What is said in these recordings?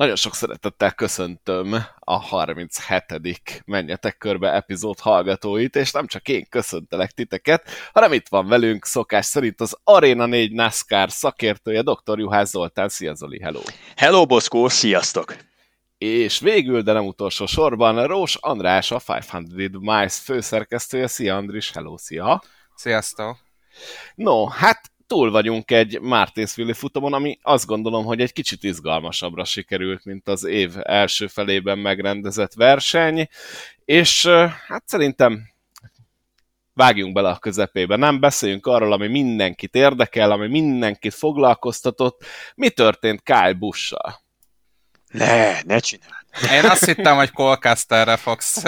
Nagyon sok szeretettel köszöntöm a 37. Menjetek körbe epizód hallgatóit, és nem csak én köszöntelek titeket, hanem itt van velünk szokás szerint az Arena 4 NASCAR szakértője, dr. Juhász Zoltán. Szia Zoli, hello! Hello Boszkó, sziasztok! És végül, de nem utolsó sorban, Rós András, a 500 Miles főszerkesztője. Szia Andris, hello, szia! Sziasztok! No, hát túl vagyunk egy Martinsville futamon, ami azt gondolom, hogy egy kicsit izgalmasabbra sikerült, mint az év első felében megrendezett verseny, és hát szerintem vágjunk bele a közepébe, nem beszéljünk arról, ami mindenkit érdekel, ami mindenkit foglalkoztatott. Mi történt Kyle Busch-sal? Ne, ne csináld. Én azt hittem, hogy Colcasterre fogsz.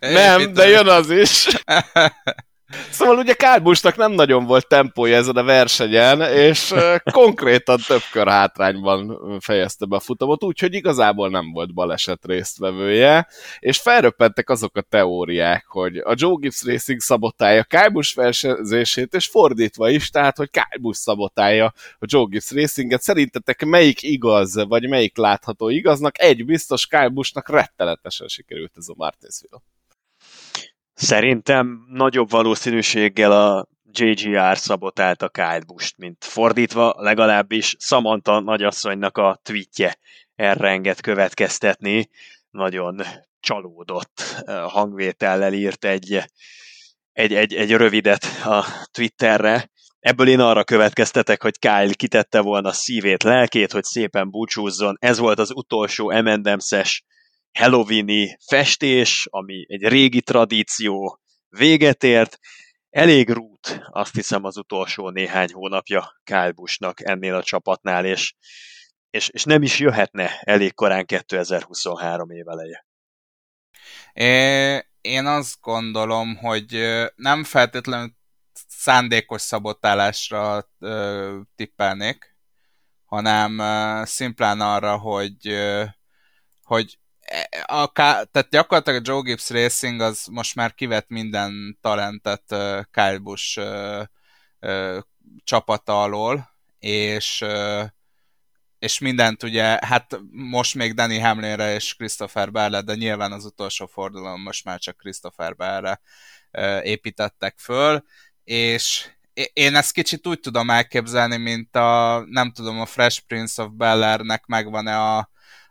nem, de jön az is. Szóval ugye Kálbusnak nem nagyon volt tempója ezen a versenyen, és konkrétan több kör hátrányban fejezte be a futamot, úgyhogy igazából nem volt baleset résztvevője, és felröppentek azok a teóriák, hogy a Joe Gibbs Racing szabotálja Kálbus versenyzését, és fordítva is, tehát hogy Kálbus szabotálja a Joe Gibbs Racinget. Szerintetek melyik igaz, vagy melyik látható igaznak? Egy biztos Kálbusnak rettenetesen sikerült ez a Martinsville. Szerintem nagyobb valószínűséggel a JGR szabotálta Kyle Busch-t, mint fordítva, legalábbis Samantha nagyasszonynak a tweetje erre enged következtetni. Nagyon csalódott hangvétellel írt egy, egy, egy, egy rövidet a Twitterre. Ebből én arra következtetek, hogy Kyle kitette volna szívét, lelkét, hogy szépen búcsúzzon. Ez volt az utolsó Emendemszes halloweeni festés, ami egy régi tradíció véget ért. Elég rút, azt hiszem az utolsó néhány hónapja Kyle Busch-nak ennél a csapatnál, és, és, és nem is jöhetne elég korán 2023 év eleje. É, én azt gondolom, hogy nem feltétlenül szándékos szabotálásra ö, tippelnék, hanem ö, szimplán arra, hogy ö, hogy a, tehát gyakorlatilag a Joe Gibbs Racing az most már kivett minden talentet Kyle Busch csapata alól, és és mindent ugye, hát most még Danny Hamlinre és Christopher Bell, de nyilván az utolsó fordulón most már csak Christopher Bellre építettek föl, és én ezt kicsit úgy tudom elképzelni, mint a, nem tudom, a Fresh Prince of Bel-Air-nek megvan-e a,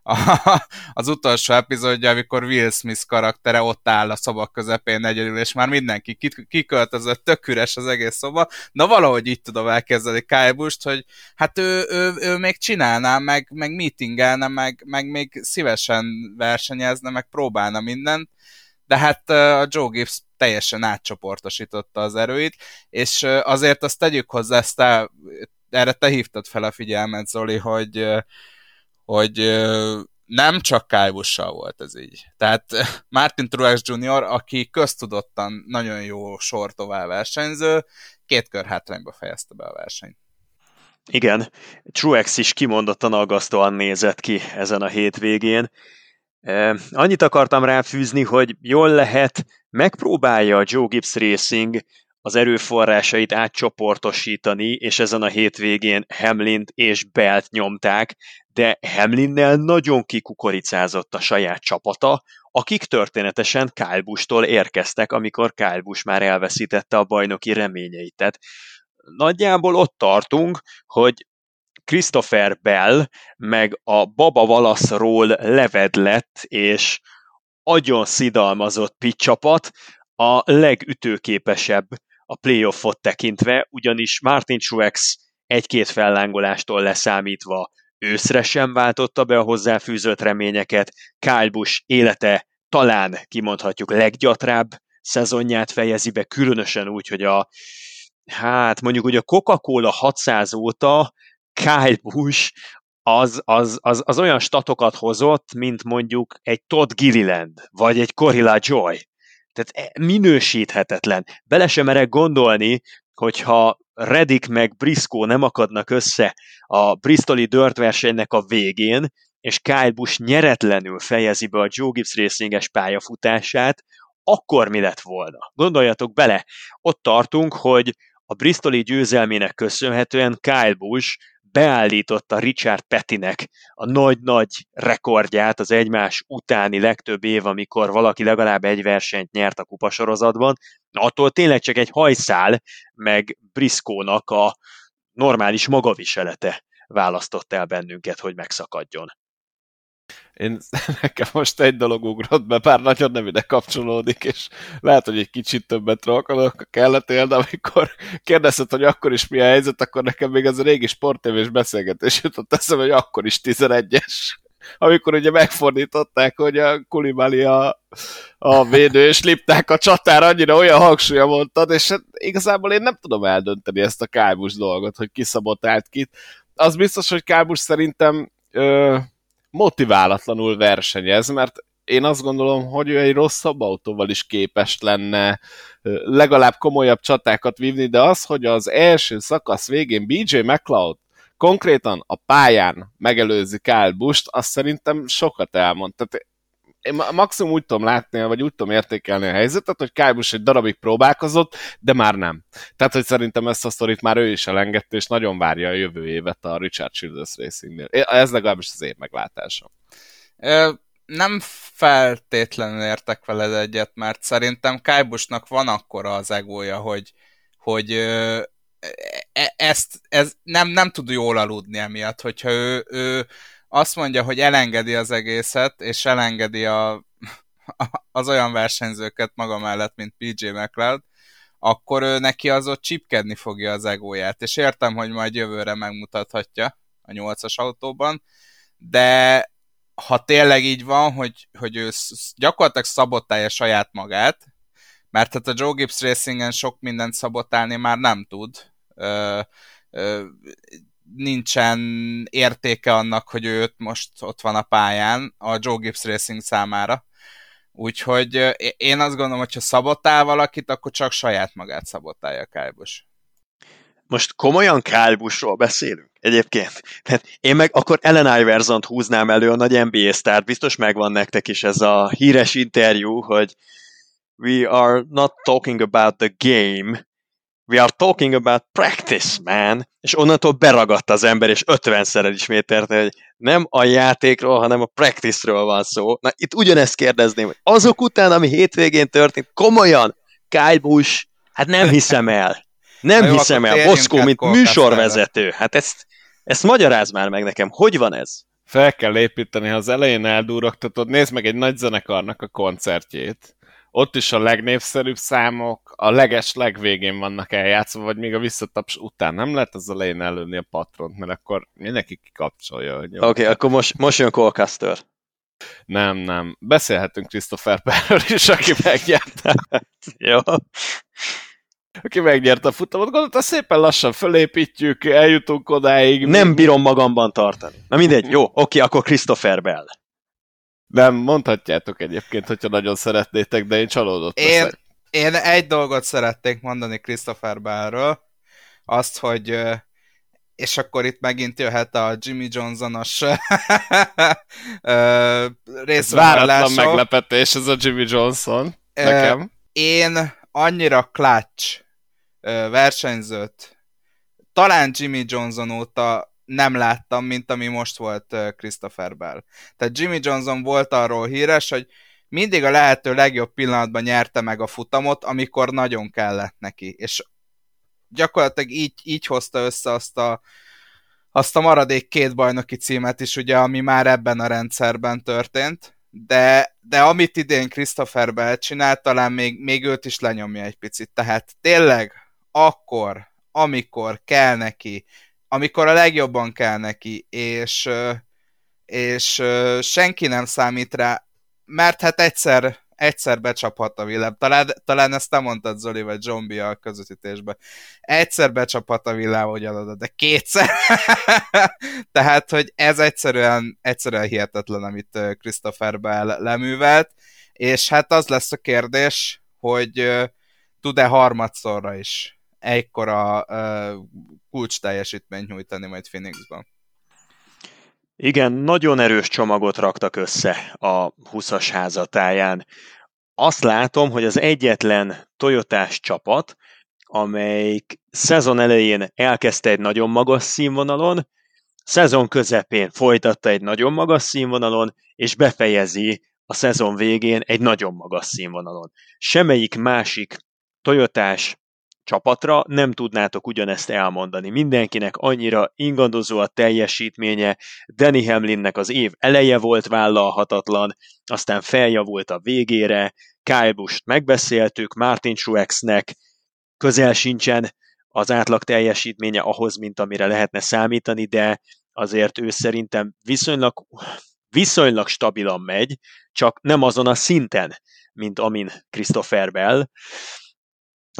a, az utolsó epizódja, amikor Will Smith karaktere ott áll a szoba közepén egyedül, és már mindenki kiköltözött, tök üres az egész szoba. Na valahogy így tudom elkezdeni Kyle Busch-t, hogy hát ő, ő, ő még csinálná, meg, meg meetingelne, meg, meg még szívesen versenyezne, meg próbálna mindent, de hát a Joe Gibbs teljesen átcsoportosította az erőit, és azért azt tegyük hozzá, ezt te, erre te hívtad fel a figyelmet, Zoli, hogy hogy nem csak Kyle volt ez így. Tehát Martin Truex Jr., aki köztudottan nagyon jó sortová versenyző, két kör hátrányba fejezte be a versenyt. Igen, Truex is kimondottan aggasztóan nézett ki ezen a hétvégén. Annyit akartam ráfűzni, hogy jól lehet, megpróbálja a Joe Gibbs Racing az erőforrásait átcsoportosítani, és ezen a hétvégén Hamlint és Belt nyomták, de Hamlinnel nagyon kikukoricázott a saját csapata, akik történetesen Kyle érkeztek, amikor Kyle már elveszítette a bajnoki reményeit. Nagyjából ott tartunk, hogy Christopher Bell meg a Baba Valaszról levedlett és agyon szidalmazott pit csapat a legütőképesebb a playoffot tekintve, ugyanis Martin Truex egy-két fellángolástól leszámítva őszre sem váltotta be a hozzáfűzött reményeket, Kyle Busch élete talán kimondhatjuk leggyatrább szezonját fejezi be, különösen úgy, hogy a hát mondjuk, hogy a Coca-Cola 600 óta Kyle Busch az, az, az, az olyan statokat hozott, mint mondjuk egy Todd Gilliland, vagy egy Corilla Joy. Tehát e, minősíthetetlen. Bele sem merek gondolni, hogyha Redik meg Briscoe nem akadnak össze a Bristoli Dirt versenynek a végén, és Kyle Busch nyeretlenül fejezi be a Joe Gibbs Racinges pályafutását, akkor mi lett volna? Gondoljatok bele, ott tartunk, hogy a Bristoli győzelmének köszönhetően Kyle Busch beállította Richard Petinek a nagy-nagy rekordját az egymás utáni legtöbb év, amikor valaki legalább egy versenyt nyert a kupasorozatban, attól tényleg csak egy hajszál, meg Briskónak a normális magaviselete választott el bennünket, hogy megszakadjon. Én nekem most egy dolog ugrott be, pár nagyon nem ide kapcsolódik, és lehet, hogy egy kicsit többet trollkodok a kelletél, de amikor kérdezted, hogy akkor is mi a helyzet, akkor nekem még az a régi sportévés beszélgetés jutott eszembe, hogy akkor is 11-es amikor ugye megfordították, hogy a Kulibali a, a védő, és lipták a csatára, annyira olyan hangsúlya mondtad, és hát igazából én nem tudom eldönteni ezt a Kábus dolgot, hogy kiszabotált kit. Az biztos, hogy Kábus szerintem ö, motiválatlanul versenyez, mert én azt gondolom, hogy ő egy rosszabb autóval is képes lenne legalább komolyabb csatákat vívni, de az, hogy az első szakasz végén BJ McLeod konkrétan a pályán megelőzi Kyle Busch-t, azt szerintem sokat elmond. Tehát én maximum úgy tudom látni, vagy úgy tudom értékelni a helyzetet, hogy Busch egy darabig próbálkozott, de már nem. Tehát, hogy szerintem ezt a sztorit már ő is elengedte, és nagyon várja a jövő évet a Richard Childress Racingnél. Ez legalábbis az én meglátásom. Nem feltétlenül értek veled egyet, mert szerintem Kyle Busch-nak van akkora az egója, hogy, hogy e, ezt ez nem, nem tud jól aludni emiatt, hogyha ő, ő azt mondja, hogy elengedi az egészet, és elengedi a, az olyan versenyzőket maga mellett, mint PJ McLeod, akkor ő neki az ott csipkedni fogja az egóját, és értem, hogy majd jövőre megmutathatja a nyolcas autóban, de ha tényleg így van, hogy, hogy ő gyakorlatilag szabotálja saját magát, mert hát a Joe Gibbs Racingen sok mindent szabotálni már nem tud, ö, ö, nincsen értéke annak, hogy ő most ott van a pályán a Joe Gibbs Racing számára. Úgyhogy én azt gondolom, hogy ha szabotál valakit, akkor csak saját magát szabotálja Kálbus. Most komolyan Kálbusról beszélünk egyébként. Tehát én meg akkor Ellen Iverson-t húznám elő, a nagy NBA sztárt, biztos megvan nektek is ez a híres interjú, hogy we are not talking about the game, we are talking about practice, man. És onnantól beragadt az ember, és ötvenszer elismételte, hogy nem a játékról, hanem a practice-ről van szó. Na, itt ugyanezt kérdezném, hogy azok után, ami hétvégén történt, komolyan, Kyle Busch, hát nem hiszem el. Nem jó, hiszem el, Boszkó, mint műsorvezető. Hát ezt, ezt magyaráz már meg nekem, hogy van ez? Fel kell építeni, ha az elején eldúrogtatod, nézd meg egy nagy zenekarnak a koncertjét ott is a legnépszerűbb számok a leges legvégén vannak eljátszva, vagy még a visszataps után. Nem lehet az elején előni a patront, mert akkor mindenki kikapcsolja. Oké, okay, akkor most, most jön Colcaster. Nem, nem. Beszélhetünk Christopher Perről is, aki megnyerte. Jó. Aki megnyerte a futamot. Gondolta, szépen lassan fölépítjük, eljutunk odáig. Nem bírom magamban tartani. Na mindegy, jó, oké, akkor Christopher Bell. Nem, mondhatjátok egyébként, hogyha nagyon szeretnétek, de én csalódott én, Én egy dolgot szeretnék mondani Christopher Bellről, azt, hogy és akkor itt megint jöhet a Jimmy Johnsonos részvállalás. meglepetés ez a Jimmy Johnson nekem. Én annyira clutch versenyzőt talán Jimmy Johnson óta nem láttam, mint ami most volt Christopher Bell. Tehát Jimmy Johnson volt arról híres, hogy mindig a lehető legjobb pillanatban nyerte meg a futamot, amikor nagyon kellett neki. És gyakorlatilag így, így hozta össze azt a, azt a maradék két bajnoki címet is, ugye, ami már ebben a rendszerben történt, de, de amit idén Christopher Bell csinált, talán még, még őt is lenyomja egy picit. Tehát tényleg akkor, amikor kell neki, amikor a legjobban kell neki, és, és senki nem számít rá, mert hát egyszer, egyszer becsaphat a villám. Talán, talán ezt te mondtad, Zoli, vagy Zsombi a közvetítésben. Egyszer becsaphat a villám, hogy adod, de kétszer. Tehát, hogy ez egyszerűen, egyszerűen hihetetlen, amit Christopher Bell leművelt, és hát az lesz a kérdés, hogy tud-e harmadszorra is ekkora uh, kulcs teljesítményt nyújtani majd Phoenixban. Igen, nagyon erős csomagot raktak össze a 20-as házatáján. Azt látom, hogy az egyetlen Toyotás csapat, amelyik szezon elején elkezdte egy nagyon magas színvonalon, szezon közepén folytatta egy nagyon magas színvonalon, és befejezi a szezon végén egy nagyon magas színvonalon. Semmelyik másik Toyotás csapatra nem tudnátok ugyanezt elmondani. Mindenkinek annyira ingadozó a teljesítménye, Danny Hamlinnek az év eleje volt vállalhatatlan, aztán feljavult a végére, Kyle Busch-t megbeszéltük, Martin Truexnek közel sincsen az átlag teljesítménye ahhoz, mint amire lehetne számítani, de azért ő szerintem viszonylag, viszonylag stabilan megy, csak nem azon a szinten, mint amin Christopher Bell,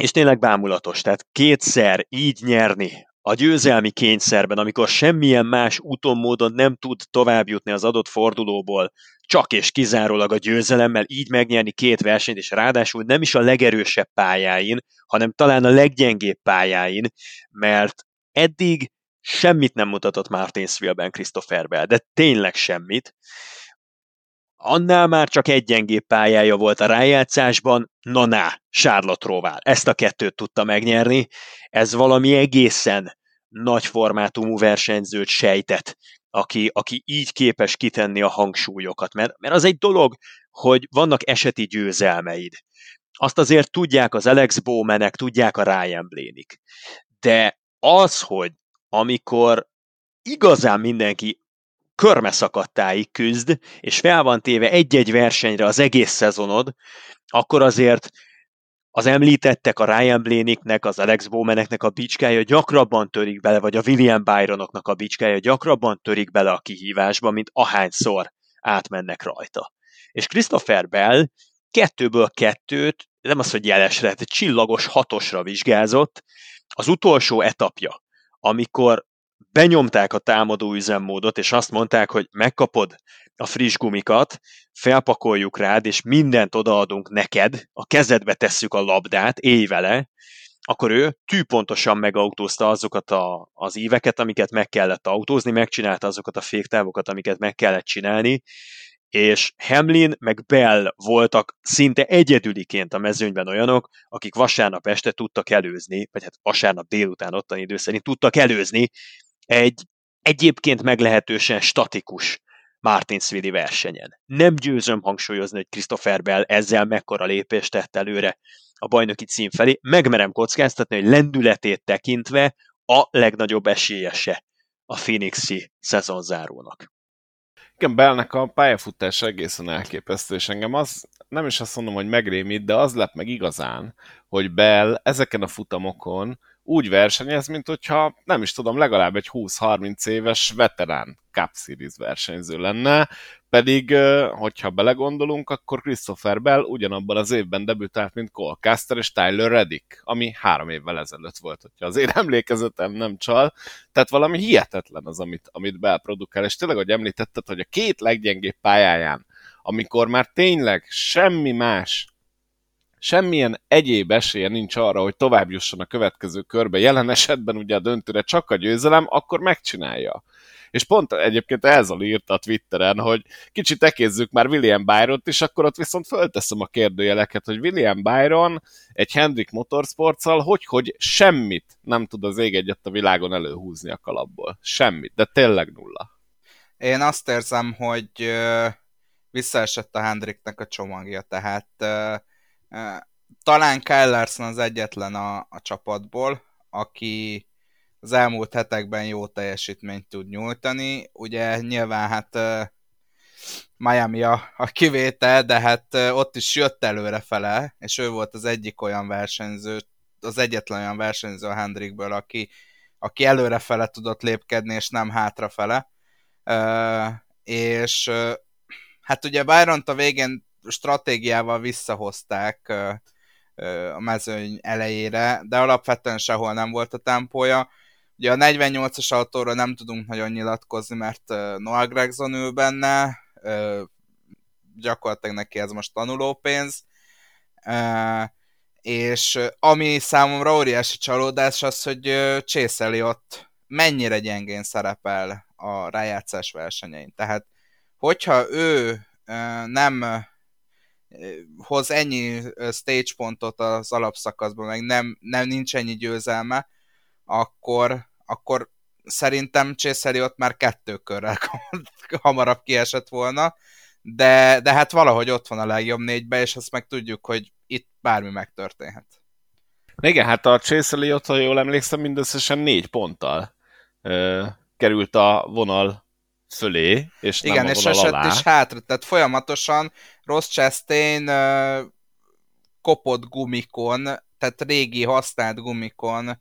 és tényleg bámulatos, tehát kétszer így nyerni a győzelmi kényszerben, amikor semmilyen más úton, módon nem tud tovább jutni az adott fordulóból, csak és kizárólag a győzelemmel így megnyerni két versenyt, és ráadásul nem is a legerősebb pályáin, hanem talán a leggyengébb pályáin, mert eddig semmit nem mutatott Martinsville-ben Christopher de tényleg semmit. Annál már csak egy gyengébb pályája volt a rájátszásban, na na, Charlotte Rovál. Ezt a kettőt tudta megnyerni. Ez valami egészen nagy formátumú versenyzőt sejtett, aki, aki így képes kitenni a hangsúlyokat. Mert, mert az egy dolog, hogy vannak eseti győzelmeid. Azt azért tudják az Alex Bowmanek, tudják a Ryan Blaney-k. De az, hogy amikor igazán mindenki körmeszakadtáig küzd, és fel van téve egy-egy versenyre az egész szezonod, akkor azért az említettek a Ryan Blaney-nek, az Alex Bowmaneknek a bicskája gyakrabban törik bele, vagy a William Byronoknak a bicskája gyakrabban törik bele a kihívásba, mint ahányszor átmennek rajta. És Christopher Bell kettőből kettőt, nem az, hogy jelesre, de csillagos hatosra vizsgázott, az utolsó etapja, amikor benyomták a támadó üzemmódot, és azt mondták, hogy megkapod a friss gumikat, felpakoljuk rád, és mindent odaadunk neked, a kezedbe tesszük a labdát, élj vele, akkor ő tűpontosan megautózta azokat a, az éveket, amiket meg kellett autózni, megcsinálta azokat a féktávokat, amiket meg kellett csinálni, és Hamlin meg Bell voltak szinte egyedüliként a mezőnyben olyanok, akik vasárnap este tudtak előzni, vagy hát vasárnap délután ottani idő szerint tudtak előzni egy egyébként meglehetősen statikus Martinsville versenyen. Nem győzöm hangsúlyozni, hogy Christopher Bell ezzel mekkora lépést tett előre a bajnoki cím felé. Megmerem kockáztatni, hogy lendületét tekintve a legnagyobb esélyese a Phoenixi szezonzárónak. Igen, Bellnek a pályafutás egészen elképesztő, és engem az, nem is azt mondom, hogy megrémít, de az lep meg igazán, hogy Bell ezeken a futamokon úgy versenyez, mint hogyha nem is tudom, legalább egy 20-30 éves veterán Cup Series versenyző lenne, pedig, hogyha belegondolunk, akkor Christopher Bell ugyanabban az évben debütált, mint Cole Caster és Tyler Reddick, ami három évvel ezelőtt volt, hogyha az én emlékezetem nem csal. Tehát valami hihetetlen az, amit, amit Bell produkál, és tényleg, hogy említetted, hogy a két leggyengébb pályáján, amikor már tényleg semmi más semmilyen egyéb esélye nincs arra, hogy tovább jusson a következő körbe, jelen esetben ugye a döntőre csak a győzelem, akkor megcsinálja. És pont egyébként Elzal írta a Twitteren, hogy kicsit ekézzük már William Byron-t, és akkor ott viszont fölteszem a kérdőjeleket, hogy William Byron egy Hendrik motorsports hogy, hogy semmit nem tud az ég egyet a világon előhúzni a kalapból. Semmit, de tényleg nulla. Én azt érzem, hogy visszaesett a Hendriknek a csomagja, tehát talán Kyle Larson az egyetlen a, a csapatból, aki az elmúlt hetekben jó teljesítményt tud nyújtani. Ugye nyilván hát Miami a, a kivétel, de hát ott is jött előre fele, és ő volt az egyik olyan versenyző, az egyetlen olyan versenyző a Hendrikből, aki, aki előrefele tudott lépkedni, és nem hátrafele. Uh, és uh, hát ugye byron a végén stratégiával visszahozták a mezőny elejére, de alapvetően sehol nem volt a tempója. Ugye a 48-as autóról nem tudunk nagyon nyilatkozni, mert Noah Gregson ül benne, gyakorlatilag neki ez most tanulópénz, és ami számomra óriási csalódás az, hogy Chase ott mennyire gyengén szerepel a rájátszás versenyein. Tehát, hogyha ő nem hoz ennyi stage pontot az alapszakaszban, meg nem, nem nincs ennyi győzelme, akkor akkor szerintem Chase ott már kettő körrel hamarabb kiesett volna, de, de hát valahogy ott van a legjobb négybe, és azt meg tudjuk, hogy itt bármi megtörténhet. Igen, hát a Chase Elliott, ha jól emlékszem, mindösszesen négy ponttal ö, került a vonal fölé, és Igen, nem a és esett alá. is hátra, tehát folyamatosan Ross Chastain kopott gumikon, tehát régi használt gumikon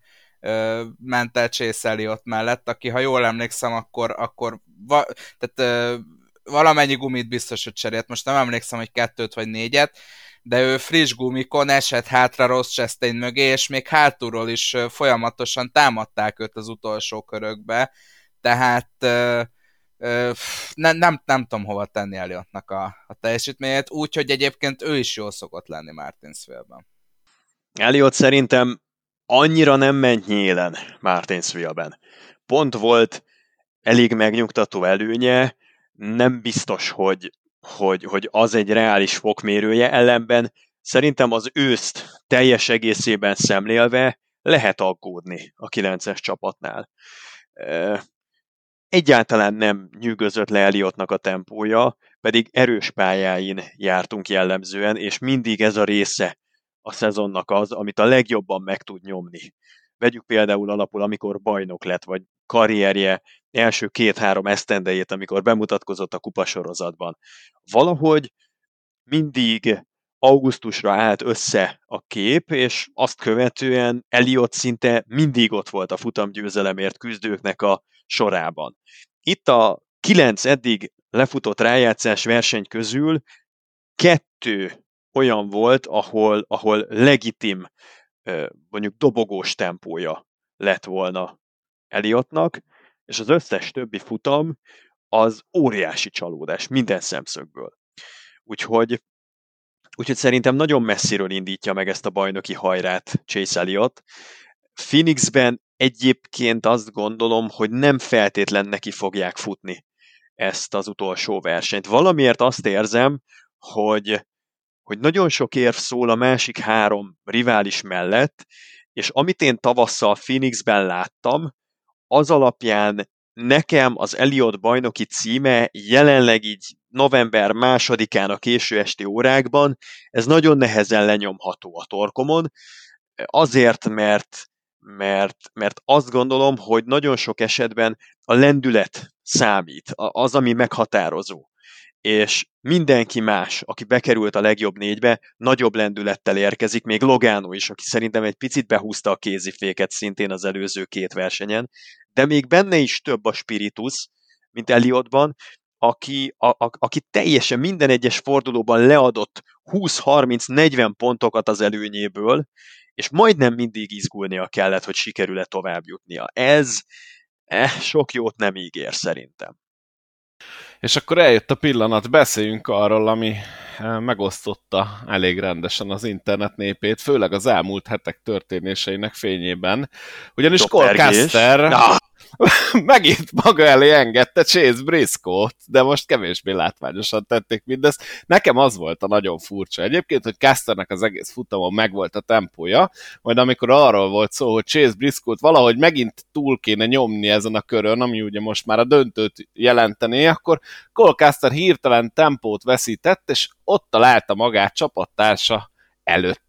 ment el Chase Elliott mellett, aki, ha jól emlékszem, akkor, akkor va, tehát valamennyi gumit biztos, hogy cserélt. Most nem emlékszem, hogy kettőt vagy négyet, de ő friss gumikon esett hátra Ross Chastain mögé, és még hátulról is folyamatosan támadták őt az utolsó körökbe, tehát ö, ö, nem, nem, tudom hova tenni Elliottnak a, a teljesítményét, úgyhogy egyébként ő is jól szokott lenni Martinsville-ben. Elliot szerintem annyira nem ment nyélen Martinsville-ben. Pont volt elég megnyugtató előnye, nem biztos, hogy, hogy, hogy az egy reális fokmérője, ellenben szerintem az őszt teljes egészében szemlélve lehet aggódni a 9-es csapatnál. Egyáltalán nem nyűgözött le Eliottnak a tempója, pedig erős pályáin jártunk jellemzően, és mindig ez a része a szezonnak az, amit a legjobban meg tud nyomni. Vegyük például alapul, amikor bajnok lett, vagy karrierje első két-három esztendejét, amikor bemutatkozott a kupasorozatban. Valahogy mindig augusztusra állt össze a kép, és azt követően Eliott szinte mindig ott volt a futamgyőzelemért küzdőknek a sorában. Itt a kilenc eddig lefutott rájátszás verseny közül kettő olyan volt, ahol, ahol legitim, mondjuk dobogós tempója lett volna Eliottnak, és az összes többi futam az óriási csalódás minden szemszögből. Úgyhogy, úgyhogy szerintem nagyon messziről indítja meg ezt a bajnoki hajrát Chase Elliott. Phoenixben egyébként azt gondolom, hogy nem feltétlen neki fogják futni ezt az utolsó versenyt. Valamiért azt érzem, hogy, hogy nagyon sok érv szól a másik három rivális mellett, és amit én tavasszal Phoenixben láttam, az alapján nekem az Eliott bajnoki címe jelenleg így november másodikán a késő esti órákban, ez nagyon nehezen lenyomható a torkomon, azért, mert, mert, mert azt gondolom, hogy nagyon sok esetben a lendület számít, az, ami meghatározó. És mindenki más, aki bekerült a legjobb négybe, nagyobb lendülettel érkezik, még Logano is, aki szerintem egy picit behúzta a kéziféket szintén az előző két versenyen, de még benne is több a spiritus, mint Eliottban, aki, a, a, aki teljesen minden egyes fordulóban leadott 20-30-40 pontokat az előnyéből, és majdnem mindig izgulnia kellett, hogy sikerül-e tovább jutnia. Ez eh, sok jót nem ígér szerintem. És akkor eljött a pillanat, beszéljünk arról, ami eh, megosztotta elég rendesen az internet népét, főleg az elmúlt hetek történéseinek fényében. Ugyanis Cole Caster megint maga elé engedte Chase Briscoe-t, de most kevésbé látványosan tették mindezt. Nekem az volt a nagyon furcsa egyébként, hogy Casternek az egész futamon megvolt a tempója, majd amikor arról volt szó, hogy Chase Briscoe-t valahogy megint túl kéne nyomni ezen a körön, ami ugye most már a döntőt jelentené, akkor Cole Caster hirtelen tempót veszített, és ott találta magát csapattársa előtt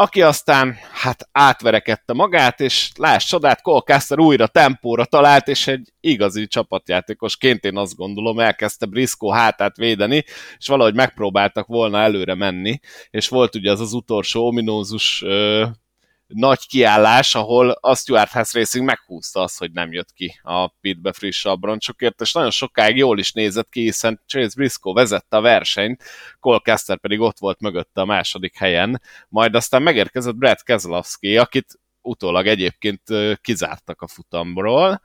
aki aztán hát átverekedte magát, és láss csodát, Colcaster újra tempóra talált, és egy igazi csapatjátékosként én azt gondolom elkezdte Briscoe hátát védeni, és valahogy megpróbáltak volna előre menni, és volt ugye az az utolsó ominózus nagy kiállás, ahol a Stuart House Racing meghúzta azt, hogy nem jött ki a pitbe friss abroncsokért, és nagyon sokáig jól is nézett ki, hiszen Chase Briscoe vezette a versenyt, Cole Caster pedig ott volt mögötte a második helyen, majd aztán megérkezett Brad Keselowski, akit utólag egyébként kizártak a futamról,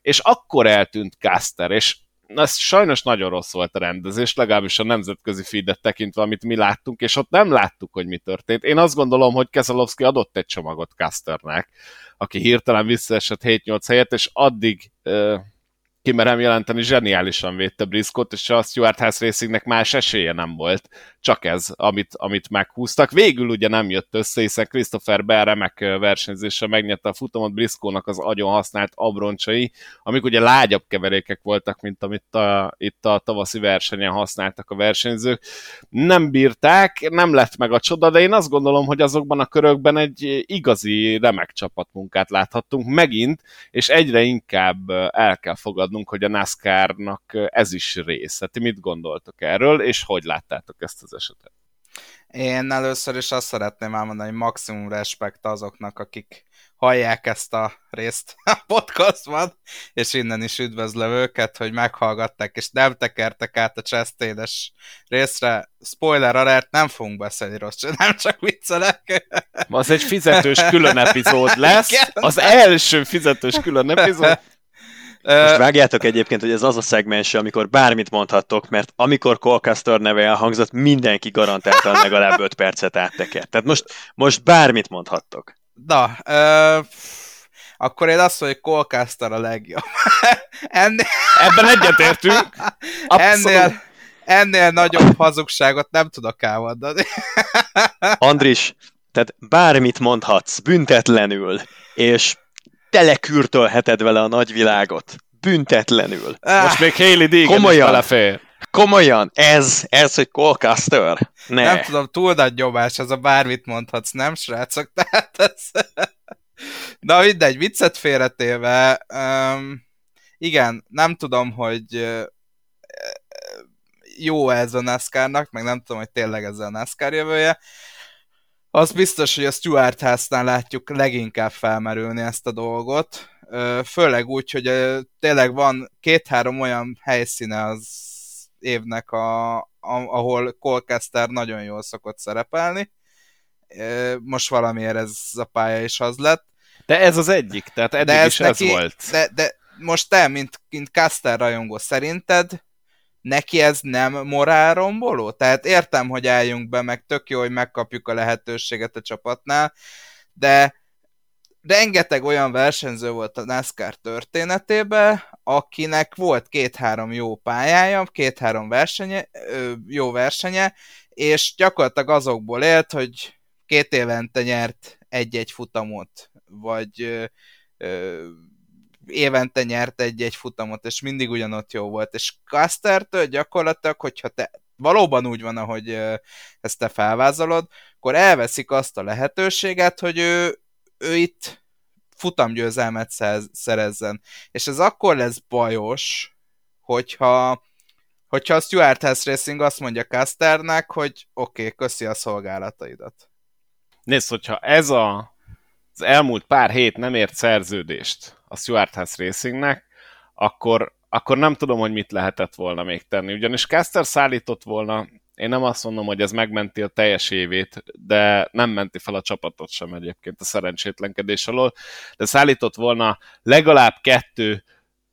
és akkor eltűnt Caster, és ez sajnos nagyon rossz volt a rendezés, legalábbis a nemzetközi feedet tekintve, amit mi láttunk, és ott nem láttuk, hogy mi történt. Én azt gondolom, hogy Keselowski adott egy csomagot Casternek, aki hirtelen visszaesett 7-8 helyet, és addig kimerem jelenteni, zseniálisan védte Briscott, és a Stuart House Racingnek más esélye nem volt. Csak ez, amit, amit meghúztak. Végül ugye nem jött össze, hiszen Christopher Bell remek versenyzéssel megnyerte a futamot Briscoe-nak az agyon használt abroncsai, amik ugye lágyabb keverékek voltak, mint amit a, itt a tavaszi versenyen használtak a versenyzők. Nem bírták, nem lett meg a csoda, de én azt gondolom, hogy azokban a körökben egy igazi remek csapatmunkát láthattunk megint, és egyre inkább el kell fogadnunk, hogy a NASCAR-nak ez is része. Ti mit gondoltok erről, és hogy láttátok ezt az esetet? Én először is azt szeretném elmondani, hogy maximum respekt azoknak, akik hallják ezt a részt a podcastban, és innen is üdvözlöm őket, hogy meghallgatták, és nem tekertek át a Chastaines részre. Spoiler alert, nem fogunk beszélni rossz, nem csak viccelek. Az egy fizetős külön epizód lesz, az első fizetős külön epizód. Most vágjátok egyébként, hogy ez az a szegmens, amikor bármit mondhattok, mert amikor Colcaster neve elhangzott, mindenki garantáltan legalább 5 percet áttekert. Tehát most, most bármit mondhattok. Na, ö, akkor én azt mondom, hogy Colcaster a legjobb. ennél... Ebben egyetértünk. Ennél, ennél nagyobb hazugságot nem tudok elmondani. Andris, tehát bármit mondhatsz büntetlenül, és telekürtölheted vele a nagyvilágot. Büntetlenül. Most még Hailey Deegan Komolyan. belefér. Komolyan, ez, ez, hogy Colcaster. Ne. Nem tudom, túl nagy nyomás, az a bármit mondhatsz, nem srácok? Tehát ez... Na mindegy, viccet félretéve, um, igen, nem tudom, hogy uh, jó ez a NASCAR-nak, meg nem tudom, hogy tényleg ez a NASCAR jövője. Az biztos, hogy a Stuart House-nál látjuk leginkább felmerülni ezt a dolgot, főleg úgy, hogy tényleg van két-három olyan helyszíne az évnek, a, a, ahol Colcaster nagyon jól szokott szerepelni. Most valamiért ez a pálya is az lett. De ez az egyik, tehát eddig de ez is neki, ez volt. De, de most te, mint, mint Caster rajongó, szerinted neki ez nem morálromboló? Tehát értem, hogy álljunk be, meg tök jó, hogy megkapjuk a lehetőséget a csapatnál, de rengeteg olyan versenyző volt a NASCAR történetében, akinek volt két-három jó pályája, két-három versenye, jó versenye, és gyakorlatilag azokból élt, hogy két évente nyert egy-egy futamot, vagy évente nyert egy-egy futamot, és mindig ugyanott jó volt. És Castertől gyakorlatilag, hogyha te valóban úgy van, ahogy ezt te felvázolod, akkor elveszik azt a lehetőséget, hogy ő, ő itt futamgyőzelmet szerezzen. És ez akkor lesz bajos, hogyha hogyha a Stuart House Racing azt mondja Casternek, hogy oké, okay, köszi a szolgálataidat. Nézd, hogyha ez a, az elmúlt pár hét nem ért szerződést a Stuart House Racingnek, akkor, akkor nem tudom, hogy mit lehetett volna még tenni. Ugyanis Caster szállított volna, én nem azt mondom, hogy ez megmenti a teljes évét, de nem menti fel a csapatot sem egyébként a szerencsétlenkedés alól, de szállított volna legalább kettő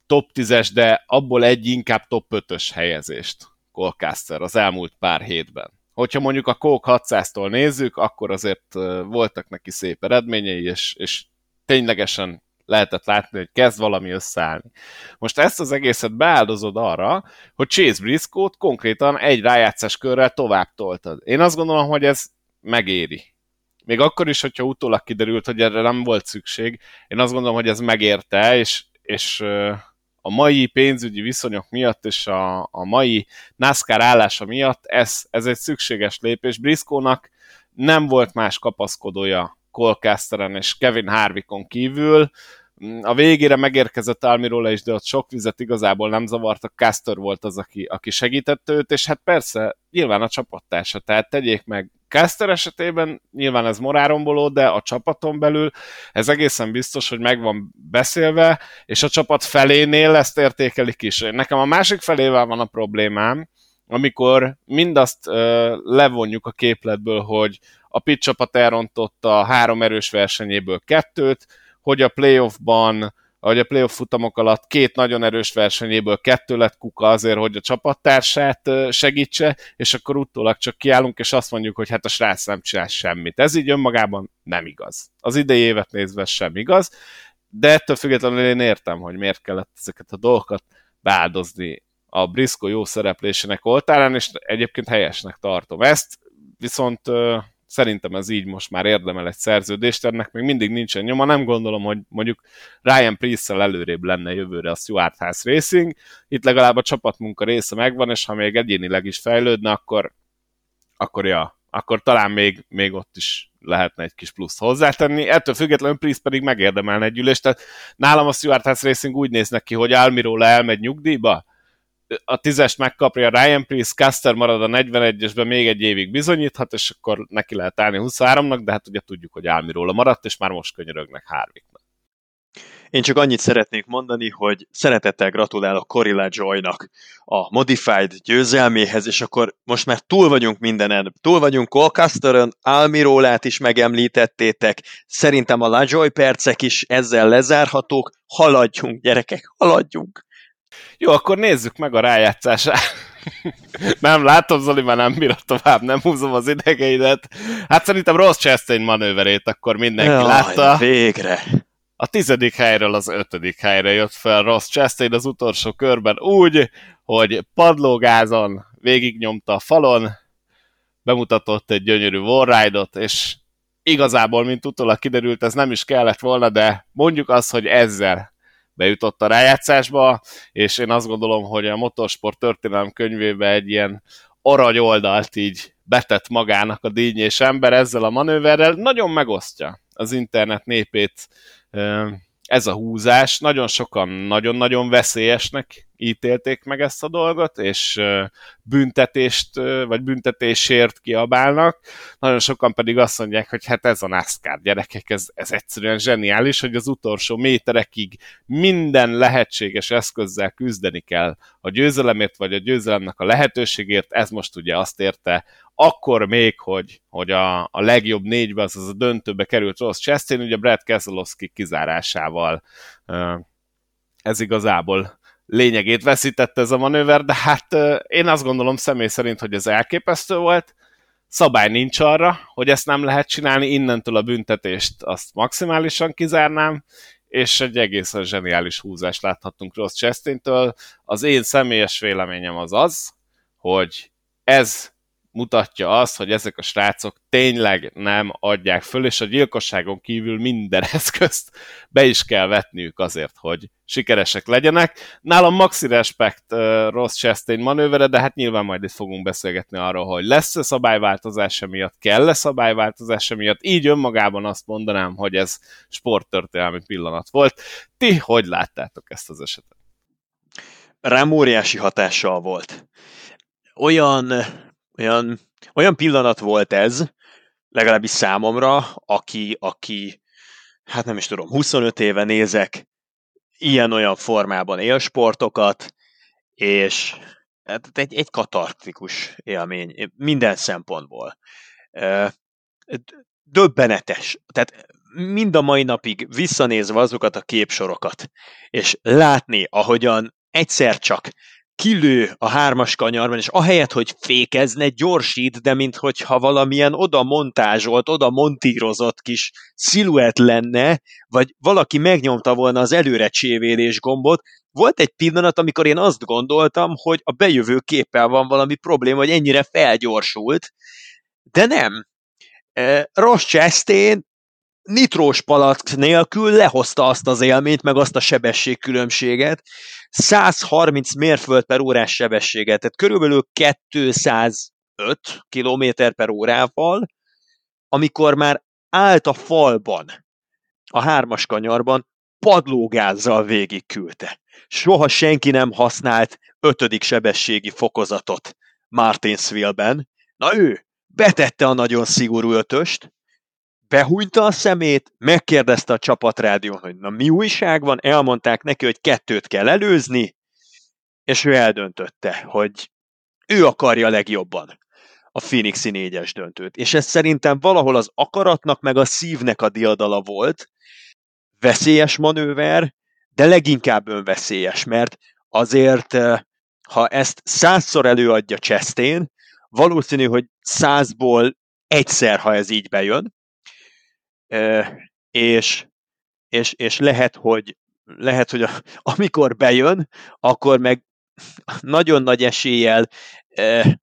top 10-es, de abból egy inkább top 5-ös helyezést Colcaster az elmúlt pár hétben. Hogyha mondjuk a Coke 600-tól nézzük, akkor azért voltak neki szép eredményei, és, és ténylegesen lehetett látni, hogy kezd valami összeállni. Most ezt az egészet beáldozod arra, hogy Chase Briscoe-t konkrétan egy rájátszás körrel tovább toltad. Én azt gondolom, hogy ez megéri. Még akkor is, hogyha utólag kiderült, hogy erre nem volt szükség, én azt gondolom, hogy ez megérte, és, és a mai pénzügyi viszonyok miatt és a, a mai NASCAR állása miatt ez, ez egy szükséges lépés. Briscoe-nak nem volt más kapaszkodója Colcasteren és Kevin Harvickon kívül, a végére megérkezett Almirola is, de ott sok vizet igazából nem zavartak, Caster volt az, aki, aki segítette őt, és hát persze, nyilván a csapattársa, tehát tegyék meg Caster esetében nyilván ez moráromboló, de a csapaton belül ez egészen biztos, hogy meg van beszélve, és a csapat felénél ezt értékelik is. Nekem a másik felével van a problémám, amikor mindazt uh, levonjuk a képletből, hogy a pit csapat elrontotta három erős versenyéből kettőt, hogy a playoffban, vagy a playoff futamok alatt két nagyon erős versenyéből kettő lett kuka azért, hogy a csapattársát segítse, és akkor utólag csak kiállunk, és azt mondjuk, hogy hát a srác nem csinál semmit. Ez így önmagában nem igaz. Az idei évet nézve sem igaz. de ettől függetlenül én értem, hogy miért kellett ezeket a dolgokat beáldozni a Briscoe jó szereplésének oltárán, és egyébként helyesnek tartom ezt, viszont szerintem ez így most már érdemel egy szerződést, ennek még mindig nincsen nyoma, nem gondolom, hogy mondjuk Ryan priest előrébb lenne jövőre a Stuart House Racing, itt legalább a csapatmunka része megvan, és ha még egyénileg is fejlődne, akkor, akkor ja, akkor talán még, még ott is lehetne egy kis plusz hozzátenni. Ettől függetlenül Priest pedig megérdemelne egy ülést, tehát nálam a Stuart House Racing úgy néz neki, hogy Almirola elmegy nyugdíjba, a tízest megkapja Ryan Priest, Caster marad a 41-esben, még egy évig bizonyíthat, és akkor neki lehet állni 23-nak, de hát ugye tudjuk, hogy Álmiróla maradt, és már most könyörögnek Harvicknak. Én csak annyit szeretnék mondani, hogy szeretettel gratulálok Corilla Joy-nak a Modified győzelméhez, és akkor most már túl vagyunk mindenen. Túl vagyunk Colcasterön, Almirólát is megemlítettétek, szerintem a LaJoy percek is ezzel lezárhatók. Haladjunk, gyerekek, haladjunk! Jó, akkor nézzük meg a rájátszását. nem látom, Zoli már nem bírod tovább, nem húzom az idegeidet. Hát szerintem Ross Chastain manőverét akkor mindenki Jaj, látta. Végre! A tizedik helyről az ötödik helyre jött fel Ross Chastain az utolsó körben úgy, hogy padlógázon végignyomta a falon, bemutatott egy gyönyörű wallride-ot, és igazából, mint utólag kiderült, ez nem is kellett volna, de mondjuk azt, hogy ezzel bejutott a rájátszásba, és én azt gondolom, hogy a motorsport történelem könyvébe egy ilyen oldalt így betett magának a dínyés ember ezzel a manőverrel, nagyon megosztja az internet népét ez a húzás. Nagyon sokan nagyon-nagyon veszélyesnek ítélték meg ezt a dolgot, és büntetést, vagy büntetésért kiabálnak. Nagyon sokan pedig azt mondják, hogy hát ez a NASCAR gyerekek, ez, ez egyszerűen zseniális, hogy az utolsó méterekig minden lehetséges eszközzel küzdeni kell a győzelemért, vagy a győzelemnek a lehetőségért. Ez most ugye azt érte, akkor még, hogy, hogy a, a legjobb négybe, az, az a döntőbe került Ross Chastain, ugye Brad Keselowski kizárásával ez igazából lényegét veszítette ez a manőver, de hát én azt gondolom személy szerint, hogy ez elképesztő volt, szabály nincs arra, hogy ezt nem lehet csinálni, innentől a büntetést azt maximálisan kizárnám, és egy egészen zseniális húzást láthattunk Ross Chastain-től. Az én személyes véleményem az az, hogy ez mutatja azt, hogy ezek a srácok tényleg nem adják föl, és a gyilkosságon kívül minden eszközt be is kell vetniük azért, hogy sikeresek legyenek. Nálam maxi respekt uh, Ross Chastain manővere, de hát nyilván majd itt fogunk beszélgetni arról, hogy lesz-e szabályváltozása miatt, kell-e szabályváltozása miatt. Így önmagában azt mondanám, hogy ez sporttörténelmi pillanat volt. Ti hogy láttátok ezt az esetet? Rám óriási hatással volt. Olyan olyan, olyan pillanat volt ez, legalábbis számomra, aki, aki, hát nem is tudom, 25 éve nézek ilyen-olyan formában élsportokat, és hát egy, egy katartikus élmény minden szempontból. Döbbenetes. Tehát mind a mai napig visszanézve azokat a képsorokat, és látni, ahogyan egyszer csak kilő a hármas kanyarban, és ahelyett, hogy fékezne, gyorsít, de minthogyha valamilyen oda montázsolt, oda montírozott kis sziluett lenne, vagy valaki megnyomta volna az előre csévélés gombot, volt egy pillanat, amikor én azt gondoltam, hogy a bejövő képpel van valami probléma, hogy ennyire felgyorsult, de nem. Ross Chastain nitrós palack nélkül lehozta azt az élményt, meg azt a sebességkülönbséget, 130 mérföld per órás sebességet, tehát körülbelül 205 km per órával, amikor már állt a falban, a hármas kanyarban, padlógázzal végig küldte. Soha senki nem használt ötödik sebességi fokozatot Martinsville-ben. Na ő betette a nagyon szigorú ötöst, behújta a szemét, megkérdezte a csapatrádió, hogy na mi újság van, elmondták neki, hogy kettőt kell előzni, és ő eldöntötte, hogy ő akarja legjobban a Phoenixi négyes döntőt. És ez szerintem valahol az akaratnak meg a szívnek a diadala volt, veszélyes manőver, de leginkább önveszélyes, mert azért, eh, ha ezt százszor előadja Chastain, valószínű, hogy százból egyszer, ha ez így bejön, és és, és lehet, hogy lehet, hogy a, amikor bejön, akkor meg nagyon nagy eséllyel e,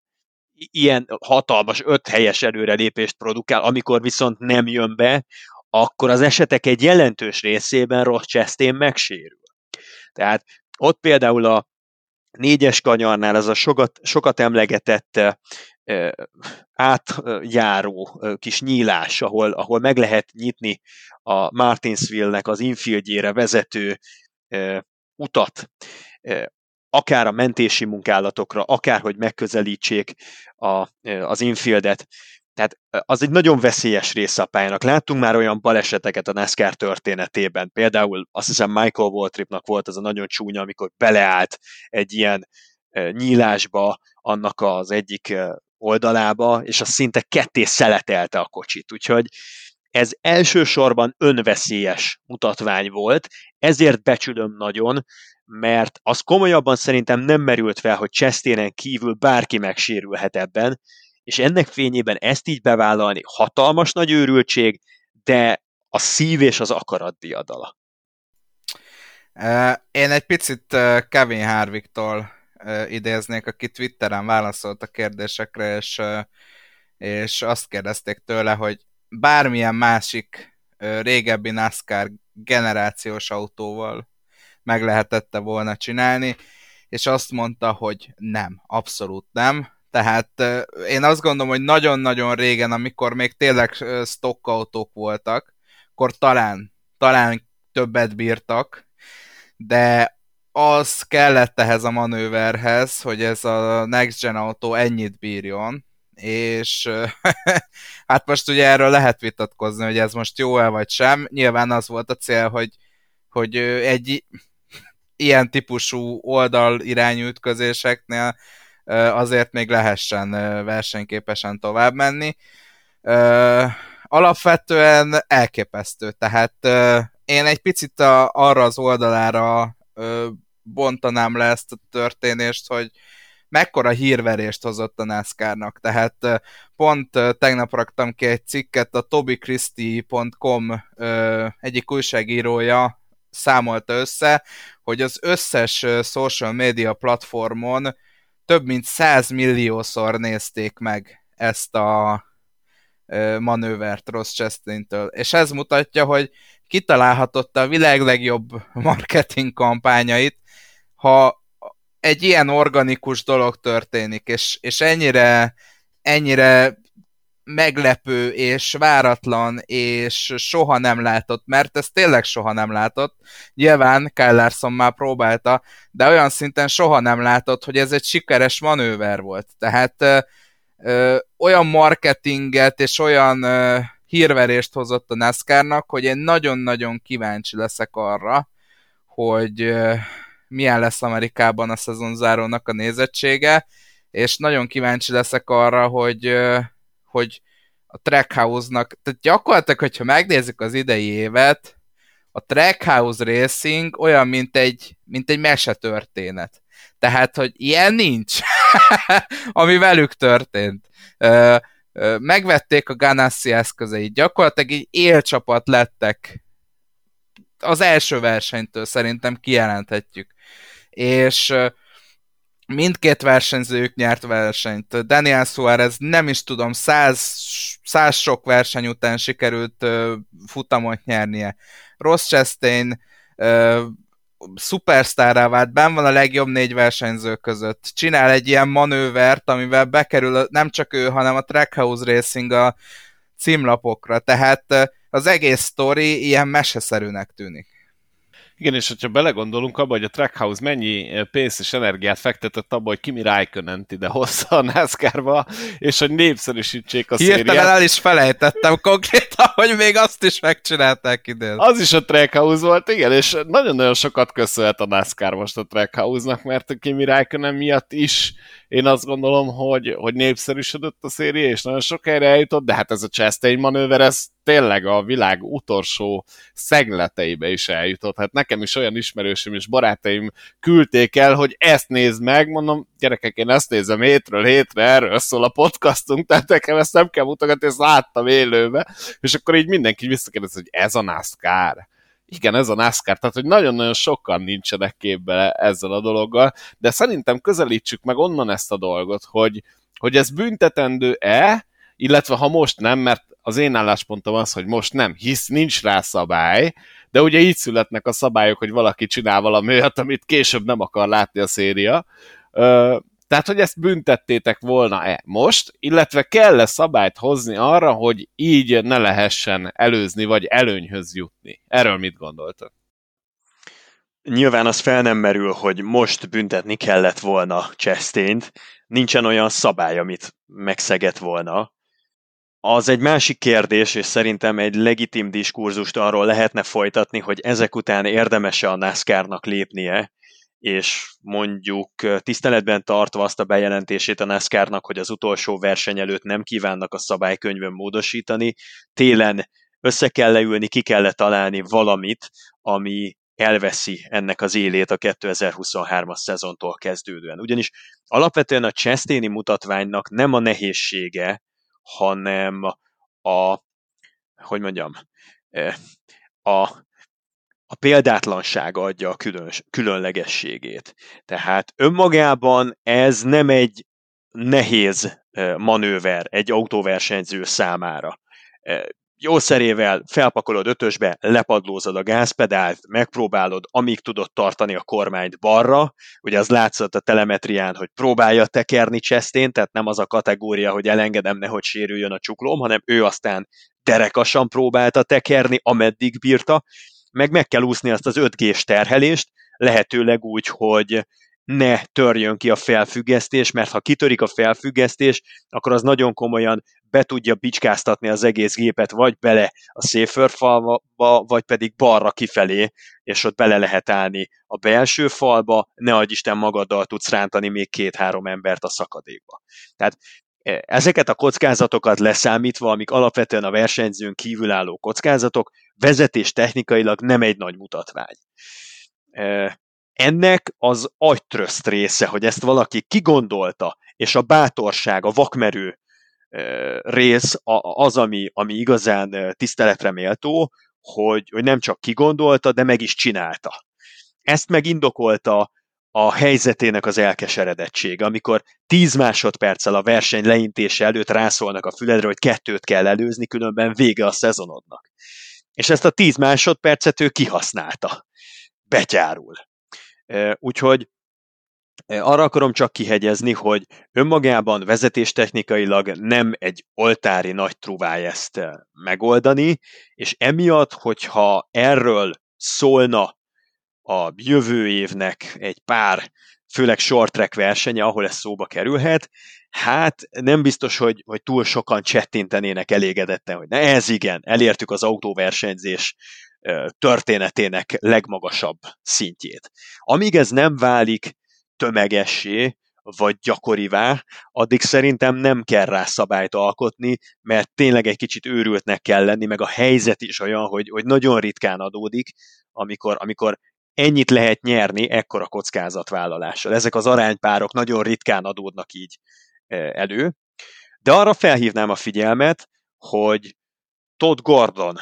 ilyen hatalmas öt helyes előrelépést produkál, amikor viszont nem jön be, akkor az esetek egy jelentős részében Ross Chastain megsérül. Tehát ott például a négyes kanyarnál ez a sokat, sokat emlegetett átjáró kis nyílás, ahol, ahol meg lehet nyitni a Martinsville-nek az infieldjére vezető utat, akár a mentési munkálatokra, akár hogy megközelítsék a, az infieldet. Tehát az egy nagyon veszélyes része a pályának. Láttunk már olyan baleseteket a NASCAR történetében. Például azt hiszem Michael Waltripnak volt az a nagyon csúnya, amikor beleállt egy ilyen nyílásba annak az egyik oldalába, és az szinte ketté szeletelte a kocsit. Úgyhogy ez elsősorban önveszélyes mutatvány volt, ezért becsülöm nagyon, mert az komolyabban szerintem nem merült fel, hogy Cseszténen kívül bárki megsérülhet ebben, és ennek fényében ezt így bevállalni hatalmas nagy őrültség, de a szív és az akarat diadala. Én egy picit Kevin Harvicktól idéznék, aki Twitteren válaszolt a kérdésekre, és, és azt kérdezték tőle, hogy bármilyen másik régebbi NASCAR generációs autóval meg lehetette volna csinálni, és azt mondta, hogy nem, abszolút nem. Tehát én azt gondolom, hogy nagyon-nagyon régen, amikor még tényleg stockautók voltak, akkor talán, talán többet bírtak, de az kellett ehhez a manőverhez, hogy ez a Next Gen autó ennyit bírjon, és hát most ugye erről lehet vitatkozni, hogy ez most jó-e vagy sem. Nyilván az volt a cél, hogy, hogy egy ilyen típusú oldal irányú ütközéseknél azért még lehessen versenyképesen tovább menni. Alapvetően elképesztő, tehát én egy picit a, arra az oldalára bontanám le ezt a történést, hogy mekkora hírverést hozott a NASCAR-nak. Tehát pont tegnap raktam ki egy cikket, a tobychristie.com egyik újságírója számolta össze, hogy az összes social media platformon több mint 100 milliószor nézték meg ezt a manővert Ross Chastain-től. És ez mutatja, hogy kitalálhatott a világ legjobb marketing kampányait, ha egy ilyen organikus dolog történik, és, és ennyire, ennyire meglepő és váratlan, és soha nem látott, mert ez tényleg soha nem látott. Nyilván Kyle Larson már próbálta, de olyan szinten soha nem látott, hogy ez egy sikeres manőver volt. Tehát ö, ö, olyan marketinget és olyan ö, hírverést hozott a NASCAR-nak, hogy én nagyon-nagyon kíváncsi leszek arra, hogy ö, milyen lesz Amerikában a szezonzárónak a nézettsége, és nagyon kíváncsi leszek arra, hogy, hogy a Trackhouse-nak, tehát gyakorlatilag, hogyha megnézzük az idei évet, a Trackhouse Racing olyan, mint egy, mint egy mesetörténet. Tehát, hogy ilyen nincs, ami velük történt. Megvették a Ganassi eszközeit, gyakorlatilag egy élcsapat lettek az első versenytől szerintem kijelenthetjük és mindkét versenyzők nyert versenyt. Daniel Suarez nem is tudom, száz, száz sok verseny után sikerült futamot nyernie. Ross Chastain szupersztárrá vált, ben van a legjobb négy versenyző között. Csinál egy ilyen manővert, amivel bekerül nem csak ő, hanem a Trackhouse Racing a címlapokra. Tehát az egész sztori ilyen meseszerűnek tűnik. Igen, és hogyha belegondolunk abba, hogy a Trackhouse mennyi eh, pénzt és energiát fektetett abba, hogy Kimi raikkonen ide hozza a NASCAR-ba, és hogy népszerűsítsék a Hirtelen szériát. el is felejtettem konkrétan, hogy még azt is megcsinálták idén. Az is a Trackhouse volt, igen, és nagyon-nagyon sokat köszönhet a NASCAR most a Trackhouse-nak, mert a Kimi Raikkonen miatt is én azt gondolom, hogy, hogy népszerűsödött a széria, és nagyon sok helyre eljutott, de hát ez a Chastain manőver, ez tényleg a világ utolsó szegleteibe is eljutott. Hát nekem is olyan ismerősöm és barátaim küldték el, hogy ezt nézd meg, mondom, gyerekek, én ezt nézem hétről hétre, erről szól a podcastunk, tehát nekem ezt nem kell mutogatni, ezt láttam élőbe, és akkor így mindenki visszakérdez, hogy ez a NASCAR? Igen, ez a NASCAR, tehát hogy nagyon-nagyon sokan nincsenek képbe ezzel a dologgal, de szerintem közelítsük meg onnan ezt a dolgot, hogy, hogy ez büntetendő-e, illetve ha most nem, mert az én álláspontom az, hogy most nem, hisz nincs rá szabály, de ugye így születnek a szabályok, hogy valaki csinál valami olyat, amit később nem akar látni a széria. Tehát, hogy ezt büntettétek volna-e most, illetve kell-e szabályt hozni arra, hogy így ne lehessen előzni, vagy előnyhöz jutni? Erről mit gondoltok? Nyilván az fel nem merül, hogy most büntetni kellett volna Chastain-t. Nincsen olyan szabály, amit megszegett volna. Az egy másik kérdés, és szerintem egy legitim diskurzust arról lehetne folytatni, hogy ezek után érdemes-e a NASCAR-nak lépnie, és mondjuk tiszteletben tartva azt a bejelentését a NASCAR-nak, hogy az utolsó verseny előtt nem kívánnak a szabálykönyvön módosítani, télen össze kell leülni, ki kell találni valamit, ami elveszi ennek az élét a 2023-as szezontól kezdődően. Ugyanis alapvetően a Chastain mutatványnak nem a nehézsége, hanem a, hogy mondjam, a a példátlanság adja a külön, különlegességét. Tehát önmagában ez nem egy nehéz manőver egy autóversenyző számára. Jószerével felpakolod ötösbe, lepadlózod a gázpedált, megpróbálod, amíg tudod tartani a kormányt balra, ugye az látszott a telemetrián, hogy próbálja tekerni Chastain, tehát nem az a kategória, hogy elengedem, nehogy sérüljön a csuklóm, hanem ő aztán derekasan próbálta tekerni, ameddig bírta, meg meg kell úszni azt az 5G-s terhelést, lehetőleg úgy, hogy ne törjön ki a felfüggesztés, mert ha kitörik a felfüggesztés, akkor az nagyon komolyan be tudja bicskáztatni az egész gépet, vagy bele a safer falba, vagy pedig balra kifelé, és ott bele lehet állni a belső falba, ne adj Isten magaddal tudsz rántani még két-három embert a szakadékba. Tehát e, ezeket a kockázatokat leszámítva, amik alapvetően a versenyzőn kívülálló kockázatok, vezetés technikailag nem egy nagy mutatvány. Ennek az agytröszt része, hogy ezt valaki kigondolta, és a bátorság, a vakmerő rész az, ami, ami igazán tiszteletre méltó, hogy, hogy nem csak kigondolta, de meg is csinálta. Ezt megindokolta a helyzetének az elkeseredettsége, amikor 10 másodperccel a verseny leintése előtt rászólnak a füledre, hogy kettőt kell előzni, különben vége a szezonodnak. És ezt a 10 másodpercet ő kihasználta. Betyárul. Úgyhogy arra akarom csak kihegyezni, hogy önmagában vezetéstechnikailag nem egy oltári nagy truvái ezt megoldani, és emiatt, hogyha erről szólna a jövő évnek egy pár, főleg short track versenye, ahol ez szóba kerülhet, hát nem biztos, hogy, hogy túl sokan csettintenének elégedetten, hogy ne, ez igen, elértük az autóversenyzés történetének legmagasabb szintjét. Amíg ez nem válik tömegessé, vagy gyakorivá, addig szerintem nem kell rá szabályt alkotni, mert tényleg egy kicsit őrültnek kell lenni, meg a helyzet is olyan, hogy, hogy nagyon ritkán adódik, amikor, amikor ennyit lehet nyerni ekkora kockázatvállalással. Ezek az aránypárok nagyon ritkán adódnak így elő. De arra felhívnám a figyelmet, hogy Todd Gordon,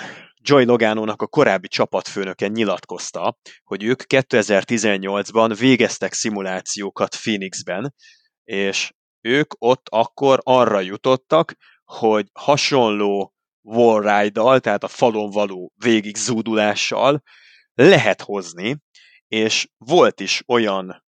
Joy Logánónak a korábbi csapatfőnöke nyilatkozta, hogy ők 2018-ban végeztek szimulációkat Phoenixben, és ők ott akkor arra jutottak, hogy hasonló wallride-dal, tehát a falon való végig zúdulással lehet hozni, és volt is olyan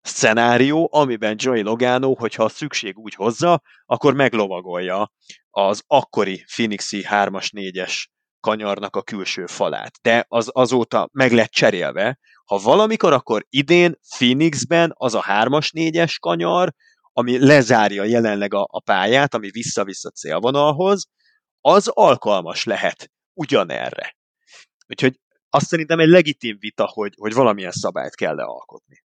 szenárió, amiben Joey Logano, hogyha a szükség úgy hozza, akkor meglovagolja az akkori Phoenixi 3-as, 4-es kanyarnak a külső falát. De az azóta meg lett cserélve. Ha valamikor, akkor idén Phoenixben az a 3-as, 4-es kanyar, ami lezárja jelenleg a, a pályát, ami vissza-vissza célvonalhoz, az alkalmas lehet ugyanerre. Úgyhogy azt szerintem egy legitim vita, hogy, hogy valamilyen szabályt kell lealkotni.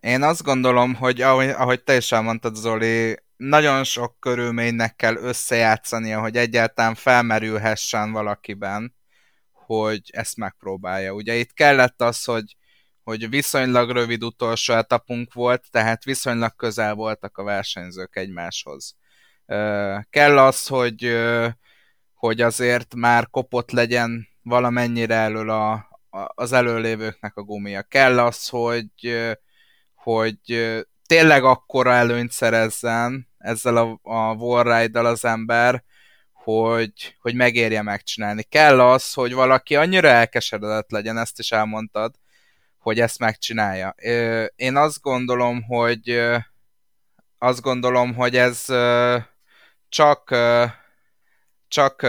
Én azt gondolom, hogy ahogy, ahogy te is elmondtad, Zoli, nagyon sok körülménynek kell összejátszania, hogy egyáltalán felmerülhessen valakiben, hogy ezt megpróbálja. Ugye itt kellett az, hogy, hogy viszonylag rövid utolsó etapunk volt, tehát viszonylag közel voltak a versenyzők egymáshoz. Kell az, hogy, hogy azért már kopott legyen valamennyire elől a, az előlévőknek a gumia. Kell az, hogy, hogy tényleg akkora előnyt szerezzen ezzel a, a Warride-dal az ember, hogy, hogy megérje megcsinálni. Kell az, hogy valaki annyira elkeseredett legyen, ezt is elmondtad, hogy ezt megcsinálja. Én azt gondolom, hogy azt gondolom, hogy ez csak csak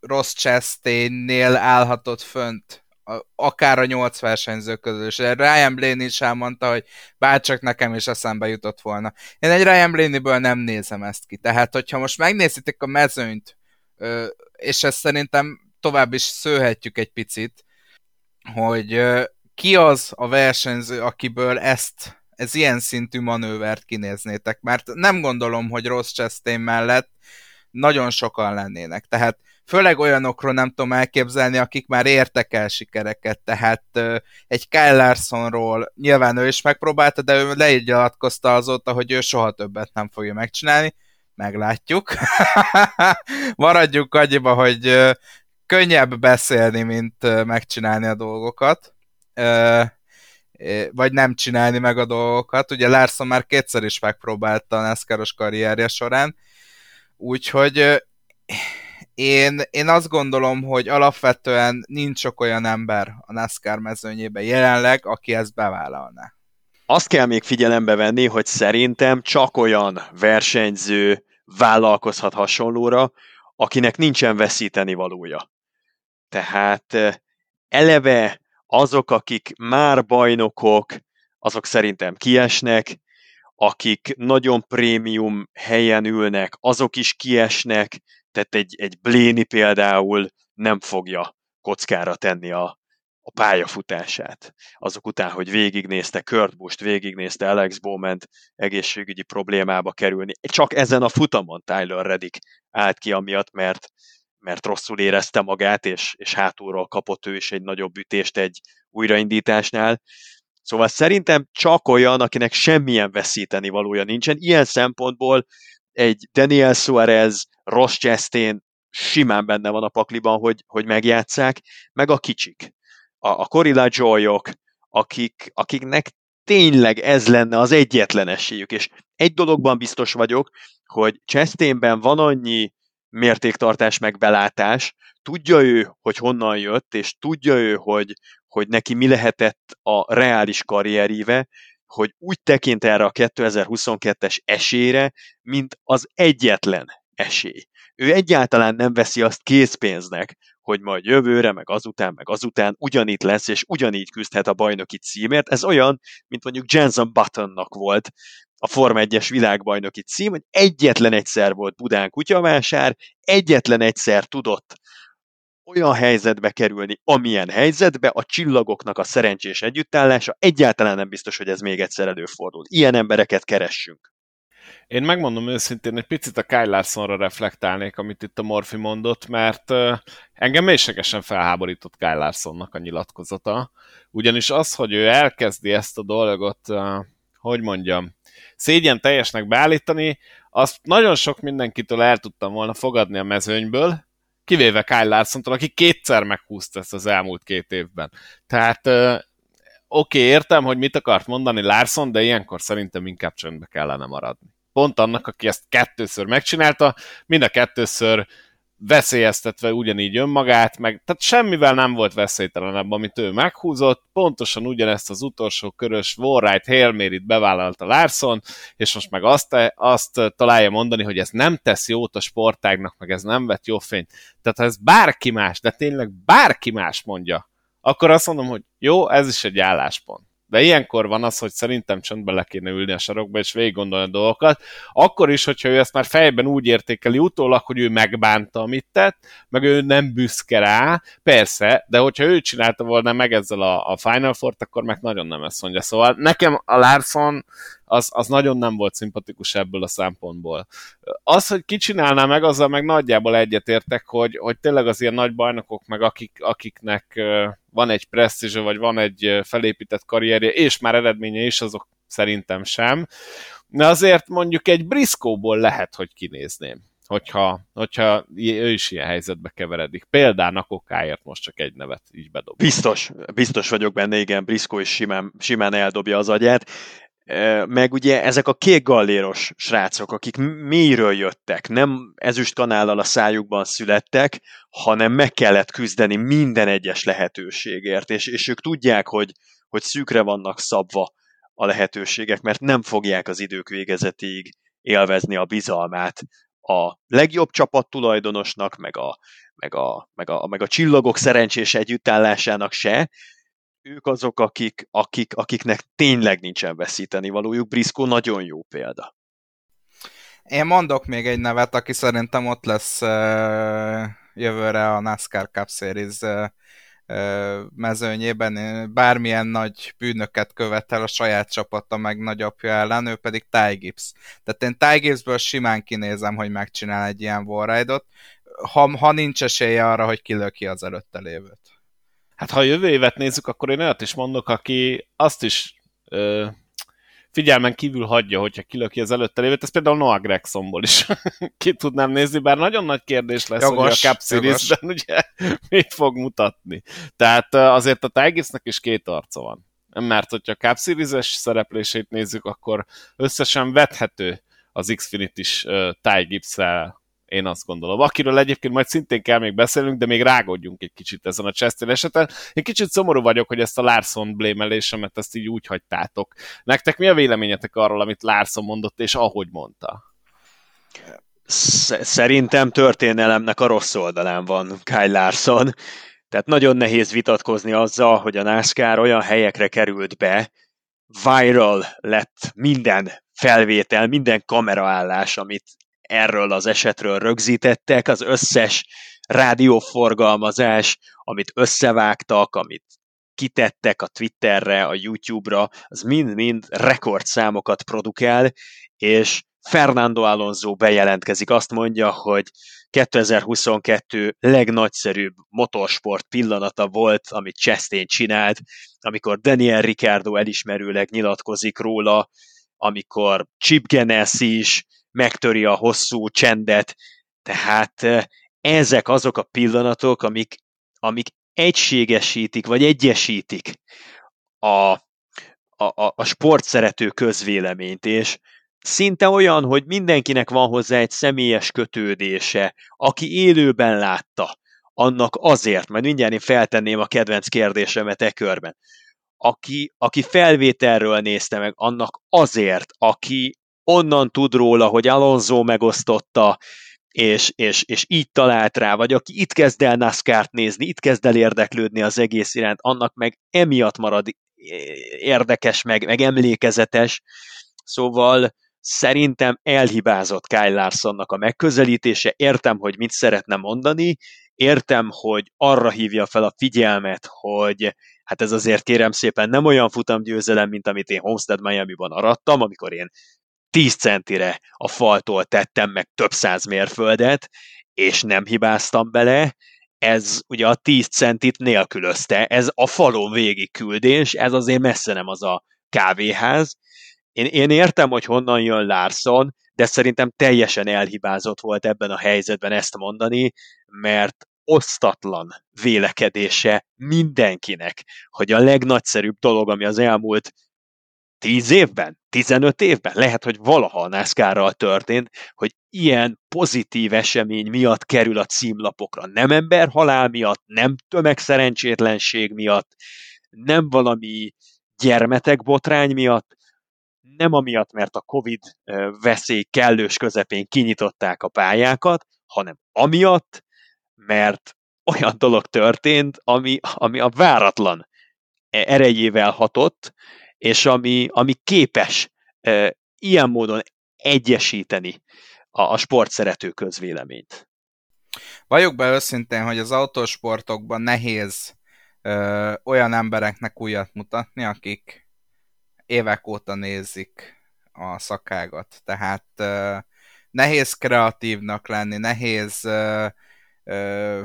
Ross Chastain-nél állhatott fönt akár a nyolc versenyző közül, és Ryan Blaney is elmondta, hogy bárcsak nekem is eszembe jutott volna. Én egy Ryan Blaney-ből nem nézem ezt ki, tehát hogyha most megnézitek a mezőnyt, és ezt szerintem tovább is szőhetjük egy picit, hogy ki az a versenyző, akiből ezt, ez ilyen szintű manővert kinéznétek, mert nem gondolom, hogy Ross Chastain mellett nagyon sokan lennének. Tehát főleg olyanokról nem tudom elképzelni, akik már értek el sikereket, tehát egy Kyle Larsonról nyilván ő is megpróbálta, de ő leigyalatkozta azóta, hogy ő soha többet nem fogja megcsinálni, meglátjuk. Maradjunk annyiba, hogy könnyebb beszélni, mint megcsinálni a dolgokat vagy nem csinálni meg a dolgokat. Ugye Larson már kétszer is megpróbálta a NASCAR-os karrierje során, úgyhogy én, én azt gondolom, hogy alapvetően nincs sok olyan ember a NASCAR mezőnyében jelenleg, aki ezt bevállalná. Azt kell még figyelembe venni, hogy szerintem csak olyan versenyző vállalkozhat hasonlóra, akinek nincsen veszíteni valója. Tehát eleve azok, akik már bajnokok, azok szerintem kiesnek, akik nagyon prémium helyen ülnek, azok is kiesnek, tehát egy, egy Bléni például nem fogja kockára tenni a, a pályafutását. Azok után, hogy végignézte Kurt Busch-t, végignézte Alex bowman egészségügyi problémába kerülni. Csak ezen a futamon Tyler Reddick állt ki amiatt, mert, mert rosszul érezte magát, és, és hátulról kapott ő is egy nagyobb ütést egy újraindításnál. Szóval szerintem csak olyan, akinek semmilyen veszíteni valója nincsen. Ilyen szempontból egy Daniel Suarez, Ross Chastain simán benne van a pakliban, hogy, hogy megjátszák, meg a kicsik. A, a Corilla Joyok, akik, akiknek tényleg ez lenne az egyetlen esélyük. És egy dologban biztos vagyok, hogy Chastainben van annyi mértéktartás meg belátás, tudja ő, hogy honnan jött, és tudja ő, hogy, hogy neki mi lehetett a reális karrieríve, hogy úgy tekint erre a 2022-es esélyre, mint az egyetlen esély. Ő egyáltalán nem veszi azt készpénznek, hogy majd jövőre, meg azután, meg azután ugyanitt lesz, és ugyanígy küzdhet a bajnoki címért. Ez olyan, mint mondjuk Jenson Buttonnak volt a Form 1-es világbajnoki cím, hogy egyetlen egyszer volt Budán kutyavásár, egyetlen egyszer tudott olyan helyzetbe kerülni, amilyen helyzetbe, a csillagoknak a szerencsés együttállása egyáltalán nem biztos, hogy ez még egyszer előfordul. Ilyen embereket keressünk. Én megmondom őszintén, egy picit a Kyle Larsonra reflektálnék, amit itt a Morfi mondott, mert engem mélységesen felháborított Kyle Larsonnak a nyilatkozata. Ugyanis az, hogy ő elkezdi ezt a dolgot, hogy mondjam, szégyen teljesnek beállítani, azt nagyon sok mindenkitől el tudtam volna fogadni a mezőnyből, kivéve Kyle larson aki kétszer meghúzta ezt az elmúlt két évben. Tehát oké, okay, értem, hogy mit akart mondani Larson, de ilyenkor szerintem inkább csöndbe kellene maradni. Pont annak, aki ezt kettőször megcsinálta, mind a kettőször veszélyeztetve ugyanígy önmagát, meg tehát semmivel nem volt veszélytelenebb, amit ő meghúzott, pontosan ugyanezt az utolsó körös Warright Hail bevállalta Larson, és most meg azt, azt találja mondani, hogy ez nem tesz jót a sportágnak, meg ez nem vet jó fényt. Tehát ha ez bárki más, de tényleg bárki más mondja, akkor azt mondom, hogy jó, ez is egy álláspont de ilyenkor van az, hogy szerintem csöndbe le kéne ülni a sarokba, és végig gondolni a dolgokat. Akkor is, hogyha ő ezt már fejben úgy értékeli utólag, hogy ő megbánta, amit tett, meg ő nem büszke rá, persze, de hogyha ő csinálta volna meg ezzel a, a Final Four-t, akkor meg nagyon nem ezt mondja. Szóval nekem a Larson az, az nagyon nem volt szimpatikus ebből a szempontból. Az, hogy ki csinálná meg, azzal meg nagyjából egyetértek, hogy, hogy tényleg az ilyen nagy bajnokok, meg akik, akiknek van egy presztízse, vagy van egy felépített karrierje, és már eredménye is, azok szerintem sem. De azért mondjuk egy briszkóból lehet, hogy kinézném. hogyha, hogyha ő is ilyen helyzetbe keveredik. Például a kokáért most csak egy nevet így bedob. Biztos, biztos vagyok benne, igen, Briscoe is simán, simán eldobja az agyát. Meg ugye ezek a kék galléros srácok, akik mélyről jöttek, nem ezüst kanállal a szájukban születtek, hanem meg kellett küzdeni minden egyes lehetőségért, és, és ők tudják, hogy, hogy szűkre vannak szabva a lehetőségek, mert nem fogják az idők végezetéig élvezni a bizalmát a legjobb csapat tulajdonosnak, meg a, meg a, meg a, meg a csillagok szerencsés együttállásának se, ők azok, akik, akik, akiknek tényleg nincsen veszíteni valójuk. Briscoe nagyon jó példa. Én mondok még egy nevet, aki szerintem ott lesz uh, jövőre a NASCAR Cup Series uh, mezőnyében bármilyen nagy bűnöket követel a saját csapata meg nagyapja ellen, ő pedig Ty Gibbs. Tehát én Ty Gibbsből simán kinézem, hogy megcsinál egy ilyen wallride-ot, ha, ha nincs esélye arra, hogy kilöki az előtte lévőt. Hát ha a jövő évet nézzük, akkor én olyat is mondok, aki azt is ö, figyelmen kívül hagyja, hogyha kilöki az előtte lévőt, ez például Noah Gregsonból is ki tudnám nézni, bár nagyon nagy kérdés lesz, jogos, hogy a Cup Series-ben ugye mit fog mutatni. Tehát azért a Tigrisnek is két arca van. Mert hogyha a Cup Series-es szereplését nézzük, akkor összesen vethető az Xfinity-s uh, Ty gibbs én azt gondolom. Akiről egyébként majd szintén kell még beszélnünk, de még rágodjunk egy kicsit ezen a Chastain eseten. Én kicsit szomorú vagyok, hogy ezt a Larson blémelésemet ezt így úgy hagytátok. Nektek mi a véleményetek arról, amit Larson mondott, és ahogy mondta? Szerintem történelemnek a rossz oldalán van Kyle Larson. Tehát nagyon nehéz vitatkozni azzal, hogy a NASCAR olyan helyekre került be, viral lett minden felvétel, minden kameraállás, amit erről az esetről rögzítettek, az összes rádióforgalmazás, amit összevágtak, amit kitettek a Twitterre, a YouTube-ra, az mind-mind rekordszámokat produkál, és Fernando Alonso bejelentkezik, azt mondja, hogy 2022 legnagyszerűbb motorsport pillanata volt, amit Chastain csinált, amikor Daniel Ricciardo elismerőleg nyilatkozik róla, amikor Chip Ganassi is megtöri a hosszú csendet, tehát ezek azok a pillanatok, amik, amik egységesítik, vagy egyesítik a, a, a, a sportszerető közvéleményt, és szinte olyan, hogy mindenkinek van hozzá egy személyes kötődése, aki élőben látta, annak azért, majd mindjárt én feltenném a kedvenc kérdésemet e körben, aki, aki felvételről nézte meg, annak azért, aki onnan tud róla, hogy Alonso megosztotta, és, és, és így talált rá, vagy aki itt kezd el NASCAR-t nézni, itt kezd el érdeklődni az egész iránt, annak meg emiatt marad érdekes, meg, meg emlékezetes. Szóval szerintem elhibázott Kyle Larsonnak a megközelítése, értem, hogy mit szeretne mondani, értem, hogy arra hívja fel a figyelmet, hogy hát ez azért kérem szépen nem olyan futamgyőzelem, mint amit én Homestead Miami-ban arattam, amikor én 10 centire a faltól tettem meg több száz mérföldet, és nem hibáztam bele, ez ugye a 10 centit nélkülözte, ez a falon végig küldés, ez azért messze nem az a kávéház. Én, én értem, hogy honnan jön Larson, de szerintem teljesen elhibázott volt ebben a helyzetben ezt mondani, mert osztatlan vélekedése mindenkinek, hogy a legnagyszerűbb dolog, ami az elmúlt 10 évben, 15 évben, lehet, hogy valaha a NASCAR-ral történt, hogy ilyen pozitív esemény miatt kerül a címlapokra. Nem ember halál miatt, nem tömegszerencsétlenség miatt, nem valami gyermetek botrány miatt, nem amiatt, mert a Covid veszély kellős közepén kinyitották a pályákat, hanem amiatt, mert olyan dolog történt, ami, ami a váratlan erejével hatott, és ami, ami képes e, ilyen módon egyesíteni a, a sportszerető közvéleményt. Valljuk be őszintén, hogy az autósportokban nehéz ö, olyan embereknek újat mutatni, akik évek óta nézik a szakágat. Tehát ö, nehéz kreatívnak lenni, nehéz ö, ö,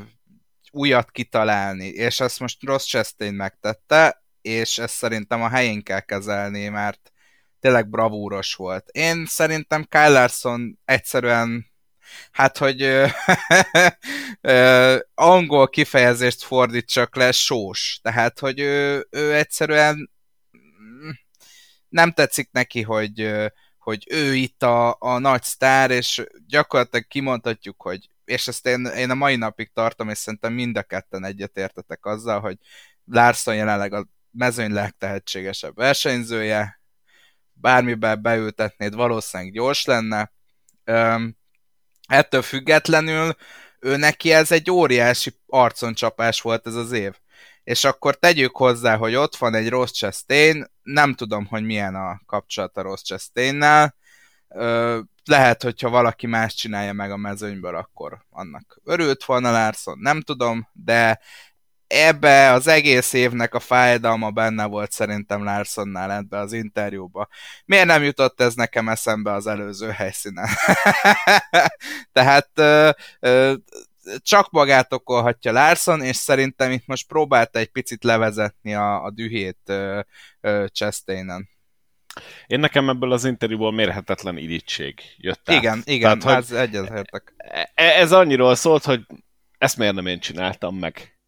újat kitalálni, és ezt most Ross Chastain megtette, és ezt szerintem a helyén kell kezelni, mert tényleg bravúros volt. Én szerintem Kyle egyszerűen Hát, hogy angol kifejezést fordítsak le, sós. Tehát, hogy ő, ő egyszerűen nem tetszik neki, hogy, hogy ő itt a, a nagy sztár, és gyakorlatilag kimondhatjuk, hogy és ezt én, én a mai napig tartom, és szerintem mind a ketten egyetértetek azzal, hogy Larson jelenleg a mezőny legtehetségesebb versenyzője, bármiben beültetnéd, valószínűleg gyors lenne. Üm, ettől függetlenül ő neki ez egy óriási arconcsapás volt ez az év. És akkor tegyük hozzá, hogy ott van egy Ross Chastain, nem tudom, hogy milyen a kapcsolat a Ross Chastain-nel, lehet, hogyha valaki más csinálja meg a mezőnyből, akkor annak örült volna Larson, nem tudom, de ebbe az egész évnek a fájdalma benne volt szerintem Larsonnál ebbe az interjúba. Miért nem jutott ez nekem eszembe az előző helyszínen? Tehát ö, ö, csak magát okolhatja Larson, és szerintem itt most próbálta egy picit levezetni a, a dühét ö, ö, Chastainen. Én nekem ebből az interjúból mérhetetlen irítség jött át. Igen, igen, Tehát, ez egyetértek. E, ez annyiról szólt, hogy ezt miért nem én csináltam meg.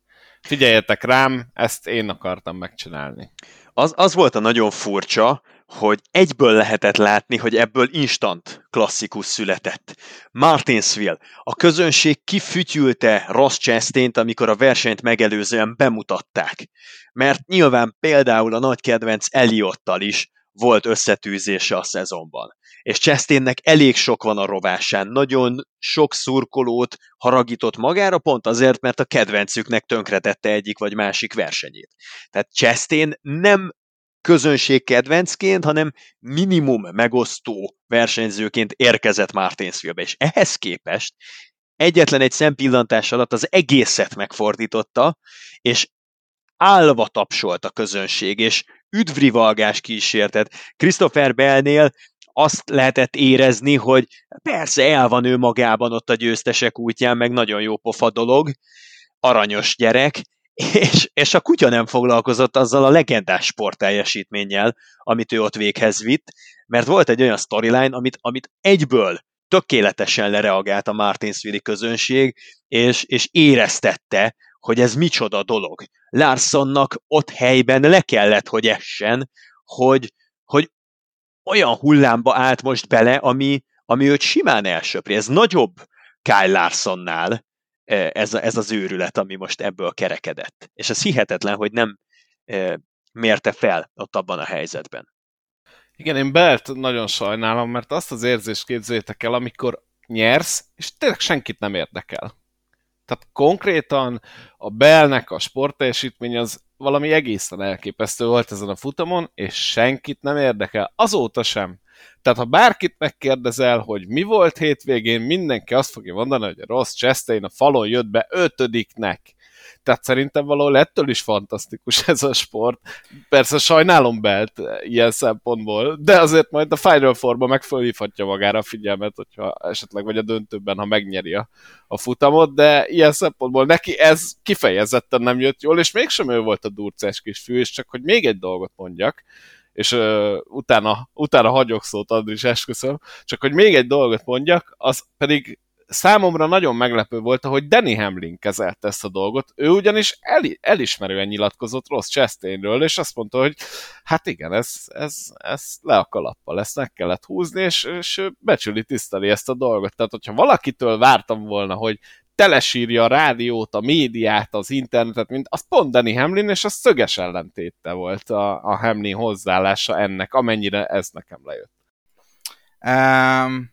Figyeljetek rám, ezt én akartam megcsinálni. Az, az volt a nagyon furcsa, hogy egyből lehetett látni, hogy ebből instant klasszikus született. Martinsville. A közönség kifütyülte Ross chastain amikor a versenyt megelőzően bemutatták. Mert nyilván például a nagy kedvenc Eliottal is volt összetűzése a szezonban. És Chastainnek elég sok van a rovásán, nagyon sok szurkolót haragított magára, pont azért, mert a kedvencüknek tönkretette egyik vagy másik versenyét. Tehát Chastain nem közönség kedvencként, hanem minimum megosztó versenyzőként érkezett Martinsville-be, és ehhez képest egyetlen egy szempillantás alatt az egészet megfordította, és állva tapsolt a közönség, és üdvrivalgás kísértet. Christopher Bellnél azt lehetett érezni, hogy persze el van ő magában ott a győztesek útján, meg nagyon jó pofa dolog, aranyos gyerek, és, és a kutya nem foglalkozott azzal a legendás sportteljesítménnyel, amit ő ott véghez vitt, mert volt egy olyan storyline, amit, amit egyből tökéletesen lereagált a Martinsville közönség, és, és éreztette, hogy ez micsoda dolog. Larsonnak ott helyben le kellett, hogy essen, hogy, hogy olyan hullámba állt most bele, ami, ami őt simán elsöpri. Ez nagyobb Kyle Larsonnál e, ez, ez az őrület, ami most ebből kerekedett. És ez hihetetlen, hogy nem e, mérte fel ott abban a helyzetben. Igen, én Belt nagyon sajnálom, mert azt az érzést képzeljétek el, amikor nyersz, és tényleg senkit nem érdekel. Tehát konkrétan a Bellnek a sportteljesítmény az valami egészen elképesztő volt ezen a futamon, és senkit nem érdekel. Azóta sem. Tehát ha bárkit megkérdezel, hogy mi volt hétvégén, mindenki azt fogja mondani, hogy Ross Chastain a falon jött be ötödiknek. Tehát szerintem valahol ettől is fantasztikus ez a sport. Persze sajnálom Belt ilyen szempontból, de azért majd a Final Four-ba meg magára a figyelmet, hogyha esetleg vagy a döntőben, ha megnyeri a, a futamot, de ilyen szempontból neki ez kifejezetten nem jött jól, és mégsem ő volt a durcás kis fű, és csak hogy még egy dolgot mondjak, és uh, utána, utána hagyok szót, Andris, esküszöm, csak hogy még egy dolgot mondjak, az pedig számomra nagyon meglepő volt, hogy Danny Hamlin kezelte ezt a dolgot. Ő ugyanis el, elismerően nyilatkozott Ross Chastainről, és azt mondta, hogy hát igen, ez, ez, ez le a kalappal, ezt meg kellett húzni, és, és becsüli, tiszteli ezt a dolgot. Tehát, hogyha valakitől vártam volna, hogy telesírja a rádiót, a médiát, az internetet, mint az pont Danny Hamlin, és az szöges ellentéte volt a, a Hamlin hozzáállása ennek, amennyire ez nekem lejött. Um,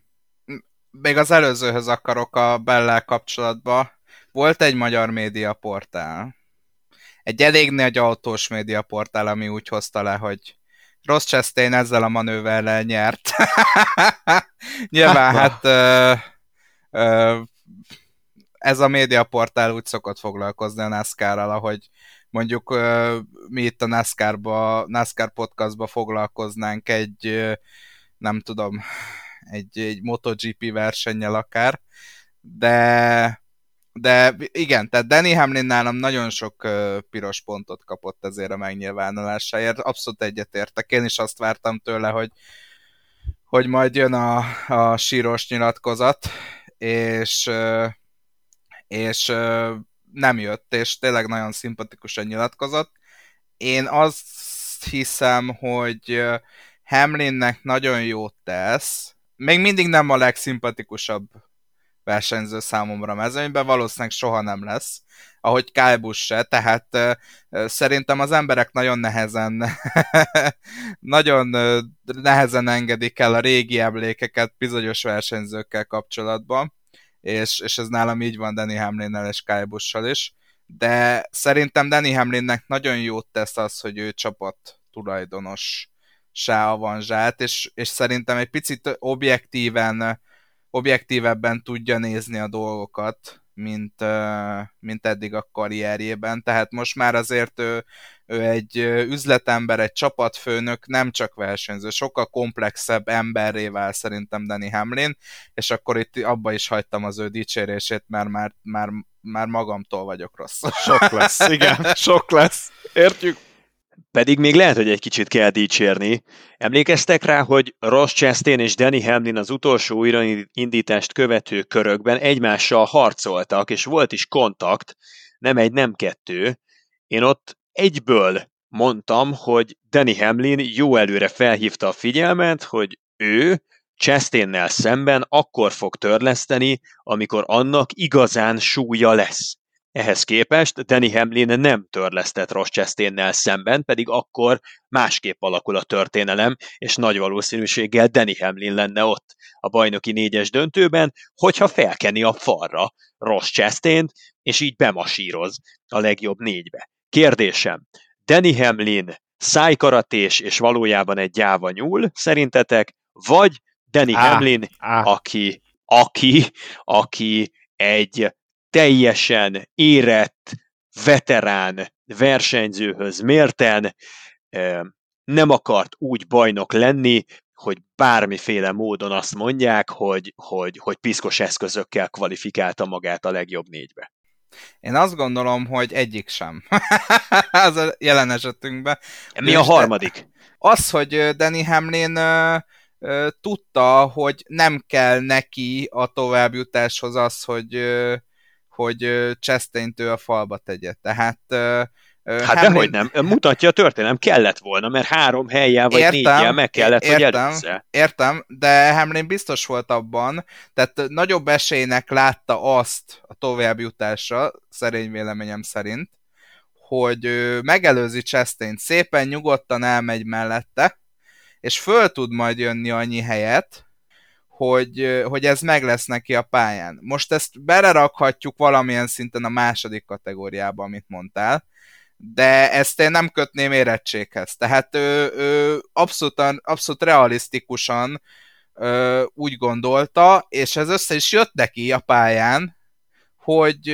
még az előzőhöz akarok a Bellel kapcsolatba. Volt egy magyar médiaportál. Egy elég nagy autós médiaportál, ami úgy hozta le, hogy Ross Chastain ezzel a manőverrel nyert. Nyilván hát ö, ö, ez a médiaportál úgy szokott foglalkozni a NASCAR-ral, ahogy mondjuk ö, mi itt a NASCAR-ba, NASCAR podcastba foglalkoznánk egy, ö, nem tudom, egy, egy MotoGP versennyel akár, de, de igen, tehát Danny Hamlin nálam nagyon sok piros pontot kapott ezért a megnyilvánulásáért, abszolút egyetértek, én is azt vártam tőle, hogy, hogy majd jön a, a síros nyilatkozat, és, és nem jött, és tényleg nagyon szimpatikusan nyilatkozott. Én azt hiszem, hogy Hamlinnek nagyon jót tesz, még mindig nem a legszimpatikusabb versenyző számomra mezőnyben, valószínűleg soha nem lesz, ahogy Kyle Busch se, tehát szerintem az emberek nagyon nehezen nagyon uh, nehezen engedik el a régi emlékeket bizonyos versenyzőkkel kapcsolatban, és, és ez nálam így van Danny Hamlinnel és Kyle is, de szerintem Danny Hamlinnek nagyon jót tesz az, hogy ő csapat tulajdonos se avanzsát, és, és szerintem egy picit objektíven objektívebben tudja nézni a dolgokat, mint, mint eddig a karrierjében. Tehát most már azért ő, ő egy üzletember, egy csapatfőnök, nem csak versenyző, sokkal komplexebb emberré vál szerintem Danny Hamlin, és akkor itt abba is hagytam az ő dicsérését, mert már, már, már magamtól vagyok rossz. Sok lesz, igen, sok lesz. Értjük? Pedig még lehet, hogy egy kicsit kell dicsérni. Emlékeztek rá, hogy Ross Chastain és Danny Hamlin az utolsó újraindítást követő körökben egymással harcoltak, és volt is kontakt, nem egy, nem kettő. Én ott egyből mondtam, hogy Danny Hamlin jó előre felhívta a figyelmet, hogy ő Chastainnel szemben akkor fog törleszteni, amikor annak igazán súlya lesz. Ehhez képest Danny Hamlin nem törlesztett Ross Chastainnel szemben, pedig akkor másképp alakul a történelem, és nagy valószínűséggel Danny Hamlin lenne ott a bajnoki négyes döntőben, hogyha felkeni a falra Ross chastain és így bemasíroz a legjobb négybe. Kérdésem, Danny Hamlin szájkaratés és valójában egy gyáva nyúl, szerintetek, vagy Danny á, Hamlin, á. aki, aki, aki egy teljesen érett, veterán versenyzőhöz mérten nem akart úgy bajnok lenni, hogy bármiféle módon azt mondják, hogy, hogy, hogy piszkos eszközökkel kvalifikálta magát a legjobb négybe. Én azt gondolom, hogy egyik sem. az a jelen esetünkben. Mi a harmadik? Az, hogy Danny Hamlin tudta, hogy nem kell neki a továbbjutáshoz az, hogy hogy Chastain-t ő a falba tegye. Tehát Hát Hamlin... dehogy nem, mutatja a történelem, kellett volna, mert három helyjel vagy értem, négyel meg kellett, értem, hogy. Értem, de Hamlin biztos volt abban, tehát nagyobb esélynek látta azt a továbbjutásra, szerény véleményem szerint, hogy megelőzi chastain szépen, nyugodtan elmegy mellette, és föl tud majd jönni annyi helyet, hogy, hogy ez meg lesz neki a pályán. Most ezt belerakhatjuk valamilyen szinten a második kategóriába, amit mondtál, de ezt én nem kötném érettséghez. Tehát ő, ő abszolút, abszolút realisztikusan ö, úgy gondolta, és ez össze is jött neki a pályán, hogy,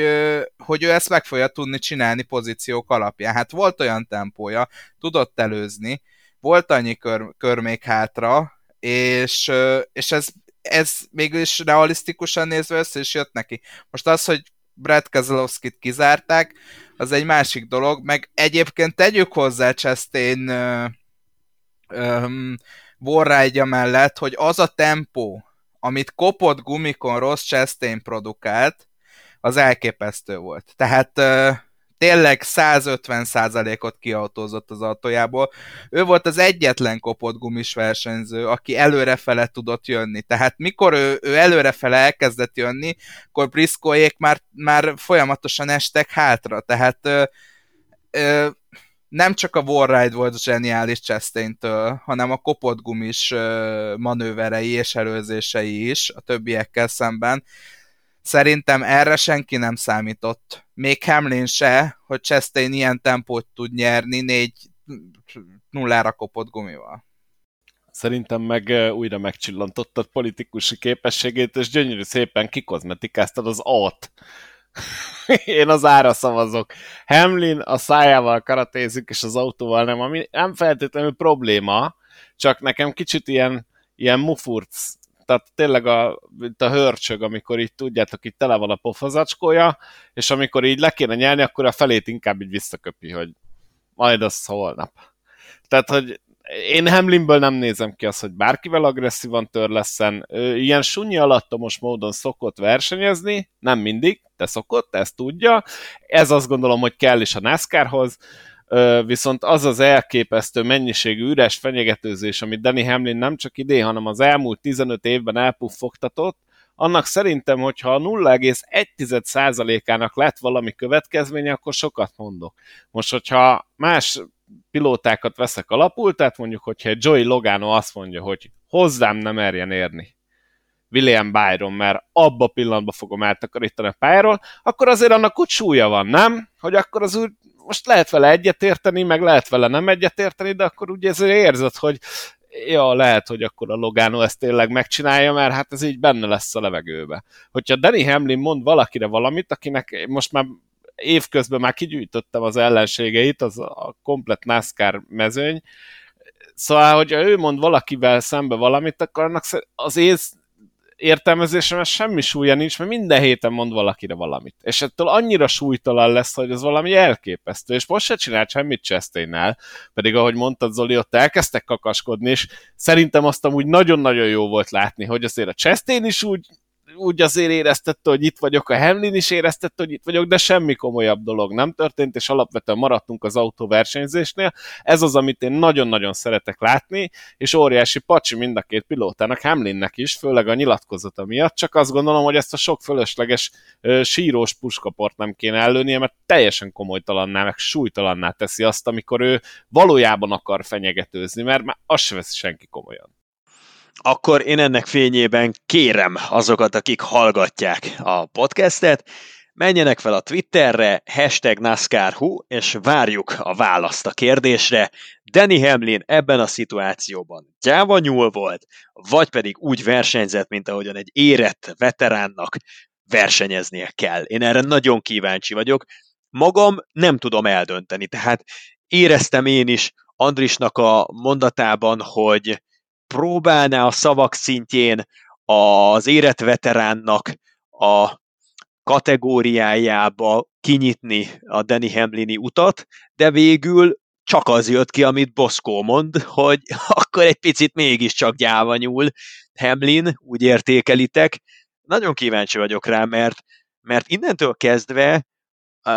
hogy ő ezt meg fogja tudni csinálni pozíciók alapján. Hát volt olyan tempója, tudott előzni, volt annyi kör, kör még hátra, és, és ez ez mégis realisztikusan nézve össze is jött neki. Most az, hogy Brad Keselowski-t kizárták, az egy másik dolog, meg egyébként tegyük hozzá Chastain um, Warride mellett, hogy az a tempó, amit kopott gumikon rossz Chastain produkált, az elképesztő volt. Tehát tényleg 150%-ot kiautózott az autójából. Ő volt az egyetlen kopott gumis versenyző, aki előrefele tudott jönni. Tehát mikor ő, ő előrefele elkezdett jönni, akkor Briscoék már, már folyamatosan estek hátra. Tehát ö, ö, nem csak a Warride volt zseniális Chastain-től, hanem a kopott gumis manőverei és előzései is a többiekkel szemben. Szerintem erre senki nem számított. Még Hamlin se, hogy Chastain ilyen tempót tud nyerni négy nullára kopott gumival. Szerintem meg újra megcsillantottad politikusi képességét, és gyönyörű szépen kikozmetikáztad az A-t. Én az ára szavazok. Hamlin a szájával karatézik, és az autóval nem, ami nem feltétlenül probléma, csak nekem kicsit ilyen, ilyen mufurc tehát tényleg a, mint a hörcsög, amikor így tudjátok, így tele van a pofazacskója, és amikor így le kéne nyelni, akkor a felét inkább így visszaköpi, hogy majd az holnap. Tehát, hogy én Hamlinből nem nézem ki azt, hogy bárkivel agresszívan tör leszen. Ilyen sunyi alattomos módon szokott versenyezni, nem mindig, de szokott, ezt tudja. Ez azt gondolom, hogy kell is a NASCAR-hoz viszont az az elképesztő mennyiségű üres fenyegetőzés, amit Danny Hamlin nem csak idén, hanem az elmúlt 15 évben elpuffogtatott, annak szerintem, hogyha a 0,1%-ának lett valami következménye, akkor sokat mondok. Most, hogyha más pilótákat veszek alapul, tehát mondjuk, hogyha Joey Logano azt mondja, hogy hozzám nem merjen érni William Byron, mert abba a pillanatban fogom eltakarítani a pályáról, akkor azért annak úgy súlya van, nem? Hogy akkor az úgy most lehet vele egyetérteni, meg lehet vele nem egyetérteni, de akkor ugye ezért érzed, hogy ja, lehet, hogy akkor a Logano ezt tényleg megcsinálja, mert hát ez így benne lesz a levegőbe. Hogyha Danny Hamlin mond valakire valamit, akinek most már évközben már kigyűjtöttem az ellenségeit, az a komplet NASCAR mezőny, szóval, hogyha ő mond valakivel szembe valamit, akkor annak az ész értelmezésem semmi súlya nincs, mert minden héten mond valakire valamit. És ettől annyira súlytalan lesz, hogy ez valami elképesztő. És most se csinált semmit Chastain-nel, pedig ahogy mondtad Zoli, ott elkezdtek kakaskodni, és szerintem azt amúgy nagyon-nagyon jó volt látni, hogy azért a Chastain is úgy úgy azért éreztette, hogy itt vagyok, a Hamlin is éreztette, hogy itt vagyok, de semmi komolyabb dolog nem történt, és alapvetően maradtunk az autóversenyzésnél. Ez az, amit én nagyon-nagyon szeretek látni, és óriási pacsi mind a két pilótának, Hamlinnek is, főleg a nyilatkozata miatt, csak azt gondolom, hogy ezt a sok fölösleges sírós puskaport nem kéne előnie, mert teljesen komolytalanná, meg súlytalanná teszi azt, amikor ő valójában akar fenyegetőzni, mert már azt se veszi senki komolyan akkor én ennek fényében kérem azokat, akik hallgatják a podcastet, menjenek fel a Twitterre, hashtag NASCARHU, és várjuk a választ a kérdésre. Danny Hamlin ebben a szituációban gyáva nyúl volt, vagy pedig úgy versenyzett, mint ahogyan egy érett veteránnak versenyeznie kell. Én erre nagyon kíváncsi vagyok. Magam nem tudom eldönteni, tehát éreztem én is Andrisnak a mondatában, hogy próbálná a szavak szintjén az érett veteránnak a kategóriájába kinyitni a Danny Hamlini utat, de végül csak az jött ki, amit Boszkó mond, hogy akkor egy picit mégiscsak gyáva nyúl Hamlin, úgy értékelitek. Nagyon kíváncsi vagyok rá, mert, mert innentől kezdve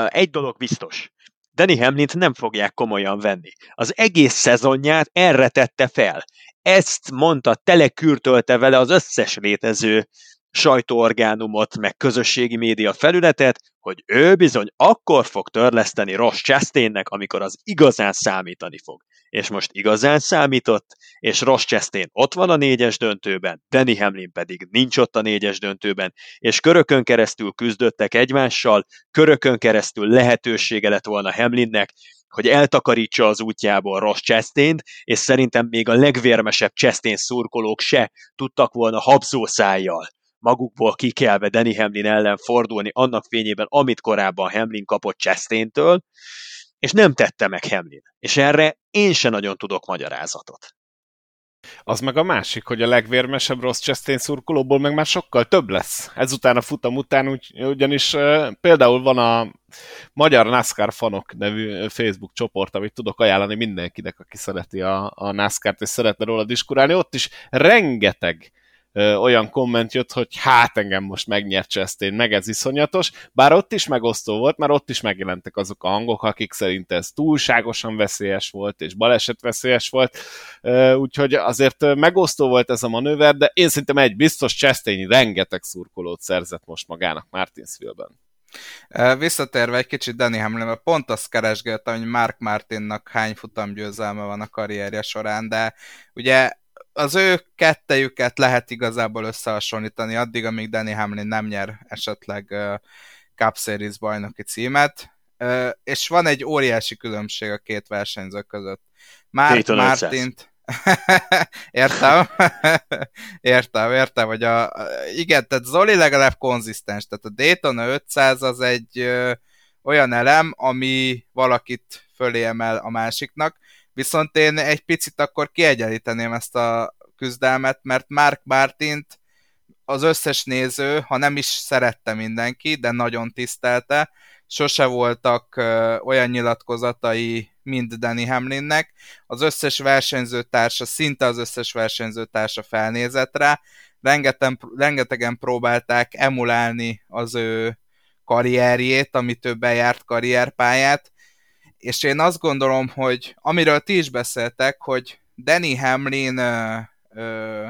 egy dolog biztos. Danny Hamlint nem fogják komolyan venni. Az egész szezonját erre tette fel ezt mondta, telekürtölte vele az összes létező sajtóorgánumot, meg közösségi média felületet, hogy ő bizony akkor fog törleszteni Ross Chastainnek, amikor az igazán számítani fog. És most igazán számított, és Ross Chastain ott van a négyes döntőben, Danny Hamlin pedig nincs ott a négyes döntőben, és körökön keresztül küzdöttek egymással, körökön keresztül lehetősége lett volna Hamlinnek, hogy eltakarítsa az útjából Ross chastain és szerintem még a legvérmesebb Chastain szurkolók se tudtak volna habzószájjal magukból kikelve Danny Hamlin ellen fordulni annak fényében, amit korábban Hamlin kapott Chastain-től, és nem tette meg Hamlin. És erre én se nagyon tudok magyarázatot. Az meg a másik, hogy a legvérmesebb rossz Chastain szurkolóból meg már sokkal több lesz. Ezután a futam után úgy, ugyanis uh, például van a Magyar NASCAR fanok nevű Facebook csoport, amit tudok ajánlani mindenkinek, aki szereti a, a NASCAR-t és szeretne róla diskurálni. Ott is rengeteg olyan komment jött, hogy hát engem most megnyert Chastain, meg ez iszonyatos, bár ott is megosztó volt, mert ott is megjelentek azok a hangok, akik szerint ez túlságosan veszélyes volt, és baleset veszélyes volt, úgyhogy azért megosztó volt ez a manőver, de én szerintem egy biztos Chastain rengeteg szurkolót szerzett most magának Martinsville-ben. Visszatérve egy kicsit Danny Hamlinbe, pont azt keresgéltem, hogy Mark Martinnak hány futamgyőzelme van a karrierje során, de ugye az ő kettejüket lehet igazából összehasonlítani addig, amíg Danny Hamlin nem nyer esetleg uh, Cup Series bajnoki címet, uh, és van egy óriási különbség a két versenyző között. Mark Martint értem, értem, értem, hogy a, igen, tehát Zoli legalább konzisztens, tehát a Daytona 500 az egy ö, olyan elem, ami valakit fölé emel a másiknak, viszont én egy picit akkor kiegyenlíteném ezt a küzdelmet, mert Mark Martint az összes néző, ha nem is szerette mindenki, de nagyon tisztelte, sose voltak olyan nyilatkozatai mind Danny Hamlinnek. Az összes versenyzőtársa, szinte az összes versenyzőtársa felnézett rá, Rengetegen, rengetegen próbálták emulálni az ő karrierjét, amit ő bejárt karrierpályát, és én azt gondolom, hogy amiről ti is beszéltek, hogy Danny Hamlin ö, ö,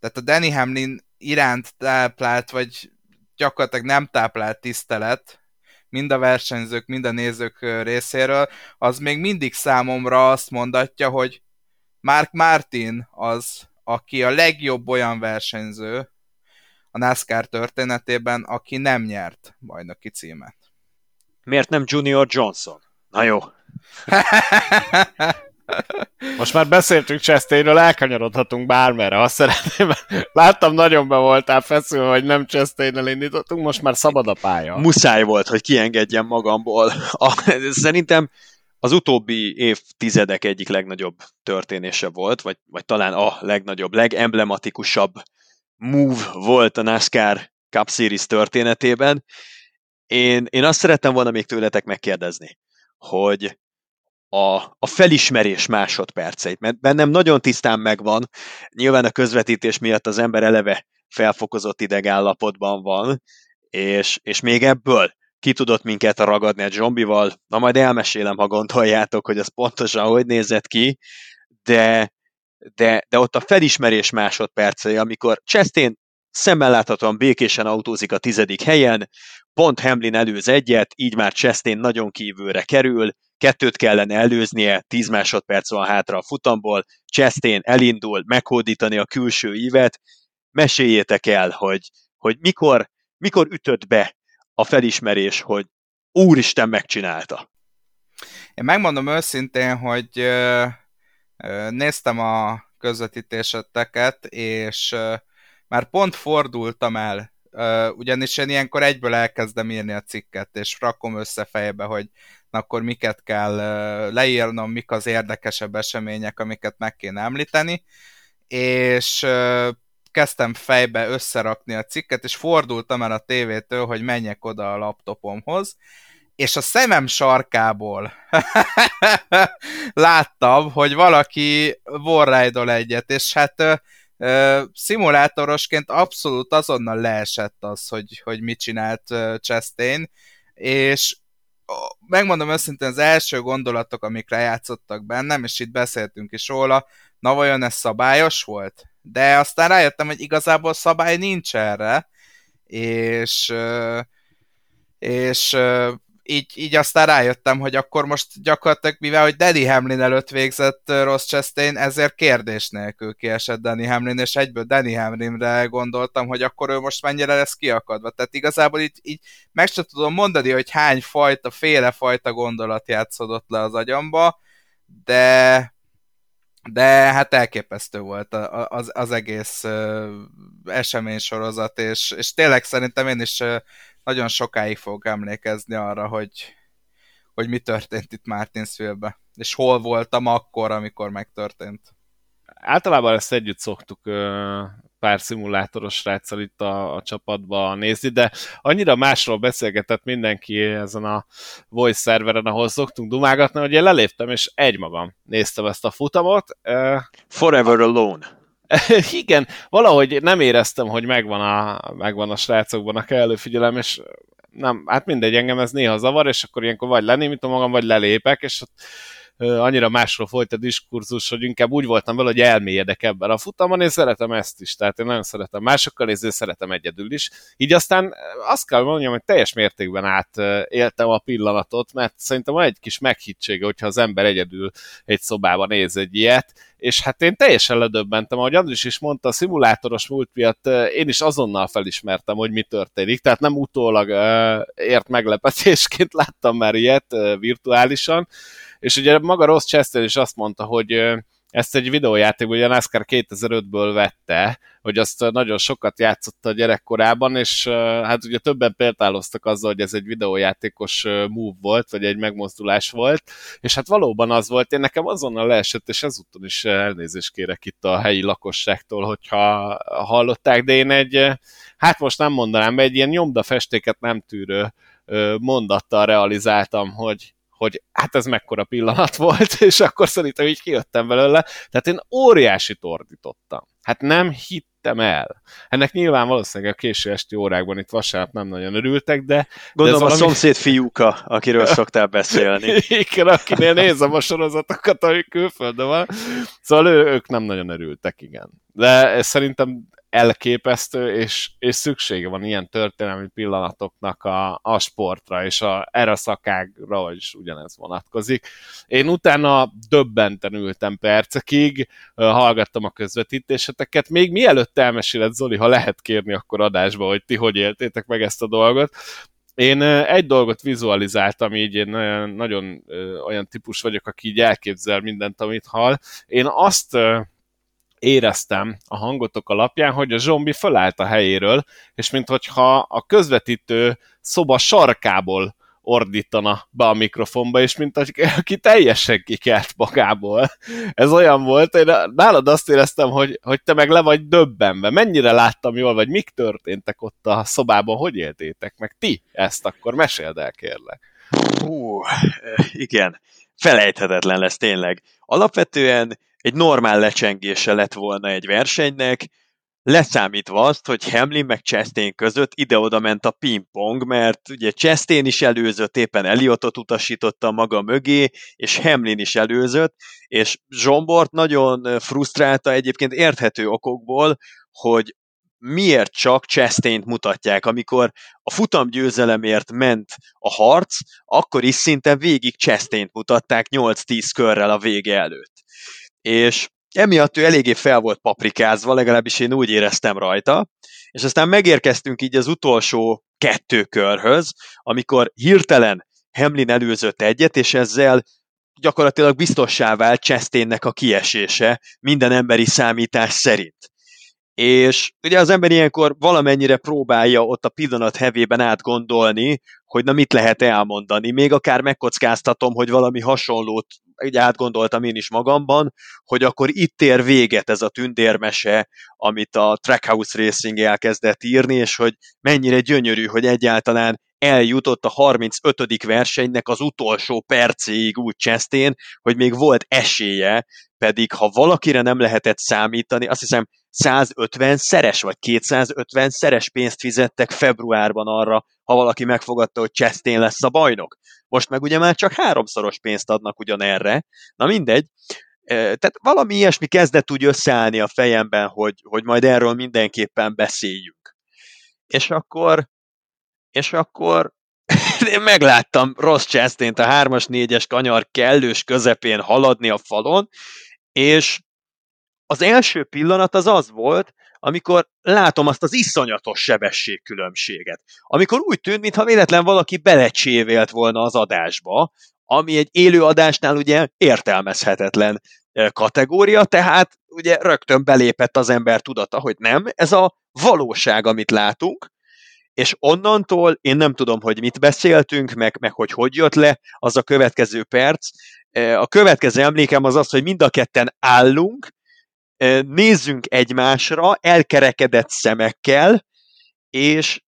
tehát a Danny Hamlin iránt táplált, vagy gyakorlatilag nem táplált tisztelet, mind a versenyzők, mind a nézők részéről, az még mindig számomra azt mondatja, hogy Mark Martin az, aki a legjobb olyan versenyző a NASCAR történetében, aki nem nyert bajnoki címet. Miért nem Junior Johnson? Na jó. Most már beszéltünk Chastainről, elkanyarodhatunk bármerre, ha szeretném. Láttam, nagyon be voltál feszülve, hogy nem chastain indítottunk, most már szabad a pálya. Muszáj volt, hogy kiengedjem magamból. A, szerintem az utóbbi évtizedek egyik legnagyobb történése volt, vagy, vagy talán a legnagyobb, legemblematikusabb move volt a NASCAR Cup Series történetében. Én, én azt szerettem volna még tőletek megkérdezni, hogy a, a felismerés másodperceit, mert bennem nagyon tisztán megvan, nyilván a közvetítés miatt az ember eleve felfokozott idegállapotban van, és, és még ebből ki tudott minket ragadni a zombival, na majd elmesélem, ha gondoljátok, hogy az pontosan hogy nézett ki, de, de, de ott a felismerés másodpercei, amikor Chastain szemmel láthatóan békésen autózik a tizedik helyen, pont Hamlin előz egyet, így már Chastain nagyon kívülre kerül, kettőt kellene előznie, 10 másodperc van hátra a futamból, Chastain elindul meghódítani a külső ívet, meséljétek el, hogy, hogy mikor, mikor ütött be a felismerés, hogy úristen megcsinálta. Én megmondom őszintén, hogy néztem a közvetítéseteket, és már pont fordultam el ugyanis én ilyenkor egyből elkezdem írni a cikket, és rakom össze fejbe, hogy akkor miket kell leírnom, mik az érdekesebb események, amiket meg kéne említeni, és kezdtem fejbe összerakni a cikket, és fordultam el a tévétől, hogy menjek oda a laptopomhoz, és a szemem sarkából láttam, hogy valaki borrájdol egyet, és hát szimulátorosként abszolút azonnal leesett az, hogy, hogy mit csinált Chastain, és megmondom őszintén, az első gondolatok, amik játszottak bennem, és itt beszéltünk is róla, na vajon ez szabályos volt? De aztán rájöttem, hogy igazából szabály nincs erre, és és így, így aztán rájöttem, hogy akkor most gyakorlatilag, mivel hogy Danny Hamlin előtt végzett Ross Chastain, ezért kérdés nélkül kiesett Danny Hamlin, és egyből Danny Hamlinre gondoltam, hogy akkor ő most mennyire lesz kiakadva. Tehát igazából így, így meg sem tudom mondani, hogy hány fajta, féle fajta gondolat játszódott le az agyamba, de de hát elképesztő volt az, az egész eseménysorozat, és, és tényleg szerintem én is nagyon sokáig fogok emlékezni arra, hogy, hogy mi történt itt Martinsville-be, és hol voltam akkor, amikor megtörtént. Általában ezt együtt szoktuk pár szimulátoros sráccal itt a, a csapatba nézni, de annyira másról beszélgetett mindenki ezen a voice szerveren, ahol szoktunk dumágatni, hogy én leléptem, és egymagam néztem ezt a futamot. Forever Alone. igen, valahogy nem éreztem, hogy megvan a, megvan a srácokban a kellő figyelem, és nem, hát mindegy, engem ez néha zavar, és akkor ilyenkor vagy lenémítom magam, vagy lelépek, és ott annyira másról folyt a diskurzus, hogy inkább úgy voltam vele, hogy elmélyedek ebben a futamon, és szeretem ezt is, tehát én nagyon szeretem másokkal nézni, szeretem egyedül is. Így aztán azt kell mondjam, hogy teljes mértékben átéltem a pillanatot, mert szerintem van egy kis meghittsége, hogyha az ember egyedül egy szobában néz egy ilyet, és hát én teljesen ledöbbentem, ahogy Andris is mondta, a szimulátoros múlt miatt én is azonnal felismertem, hogy mi történik, tehát nem utólag ért meglepetésként láttam már ilyet virtuálisan, és ugye maga Ross Chester is azt mondta, hogy ezt egy videójáték, ugye NASCAR 2005-ből vette, hogy azt nagyon sokat játszotta a gyerekkorában, és hát ugye többen példáloztak azzal, hogy ez egy videójátékos move volt, vagy egy megmozdulás volt, és hát valóban az volt, én nekem azonnal leesett, és ezúton is elnézést kérek itt a helyi lakosságtól, hogyha hallották, de én egy, hát most nem mondanám, egy ilyen nyomdafestéket nem tűrő mondattal realizáltam, hogy hogy hát ez mekkora pillanat volt, és akkor szerintem így kijöttem belőle. Tehát én óriási tordítottam. Hát nem hittem el. Ennek nyilván valószínűleg a késő esti órákban itt vasárnap nem nagyon örültek, de... Gondolom de valami... a szomszéd fiúka, akiről szoktál beszélni. Igen, akinél nézem a sorozatokat, ami külföldön van. Szóval ő, ők nem nagyon örültek, igen. De szerintem elképesztő, és, és szüksége van ilyen történelmi pillanatoknak a, a sportra, és a, erre a szakágra is ugyanez vonatkozik. Én utána döbbenten ültem percekig, hallgattam a közvetítéseteket, még mielőtt elmeséled Zoli, ha lehet kérni akkor adásba, hogy ti hogy éltétek meg ezt a dolgot, én egy dolgot vizualizáltam, így én nagyon, nagyon olyan típus vagyok, aki így elképzel mindent, amit hall. Én azt éreztem a hangotok alapján, hogy a zombi fölállt a helyéről, és minthogyha a közvetítő szoba sarkából ordítana be a mikrofonba, és mint aki teljesen kikelt magából. Ez olyan volt, én nálad azt éreztem, hogy, hogy te meg le vagy döbbenve. Mennyire láttam jól, vagy mik történtek ott a szobában, hogy éltétek meg ti ezt, akkor meséld el, kérlek. Hú, igen, felejthetetlen lesz tényleg. Alapvetően egy normál lecsengése lett volna egy versenynek, leszámítva azt, hogy Hamlin meg Chastain között ide-oda ment a pingpong, mert ugye Chastain is előzött, éppen Eliotot utasította maga mögé, és Hamlin is előzött, és Zsombort nagyon frusztrálta egyébként érthető okokból, hogy miért csak chastain mutatják. Amikor a futam győzelemért ment a harc, akkor is szinte végig chastain mutatták 8-10 körrel a vége előtt és emiatt ő eléggé fel volt paprikázva, legalábbis én úgy éreztem rajta, és aztán megérkeztünk így az utolsó kettő körhöz, amikor hirtelen Hamlin előzött egyet, és ezzel gyakorlatilag biztossá vált Chastainnek a kiesése minden emberi számítás szerint. És ugye az ember ilyenkor valamennyire próbálja ott a pillanat hevében átgondolni, hogy na mit lehet elmondani. Még akár megkockáztatom, hogy valami hasonlót így átgondoltam én is magamban, hogy akkor itt ér véget ez a tündérmese, amit a Trackhouse Racing elkezdett írni, és hogy mennyire gyönyörű, hogy egyáltalán eljutott a 35. versenynek az utolsó percéig úgy csesztén, hogy még volt esélye, pedig ha valakire nem lehetett számítani, azt hiszem 150 szeres vagy 250 szeres pénzt fizettek februárban arra, ha valaki megfogadta, hogy Chastain lesz a bajnok. Most meg ugye már csak háromszoros pénzt adnak ugyanerre. Na mindegy. Tehát valami ilyesmi kezdett úgy összeállni a fejemben, hogy, hogy majd erről mindenképpen beszéljünk. És akkor, és akkor én megláttam Ross chastain a 3-as, 4-es kanyar kellős közepén haladni a falon, és az első pillanat az az volt, amikor látom azt az iszonyatos sebességkülönbséget. Amikor úgy tűnt, mintha véletlen valaki belecsévélt volna az adásba, ami egy élő adásnál ugye értelmezhetetlen kategória, tehát ugye rögtön belépett az ember tudata, hogy nem, ez a valóság, amit látunk, és onnantól én nem tudom, hogy mit beszéltünk, meg, meg hogy hogy jött le az a következő perc. A következő emlékem az az, hogy mind a ketten állunk, nézzünk egymásra elkerekedett szemekkel, és,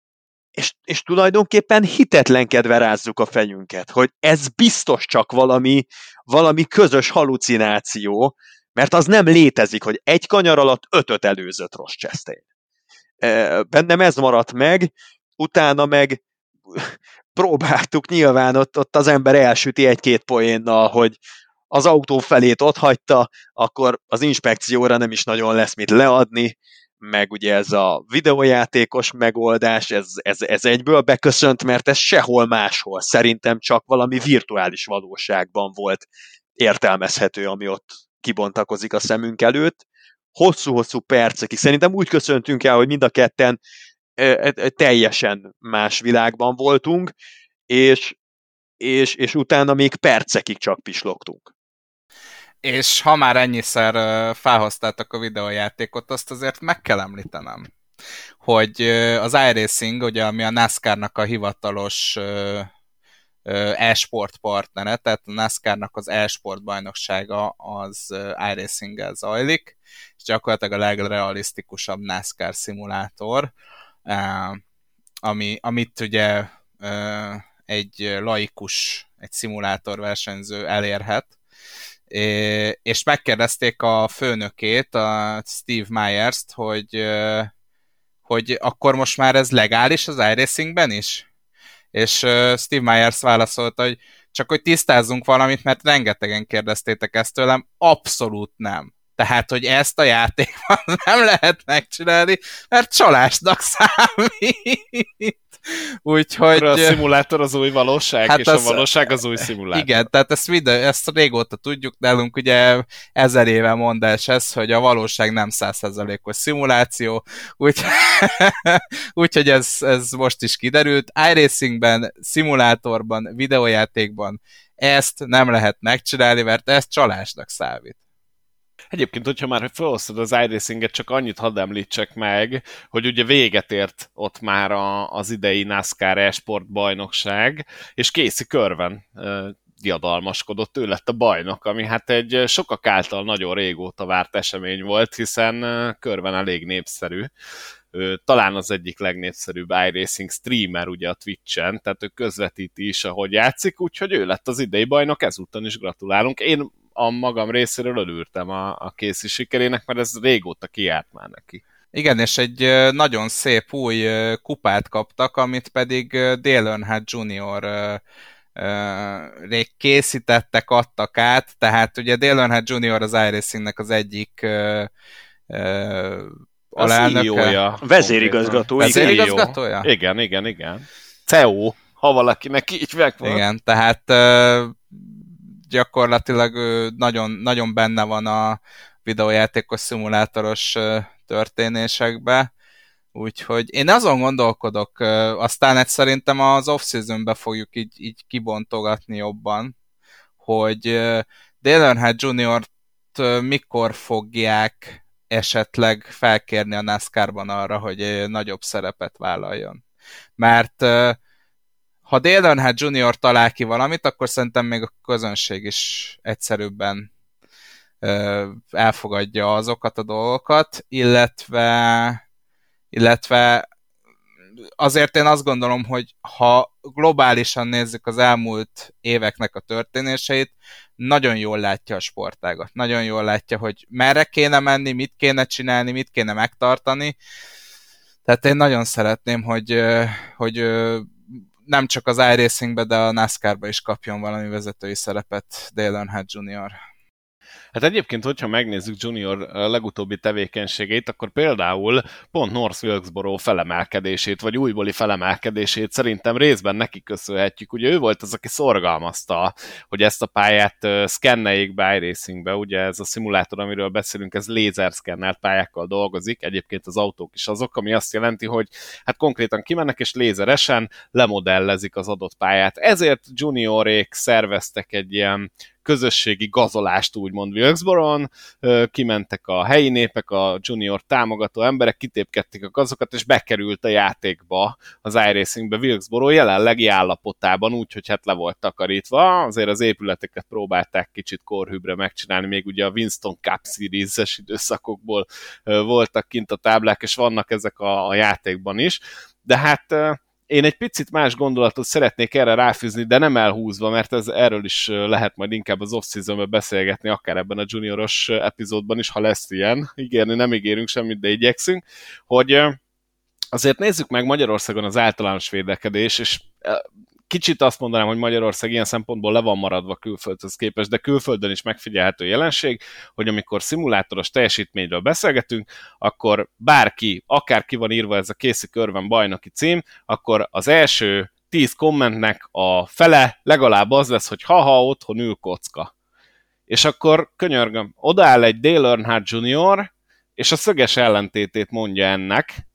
és, és tulajdonképpen hitetlenkedve rázzuk a fejünket, hogy ez biztos csak valami, valami közös halucináció, mert az nem létezik, hogy egy kanyar alatt ötöt előzött Ross Chastain. Bennem ez maradt meg, utána meg próbáltuk nyilván, ott, ott az ember elsüti egy-két poénnal, hogy az autó felét ott hagyta, akkor az inspekcióra nem is nagyon lesz mit leadni, meg ugye ez a videójátékos megoldás, ez, ez, ez egyből beköszönt, mert ez sehol máshol, szerintem csak valami virtuális valóságban volt értelmezhető, ami ott kibontakozik a szemünk előtt. Hosszú-hosszú percekig. Szerintem úgy köszöntünk el, hogy mind a ketten teljesen más világban voltunk, és, és, és utána még percekig csak pislogtunk. És ha már ennyiszer felhoztátok a videójátékot, azt azért meg kell említenem, hogy az iRacing, ugye, ami a NASCAR-nak a hivatalos e-sport partnere, tehát a NASCAR-nak az e-sport bajnoksága az iRacing-gel zajlik, és gyakorlatilag a legrealisztikusabb NASCAR szimulátor, ami, amit ugye egy laikus egy szimulátor versenyző elérhet. És megkérdezték a főnökét, a Steve Myers-t, hogy, hogy akkor most már ez legális az iRacingben is? És Steve Myers válaszolta, hogy csak hogy tisztázzunk valamit, mert rengetegen kérdeztétek ezt tőlem, abszolút nem. Tehát, hogy ezt a játékban nem lehet megcsinálni, mert csalásnak számít. Úgyhogy... A szimulátor az új valóság, hát és az, a valóság az új szimulátor. Igen, tehát ezt, videó, ezt régóta tudjuk, nálunk ugye ezer éve mondás ez, hogy a valóság nem százszerzalékos szimuláció, úgyhogy úgy, ez, ez most is kiderült. iRacingben, szimulátorban, videójátékban ezt nem lehet megcsinálni, mert ez csalásnak számít. Egyébként, hogyha már felhoztad az iRacing-et, csak annyit hadd említsek meg, hogy ugye véget ért ott már a, az idei NASCAR e-sport bajnokság, és Casey Körven diadalmaskodott, ő lett a bajnok, ami hát egy sokak által nagyon régóta várt esemény volt, hiszen Körven elég népszerű, talán az egyik legnépszerűbb iRacing streamer ugye a Twitch-en, tehát ő közvetíti is, ahogy játszik, úgyhogy ő lett az idei bajnok, ezúttal is gratulálunk. Én a magam részéről örültem a, a készi sikerének, mert ez régóta kiárt már neki. Igen, és egy nagyon szép új kupát kaptak, amit pedig Dale Earnhardt Jr. rég készítettek, adtak át, tehát ugye Dale Earnhardt Jr. az iRacingnek az egyik alelnöke. Vezérigazgató. Vezérigazgatója? Igen, igen, igen. CEO, ha valakinek így megvan. Igen, tehát gyakorlatilag nagyon, nagyon benne van a videójátékos szimulátoros történésekbe, úgyhogy én azon gondolkodok, aztán egy szerintem az off-seasonbe fogjuk így, így kibontogatni jobban, hogy Dale Earnhardt Jr. mikor fogják esetleg felkérni a NASCAR-ban arra, hogy nagyobb szerepet vállaljon. Mert ha Dale Earnhardt Jr. talál ki valamit, akkor szerintem még a közönség is egyszerűbben elfogadja azokat a dolgokat, illetve, illetve azért én azt gondolom, hogy ha globálisan nézzük az elmúlt éveknek a történéseit, nagyon jól látja a sportágat. Nagyon jól látja, hogy merre kéne menni, mit kéne csinálni, mit kéne megtartani. Tehát én nagyon szeretném, hogy, hogy nem csak az iRacingbe, de a NASCAR-ba is kapjon valami vezetői szerepet Dale Earnhardt Jr. Hát egyébként, hogyha megnézzük Junior legutóbbi tevékenységét, akkor például pont North Wilkesboro felemelkedését, vagy újbóli felemelkedését szerintem részben neki köszönhetjük. Ugye ő volt az, aki szorgalmazta, hogy ezt a pályát szkenneljék be iRacingbe, ugye ez a szimulátor, amiről beszélünk, ez lézerszkennelt pályákkal dolgozik, egyébként az autók is azok, ami azt jelenti, hogy hát konkrétan kimennek és lézeresen lemodellezik az adott pályát. Ezért juniorék szerveztek egy ilyen közösségi gazolást úgymond Wilkesboro-on, kimentek a helyi népek, a junior támogató emberek, kitépkedték a gazokat, és bekerült a játékba, az iRacingbe Wilkesboro jelenlegi állapotában, úgyhogy hát le volt takarítva, azért az épületeket próbálták kicsit korhűbre megcsinálni, még ugye a Winston Cup Series-es időszakokból voltak kint a táblák, és vannak ezek a, a játékban is, de hát én egy picit más gondolatot szeretnék erre ráfűzni, de nem elhúzva, mert ez erről is lehet majd inkább az off beszélgetni, akár ebben a junioros epizódban is, ha lesz ilyen. Ígérni nem ígérünk semmit, de igyekszünk, hogy azért nézzük meg Magyarországon az általános védekedés, és kicsit azt mondanám, hogy Magyarország ilyen szempontból le van maradva külföldhöz képest, de külföldön is megfigyelhető jelenség, hogy amikor szimulátoros teljesítményről beszélgetünk, akkor bárki, akár ki van írva ez a készi körben bajnoki cím, akkor az első tíz kommentnek a fele legalább az lesz, hogy ha-ha, otthon ül kocka. És akkor könyörgöm, odaáll egy Dale Earnhardt Jr., és a szöges ellentétét mondja ennek,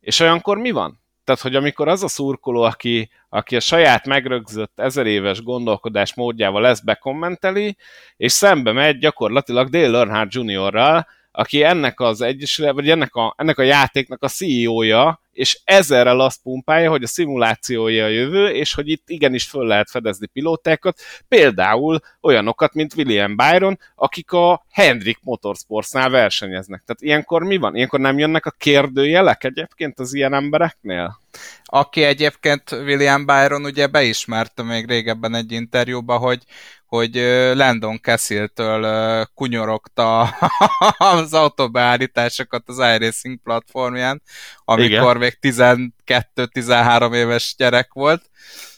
és olyankor mi van? Tehát, hogy amikor az a szurkoló, aki, aki a saját megrögzött ezer éves gondolkodás módjával ezt bekommenteli, és szembe megy gyakorlatilag Dale Earnhardt Jr.-ral, aki ennek az egyesület, vagy ennek a, ennek a játéknak a CEO-ja, és ezerrel azt pumpálja, hogy a szimulációja a jövő, és hogy itt igenis föl lehet fedezni pilótákat, például olyanokat, mint William Byron, akik a Hendrik Motorsportsnál versenyeznek. Tehát ilyenkor mi van? Ilyenkor nem jönnek a kérdőjelek egyébként az ilyen embereknél? Aki egyébként William Byron ugye beismerte még régebben egy interjúban, hogy hogy Landon Cassiltől kunyorogta az autóbeállításokat az iRacing platformján, amikor igen. Még 12-13 éves gyerek volt.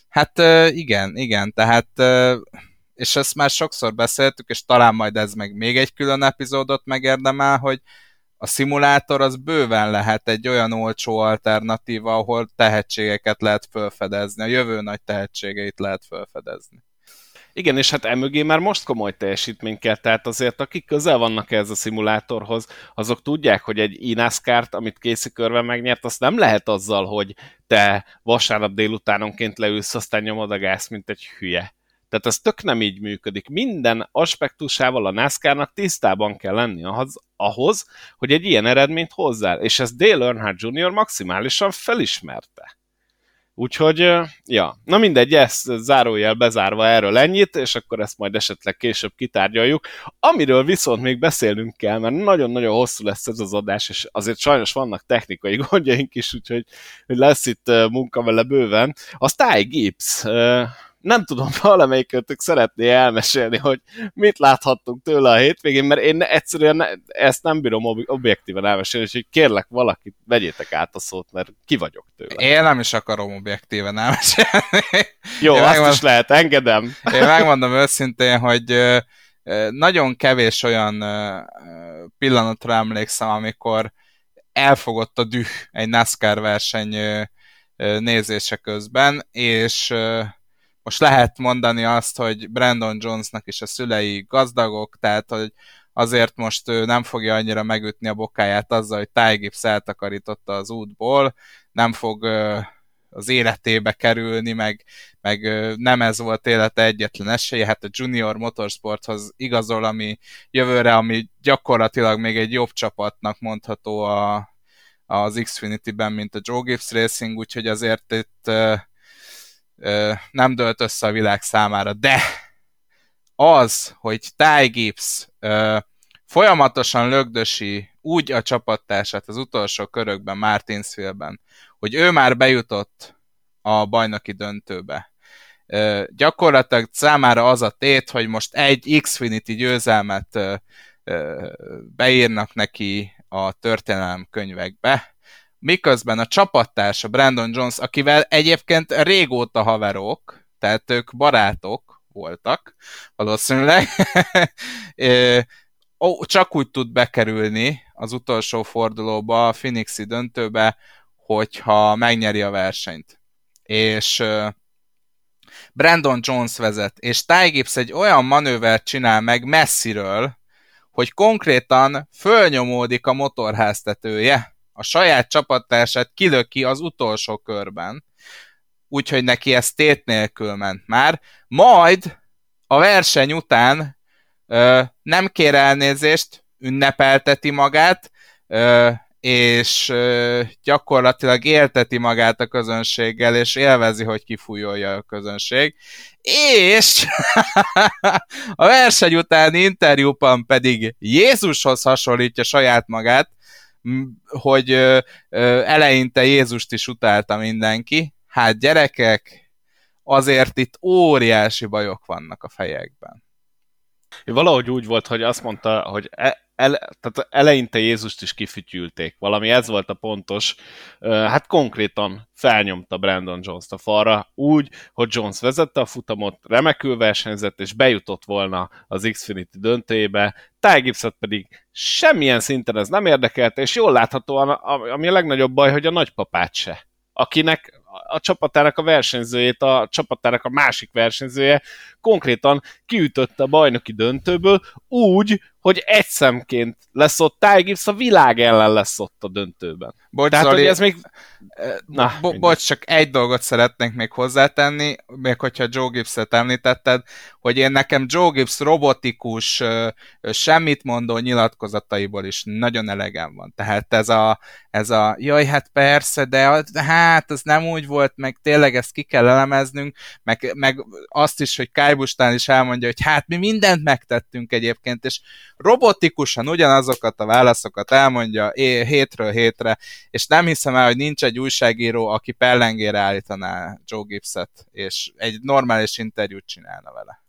Hát igen, igen, tehát és ezt már sokszor beszéltük, és talán majd ez meg még egy külön epizódot megérdemel, hogy a szimulátor az bőven lehet egy olyan olcsó alternatíva, ahol tehetségeket lehet felfedezni, a jövő nagy tehetségeit lehet felfedezni. Igen, és hát emögé már most komoly teljesítmény kell, tehát azért akik közel vannak ez a szimulátorhoz, azok tudják, hogy egy inascar amit Casey körben megnyert, azt nem lehet azzal, hogy te vasárnap délutánonként leülsz, aztán nyomod a gáz, mint egy hülye. Tehát ez tök nem így működik. Minden aspektusával a NASCAR-nak tisztában kell lenni ahhoz, ahhoz, hogy egy ilyen eredményt hozzá. És ezt Dale Earnhardt Jr. maximálisan felismerte. Úgyhogy, ja, na mindegy, ezt zárójel bezárva erről ennyit, és akkor ezt majd esetleg később kitárgyaljuk. Amiről viszont még beszélnünk kell, mert nagyon-nagyon hosszú lesz ez az adás, és azért sajnos vannak technikai gondjaink is, úgyhogy lesz itt munka vele bőven. A Ty Gibbs, nem tudom, valamelyikőtök szeretné elmesélni, hogy mit láthattunk tőle a hétvégén, mert én egyszerűen ezt nem bírom objektíven elmesélni, úgyhogy kérlek valakit, vegyétek át a szót, mert ki vagyok tőle. Én nem is akarom objektíven elmesélni. Jó, én azt megmond... is lehet, engedem. Én megmondom őszintén, hogy nagyon kevés olyan pillanatra emlékszem, amikor elfogott a düh egy NASCAR verseny nézése közben, és most lehet mondani azt, hogy Brandon Jonesnak is a szülei gazdagok, tehát hogy azért most ő nem fogja annyira megütni a bokáját azzal, hogy Ty Gibbs eltakarította az útból, nem fog az életébe kerülni, meg, meg nem ez volt élete egyetlen esélye, hát a Junior Motorsporthoz igazol, ami jövőre, ami gyakorlatilag még egy jobb csapatnak mondható a, az Xfinity-ben, mint a Joe Gibbs Racing, úgyhogy azért itt nem dölt össze a világ számára, de az, hogy Ty Gibbs folyamatosan lögdösi úgy a csapattársát az utolsó körökben, Martinsville-ben, hogy ő már bejutott a bajnoki döntőbe. Gyakorlatilag számára az a tét, hogy most egy Xfinity győzelmet beírnak neki a történelem könyvekbe, miközben a csapattársa Brandon Jones, akivel egyébként régóta haverok, tehát ők barátok voltak valószínűleg, csak úgy tud bekerülni az utolsó fordulóba, a Phoenixi döntőbe, hogyha megnyeri a versenyt. És Brandon Jones vezet, és Ty Gibbs egy olyan manővert csinál meg messziről, hogy konkrétan fölnyomódik a motorháztetője, a saját csapattársát kilöki az utolsó körben, úgyhogy neki ez tét nélkül ment már, majd a verseny után ö, nem kér elnézést, ünnepelteti magát, ö, és ö, gyakorlatilag élteti magát a közönséggel, és élvezi, hogy kifújolja a közönség. És a verseny utáni interjúban pedig Jézushoz hasonlítja saját magát, hogy eleinte Jézust is utálta mindenki. Hát gyerekek, azért itt óriási bajok vannak a fejekben. Valahogy úgy volt, hogy azt mondta, hogy e, ele, tehát eleinte Jézust is kifütyülték. Valami ez volt a pontos. Hát konkrétan felnyomta Brandon Jones-t a falra úgy, hogy Jones vezette a futamot, remekül versenyzett, és bejutott volna az Xfinity döntőjébe, Ty Gibbs-et pedig semmilyen szinten ez nem érdekelte, és jól láthatóan, ami a legnagyobb baj, hogy a nagypapát se akinek a csapatának a versenyzőjét, a csapatának a másik versenyzője konkrétan kiütötte a bajnoki döntőből úgy, hogy egy szemként lesz ott Ty Gibbs, a világ ellen lesz ott a döntőben. Bocs, Tehát, Zoli, hogy ez még... Na, bo- bocs, csak egy dolgot szeretnénk még hozzátenni, még hogyha Joe Gibbs-et említetted, hogy én nekem Joe Gibbs robotikus, semmit mondó nyilatkozataiból is nagyon elegem van. Tehát ez a, ez a jaj, hát persze, de hát ez nem úgy volt, meg tényleg ezt ki kell elemeznünk, meg, meg azt is, hogy Kájbustán is elmondja, hogy hát mi mindent megtettünk egyébként, és robotikusan ugyanazokat a válaszokat elmondja hétről hétre, és nem hiszem el, hogy nincs egy újságíró, aki pellengére állítaná Joe Gibbs-et, és egy normális interjút csinálna vele.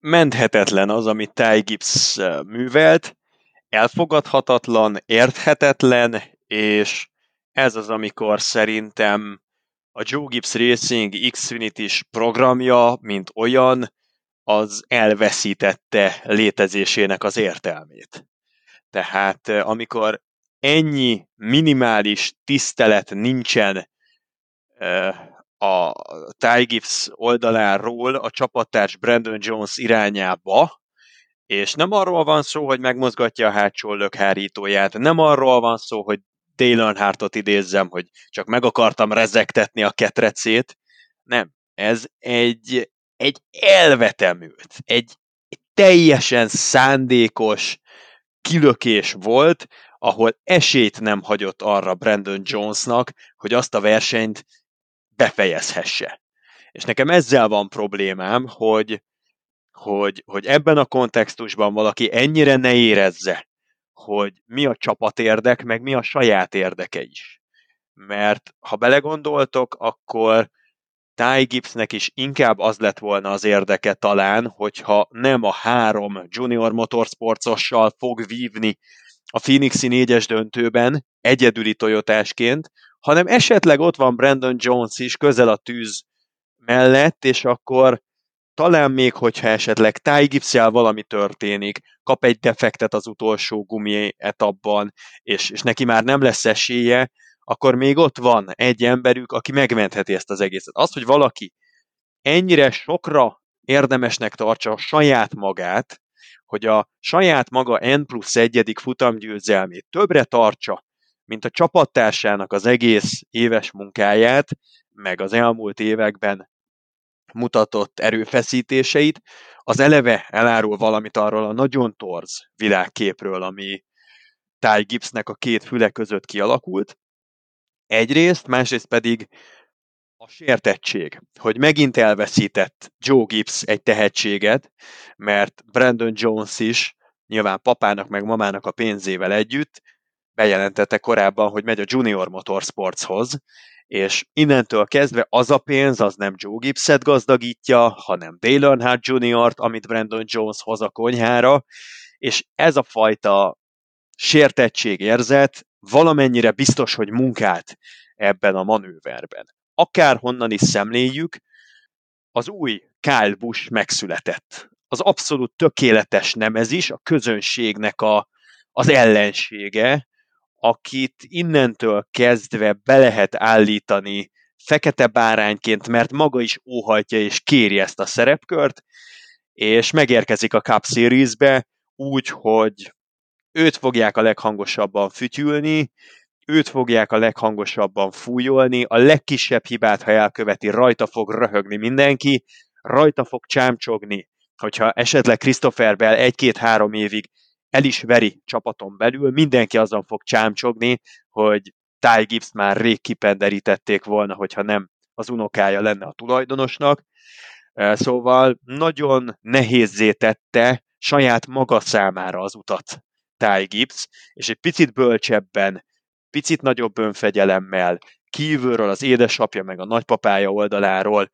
Menthetetlen az, amit Ty Gibbs művelt, elfogadhatatlan, érthetetlen, és ez az, amikor szerintem a Joe Gibbs Racing Xfinity-s programja, mint olyan, az elveszítette létezésének az értelmét. Tehát amikor ennyi minimális tisztelet nincsen a Ty Gibbs oldaláról a csapattárs Brandon Jones irányába, és nem arról van szó, hogy megmozgatja a hátsó lökhárítóját, nem arról van szó, hogy Dale Earnhardtot idézzem, hogy csak meg akartam rezektetni a ketrecét. Nem, ez egy, egy elvetemült, egy, egy teljesen szándékos kilökés volt, ahol esélyt nem hagyott arra Brandon Jonesnak, hogy azt a versenyt befejezhesse. És nekem ezzel van problémám, hogy, hogy, hogy ebben a kontextusban valaki ennyire ne érezze, hogy mi a csapat érdek, meg mi a saját érdeke is. Mert ha belegondoltok, akkor Ty Gibbsnek is inkább az lett volna az érdeke talán, hogyha nem a három junior motorsportossal fog vívni a Phoenixi négyes döntőben, egyedüli tojotásként, hanem esetleg ott van Brandon Jones is közel a tűz mellett, és akkor talán még, hogyha esetleg Ty gibbs valami történik, kap egy defektet az utolsó gumi etapban, és, és neki már nem lesz esélye, akkor még ott van egy emberük, aki megmentheti ezt az egészet. Az, hogy valaki ennyire sokra érdemesnek tartsa a saját magát, hogy a saját maga N plusz egyedik futamgyőzelmét többre tartsa, mint a csapattársának az egész éves munkáját, meg az elmúlt években mutatott erőfeszítéseit, az eleve elárul valamit arról a nagyon torz világképről, ami Ty Gibbsnek a két füle között kialakult. Egyrészt, másrészt pedig a sértettség, hogy megint elveszített Joe Gibbs egy tehetséget, mert Brandon Jones is nyilván papának meg mamának a pénzével együtt bejelentette korábban, hogy megy a Junior Motorsportshoz, és innentől kezdve az a pénz, az nem Joe Gibbs-et gazdagítja, hanem Dale Earnhardt Jr.-t, amit Brandon Jones hoz a konyhára, és ez a fajta sértettség érzet valamennyire biztos, hogy munkát ebben a manőverben. Akárhonnan is szemléljük, az új Kyle Busch megszületett. Az abszolút tökéletes nemezis, a közönségnek a, az ellensége, akit innentől kezdve be lehet állítani fekete bárányként, mert maga is óhajtja és kéri ezt a szerepkört, és megérkezik a Cup Series-be úgy, hogy őt fogják a leghangosabban fütyülni, őt fogják a leghangosabban fújolni, a legkisebb hibát, ha elköveti, rajta fog röhögni mindenki, rajta fog csámcsogni, hogyha esetleg Christopher Bell egy-két-három évig el is veri csapaton belül, mindenki azon fog csámcsogni, hogy Ty Gibbs már rég kipenderítették volna, hogyha nem az unokája lenne a tulajdonosnak. Szóval nagyon nehézzé tette saját maga számára az utat Ty Gibbs, és egy picit bölcsebben, picit nagyobb önfegyelemmel, kívülről az édesapja meg a nagypapája oldaláról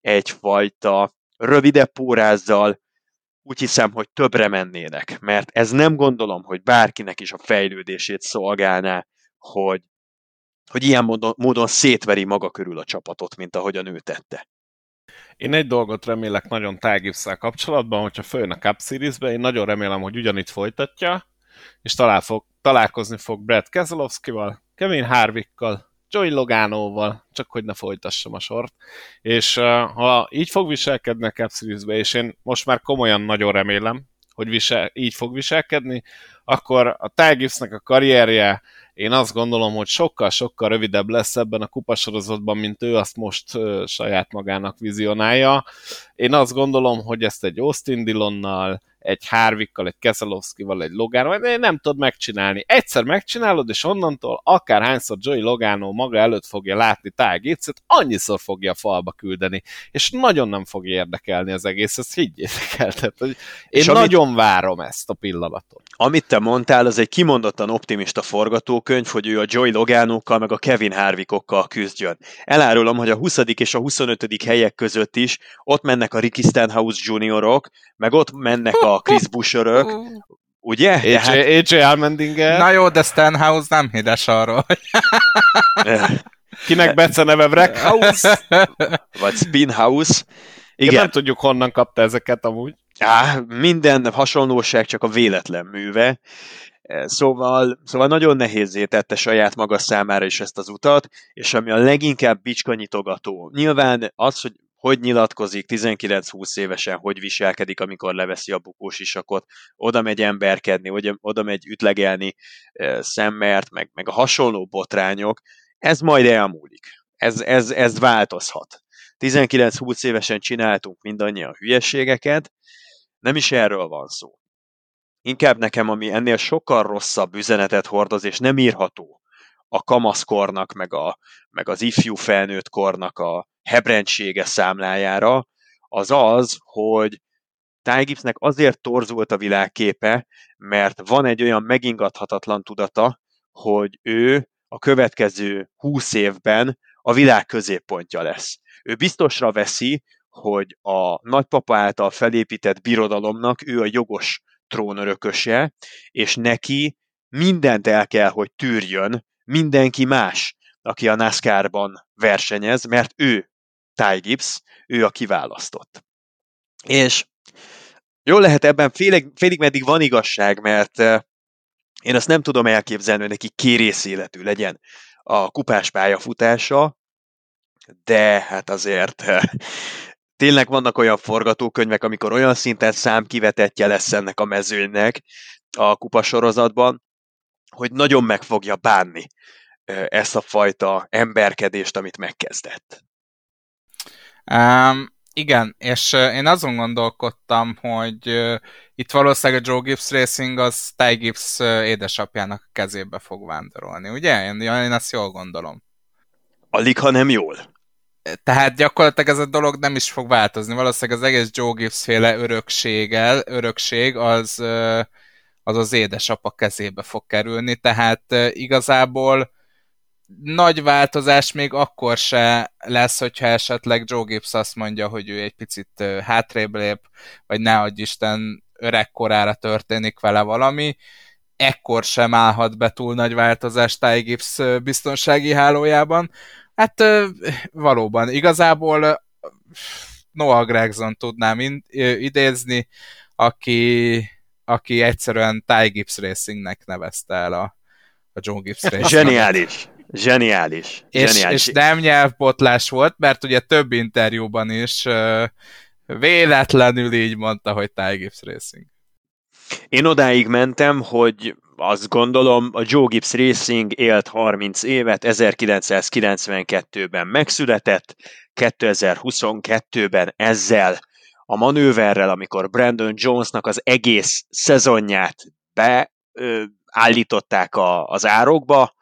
egyfajta rövidebb pórázzal úgy hiszem, hogy többre mennének, mert ez nem gondolom, hogy bárkinek is a fejlődését szolgálná, hogy, hogy ilyen módon, módon szétveri maga körül a csapatot, mint ahogyan ő tette. Én egy dolgot remélek nagyon Tágipszál kapcsolatban, hogyha följön a Cup Series-be, én nagyon remélem, hogy ugyanitt folytatja, és talál fog, találkozni fog Brad Keselowski-val, Kevin Harvickkal, Joey Logánóval, csak hogy ne folytassam a sort. És uh, ha így fog viselkedni a Cap Series-be, és én most már komolyan nagyon remélem, hogy visel, így fog viselkedni, akkor a Ty a karrierje én azt gondolom, hogy sokkal-sokkal rövidebb lesz ebben a kupasorozatban, mint ő azt most ö, saját magának vizionálja. Én azt gondolom, hogy ezt egy Austin Dillonnal, egy Harvickkal, egy Keselowskival, egy Logano, de nem tudod megcsinálni. Egyszer megcsinálod, és onnantól akárhányszor Joey Logano maga előtt fogja látni Ty Gibbs-et, annyiszor fogja a falba küldeni, és nagyon nem fog érdekelni az egész, ezt higgyétek el. Tehát, hogy én és nagyon amit, várom ezt a pillanatot. Amit te mondtál, az egy kimondottan optimista forgatókönyv, hogy ő a Joey Loganokkal, meg a Kevin Harvickokkal küzdjön. Elárulom, hogy a 20. és a 25. helyek között is ott mennek a Ricky Stenhouse juniorok, meg ott mennek a Chris Busherök, ugye? AJ, hát... AJ Almendinger. Na jó, de Stenhouse nem híres arról. Kinek Bece neve Wreckhouse? Vagy Spinhouse. Igen. nem tudjuk, honnan kapta ezeket amúgy. Á, minden hasonlóság csak a véletlen műve. Szóval, szóval nagyon nehézé tette saját maga számára is ezt az utat, és ami a leginkább bicskanyitogató. Nyilván az, hogy hogy nyilatkozik 19-20 évesen, hogy viselkedik, amikor leveszi a bukós isakot, oda megy emberkedni, oda megy ütlegelni e, szemmert, meg, meg a hasonló botrányok, ez majd elmúlik. Ez, ez, ez változhat. 19-20 évesen csináltunk mindannyian hülyeségeket, nem is erről van szó. Inkább nekem, ami ennél sokkal rosszabb üzenetet hordoz, és nem írható a kamaszkornak, meg, a, meg az ifjú felnőtt kornak a, hebrentsége számlájára, az az, hogy Ty azért torzult a világképe, mert van egy olyan megingathatatlan tudata, hogy ő a következő húsz évben a világ középpontja lesz. Ő biztosra veszi, hogy a nagypapa által felépített birodalomnak ő a jogos trónörököse, és neki mindent el kell, hogy tűrjön mindenki más, aki a NASCAR-ban versenyez, mert ő Ty Gibbs, ő a kiválasztott. És jól lehet ebben félig, félig meddig van igazság, mert eh, én azt nem tudom elképzelni, hogy neki kérész életű legyen a kupás pályafutása, de hát azért eh, tényleg vannak olyan forgatókönyvek, amikor olyan szinten számkivetetje lesz ennek a mezőnynek a kupasorozatban, hogy nagyon meg fogja bánni eh, ezt a fajta emberkedést, amit megkezdett. Um, igen, és én azon gondolkodtam, hogy itt valószínűleg a Joe Gibbs Racing az Ty Gibbs édesapjának a kezébe fog vándorolni, ugye? Én, én ezt jól gondolom. Alig, ha nem jól. Tehát gyakorlatilag ez a dolog nem is fog változni. Valószínűleg az egész Joe Gibbs féle örökséggel, örökség az, az az édesapa kezébe fog kerülni, tehát igazából nagy változás még akkor se lesz, hogyha esetleg Joe Gibbs azt mondja, hogy ő egy picit hátrébb lép, vagy ne adj Isten öregkorára történik vele valami. Ekkor sem állhat be túl nagy változás Ty Gibbs biztonsági hálójában. Hát valóban, igazából Noah Gregson tudnám idézni, aki, aki egyszerűen Ty Gibbs Racingnek nevezte el a, a Joe Gibbs Racing. Zseniális. Zseniális. És, Zseniális. és nem nyelvbotlás volt, mert ugye több interjúban is uh, véletlenül így mondta, hogy Ty Gibbs Racing. Én odáig mentem, hogy azt gondolom, a Joe Gibbs Racing élt 30 évet, 1992-ben megszületett, 2022-ben ezzel a manőverrel, amikor Brandon Jonesnak az egész szezonját beállították az árokba,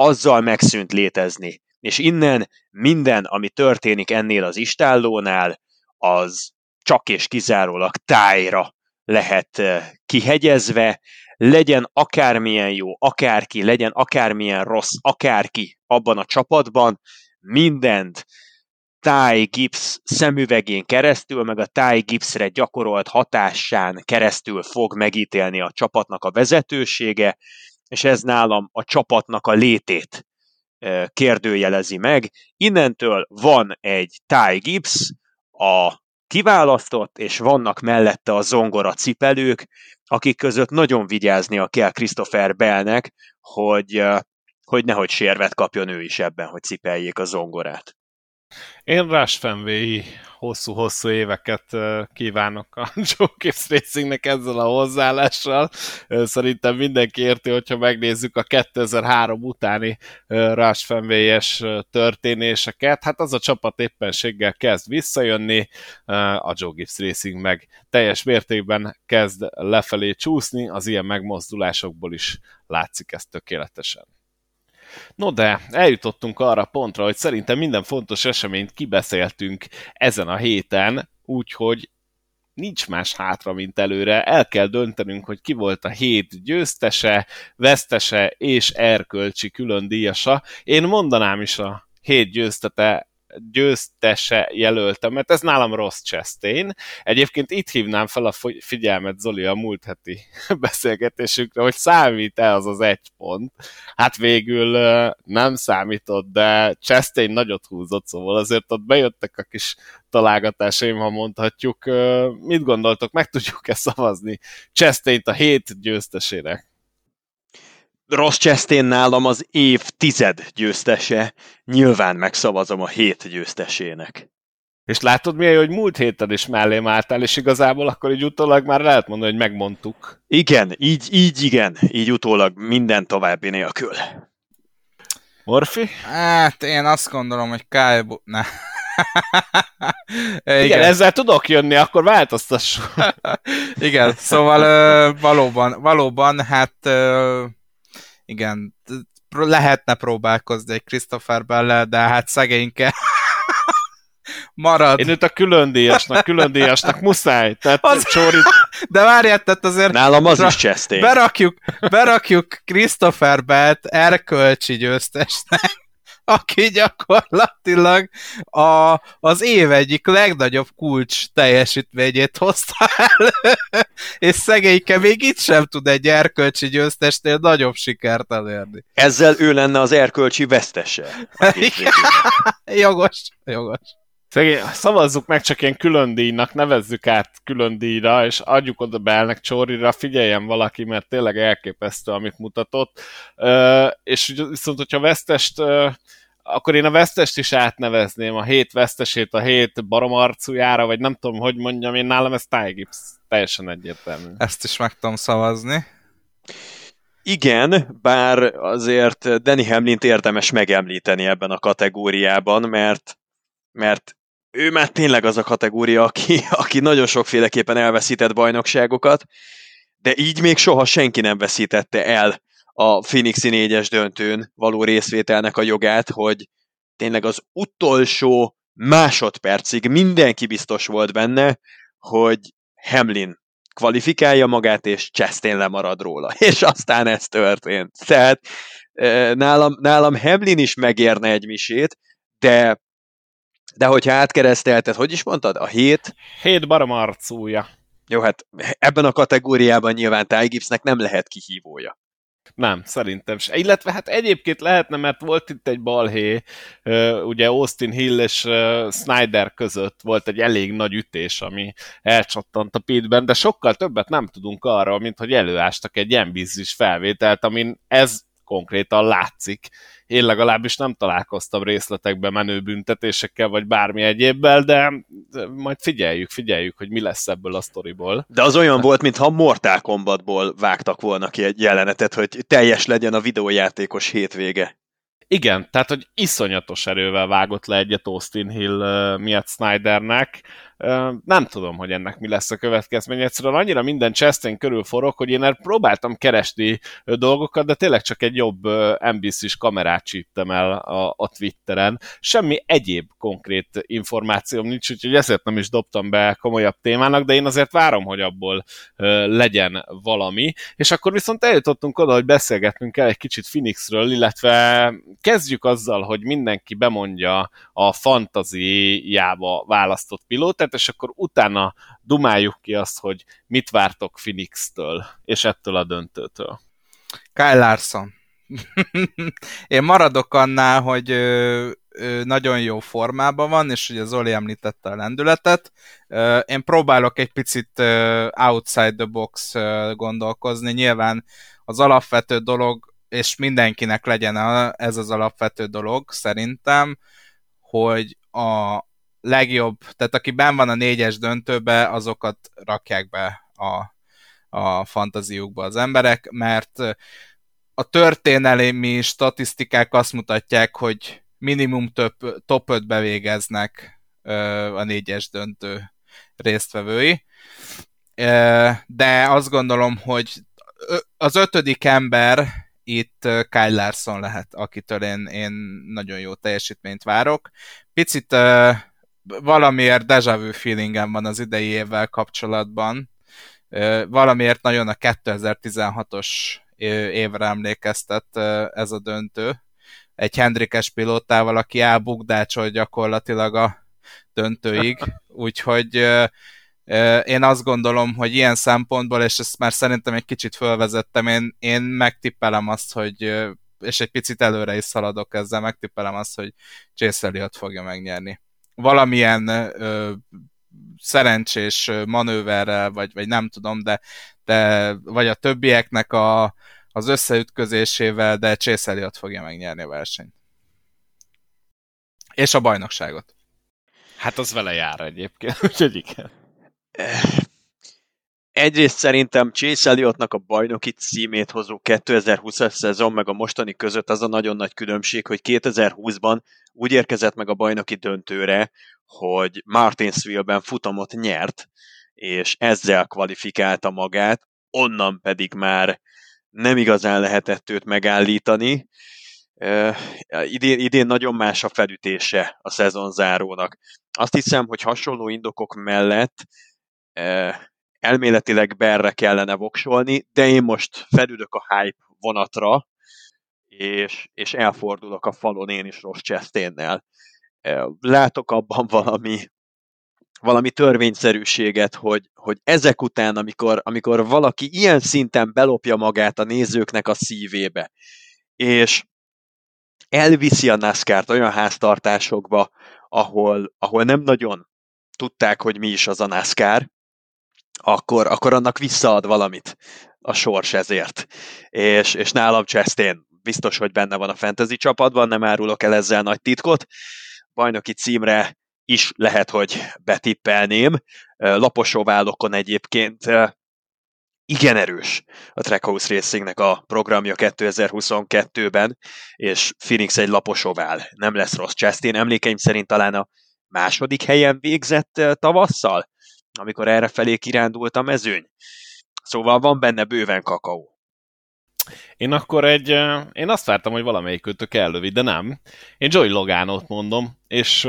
azzal megszűnt létezni. És innen minden, ami történik ennél az istállónál, az csak és kizárólag tájra lehet eh, kihegyezve, legyen akármilyen jó, akárki, legyen akármilyen rossz, akárki abban a csapatban, mindent Ty szemüvegén keresztül, meg a Ty gyakorolt hatásán keresztül fog megítélni a csapatnak a vezetősége, és ez nálam a csapatnak a létét kérdőjelezi meg. Innentől van egy Ty Gibbs, a kiválasztott, és vannak mellette a zongora cipelők, akik között nagyon vigyáznia kell Christopher Bellnek, hogy, hogy nehogy sérvet kapjon ő is ebben, hogy cipeljék a zongorát. Én Rush Fenway hosszú-hosszú éveket kívánok a Joe Racingnek ezzel a hozzáállással. Szerintem mindenki érti, hogyha megnézzük a 2003 utáni Rush Fenway-es történéseket. Hát az a csapat éppenséggel kezd visszajönni, a Joe Gibbs Racing meg teljes mértékben kezd lefelé csúszni, az ilyen megmozdulásokból is látszik ez tökéletesen. No de, eljutottunk arra pontra, hogy szerintem minden fontos eseményt kibeszéltünk ezen a héten, úgyhogy nincs más hátra, mint előre. El kell döntenünk, hogy ki volt a hét győztese, vesztese és erkölcsi külön díjasa. Én mondanám is a hét győztete győztese jelöltem, mert ez nálam Ross Chastain. Egyébként itt hívnám fel a figyelmet Zoli a múlt heti beszélgetésünkre, hogy számít-e az az egy pont. Hát végül nem számított, de Chastain nagyot húzott, szóval azért ott bejöttek a kis találgatásaim, ha mondhatjuk. Mit gondoltok, meg tudjuk-e szavazni Chastain-t a hét győztesének? Ross Chastain nálam az év tized győztese. Nyilván megszavazom a hét győztesének. És látod milyen, hogy múlt héten is mellém álltál, és igazából akkor így utólag már lehet mondani, hogy megmondtuk. Igen, így, így igen, így utólag minden további nélkül. Morfi? Hát én azt gondolom, hogy Kyle Bu- ne. Igen, Igen, ezzel tudok jönni, akkor változtassuk. Igen, szóval valóban, valóban, hát igen, lehetne próbálkozni egy Christopher bell de hát szegényke marad. Én őt a külön díjasnak, külön díjasnak muszáj. Tehát az... Csóri... De várját, tehát azért... Nálam az is Chastain. Berakjuk, berakjuk Christopher Belt erkölcsi győztesnek aki gyakorlatilag a, az év egyik legnagyobb kulcs teljesítményét hozta el, és szegényke még itt sem tud egy erkölcsi győztesnél nagyobb sikert elérni. Ezzel ő lenne az erkölcsi vesztese. jogos, jogos. Szegény, szavazzuk meg csak ilyen külön díjnak, nevezzük át külön díjra, és adjuk oda Belnek Csórira, figyeljen valaki, mert tényleg elképesztő, amit mutatott. és viszont, hogyha vesztest akkor én a vesztest is átnevezném, a hét vesztesét a hét baromarcújára, vagy nem tudom, hogy mondjam, én nálam ez Ty Gibbs. Teljesen egyértelmű. Ezt is meg tudom szavazni. Igen, bár azért Danny Hamlin-t érdemes megemlíteni ebben a kategóriában, mert, mert ő már tényleg az a kategória, aki, aki nagyon sokféleképpen elveszített bajnokságokat, de így még soha senki nem veszítette el a Phoenixi négyes döntőn való részvételnek a jogát, hogy tényleg az utolsó másodpercig mindenki biztos volt benne, hogy Hamlin kvalifikálja magát, és Chastain lemarad róla. És aztán ez történt. Tehát nálam, nálam Hamlin is megérne egy misét, de de hogyha átkeresztelted, hogy is mondtad? A hét? Hét baramarcúja. Jó, hát ebben a kategóriában nyilván Ty Gibbsnek nem lehet kihívója. Nem, szerintem se. Illetve hát egyébként lehetne, mert volt itt egy balhé, ugye Austin Hill és Snyder között volt egy elég nagy ütés, ami elcsattant a pitben, de sokkal többet nem tudunk arról, mint hogy előástak egy NBC-s felvételt, amin ez konkrétan látszik. Én legalábbis nem találkoztam részletekbe menő büntetésekkel, vagy bármi egyébbel, de majd figyeljük, figyeljük, hogy mi lesz ebből a sztoriból. De az olyan volt, mintha Mortal Kombatból vágtak volna ki egy jelenetet, hogy teljes legyen a videójátékos hétvége. Igen, tehát, hogy iszonyatos erővel vágott le egyet Austin Hill uh, miatt Snydernek, nem tudom, hogy ennek mi lesz a következménye. Egyszerűen annyira minden Chastain körül forog, hogy én próbáltam keresni dolgokat, de tényleg csak egy jobb NBC-s kamerát csíptem el a, a Twitteren. Semmi egyéb konkrét információm nincs, úgyhogy ezért nem is dobtam be komolyabb témának, de én azért várom, hogy abból legyen valami. És akkor viszont eljutottunk oda, hogy beszélgetnünk el egy kicsit Phoenixről, illetve kezdjük azzal, hogy mindenki bemondja a fantaziába választott pilótát, és akkor utána dumáljuk ki azt, hogy mit vártok Phoenix-től, és ettől a döntőtől. Kyle Larson. Én maradok annál, hogy nagyon jó formában van, és ugye Zoli említette a lendületet. Én próbálok egy picit outside the box gondolkozni. Nyilván az alapvető dolog, és mindenkinek legyen ez az alapvető dolog szerintem, hogy a legjobb, tehát aki ben van a négyes döntőbe, azokat rakják be a, a fantaziukba az emberek, mert a történelmi statisztikák azt mutatják, hogy minimum több, top 5 bevégeznek a négyes döntő résztvevői. De azt gondolom, hogy az ötödik ember itt Kyle Larson lehet, akitől én, én nagyon jó teljesítményt várok. Picit valamiért deja vu feelingem van az idei évvel kapcsolatban. Valamiért nagyon a 2016-os évre emlékeztet ez a döntő. Egy Hendrikes pilótával, aki elbukdácsol gyakorlatilag a döntőig, úgyhogy én azt gondolom, hogy ilyen szempontból, és ezt már szerintem egy kicsit fölvezettem, én, én megtippelem azt, hogy és egy picit előre is szaladok ezzel, megtippelem azt, hogy Chase Elliott fogja megnyerni. Valamilyen ö, szerencsés manőverrel, vagy, vagy nem tudom, de, de vagy a többieknek a, az összeütközésével, de Chase Elliott fogja megnyerni a versenyt. És a bajnokságot. Hát az vele jár egyébként, úgyhogy igen egyrészt szerintem Chase Elliottnak a bajnoki címét hozó 2020-as szezon meg a mostani között az a nagyon nagy különbség, hogy 2020-ban úgy érkezett meg a bajnoki döntőre, hogy Martinsville-ben futamot nyert, és ezzel kvalifikálta magát, onnan pedig már nem igazán lehetett őt megállítani. Uh, idén, idén nagyon más a felütése a szezonzárónak. Azt hiszem, hogy hasonló indokok mellett elméletileg berre kellene voksolni, de én most felülök a hype vonatra, és, és elfordulok a falon én is rossz Chastainnel. Látok abban valami, valami törvényszerűséget, hogy, hogy ezek után, amikor, amikor valaki ilyen szinten belopja magát a nézőknek a szívébe, és elviszi a NASCAR-t olyan háztartásokba, ahol, ahol nem nagyon tudták, hogy mi is az a NASCAR, akkor, akkor annak visszaad valamit a sors ezért. És, és nálam Chastain biztos, hogy benne van a fantasy csapatban, nem árulok el ezzel nagy titkot. Bajnoki címre is lehet, hogy betippelném. Laposoválokon egyébként igen erős a Trackhouse Racingnek a programja 2022-ben, és Phoenix egy laposovál, nem lesz rossz Chastain. Emlékeim szerint talán a második helyen végzett tavasszal, amikor erre felé kirándult a mezőny. Szóval van benne bőven kakaó. Én akkor egy, én azt vártam, hogy valamelyik kötök ellövi, de nem. Én Joy Logánot mondom, és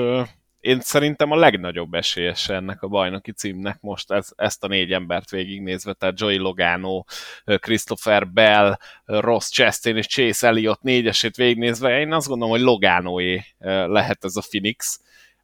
én szerintem a legnagyobb esélyes ennek a bajnoki címnek most ez, ezt a négy embert végignézve, tehát Joey Logano, Christopher Bell, Ross Chastain és Chase Elliott négyesét végignézve, én azt gondolom, hogy Loganoé lehet ez a Phoenix,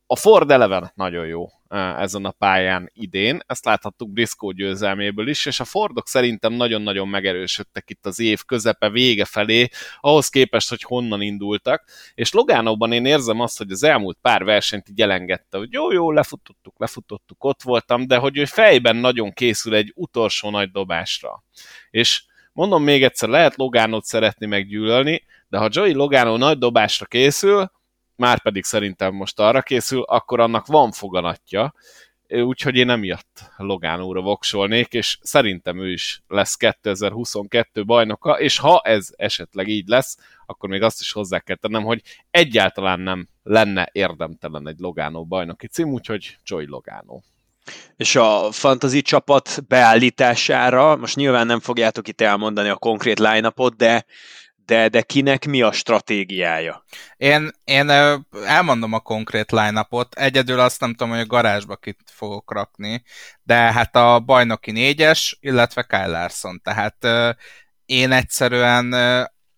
a Ford Eleven nagyon jó ezen a pályán idén, ezt láthattuk Briscoe győzelméből is, és a Fordok szerintem nagyon-nagyon megerősödtek itt az év közepe, vége felé, ahhoz képest, hogy honnan indultak, és Logánóban én érzem azt, hogy az elmúlt pár versenyt így elengedte, hogy jó-jó, lefutottuk, lefutottuk, ott voltam, de hogy ő fejben nagyon készül egy utolsó nagy dobásra. És mondom még egyszer, lehet Logánót szeretni meggyűlölni, de ha Joey Logano nagy dobásra készül, már pedig szerintem most arra készül, akkor annak van foganatja, úgyhogy én emiatt Logán voksolnék, és szerintem ő is lesz 2022 bajnoka, és ha ez esetleg így lesz, akkor még azt is hozzá kell tennem, hogy egyáltalán nem lenne érdemtelen egy Logánó bajnoki cím, úgyhogy Joy Logánó. És a fantasy csapat beállítására, most nyilván nem fogjátok itt elmondani a konkrét line de de, de kinek mi a stratégiája? Én, én elmondom a konkrét line egyedül azt nem tudom, hogy a garázsba kit fogok rakni, de hát a bajnoki négyes, illetve Kyle Larson, tehát én egyszerűen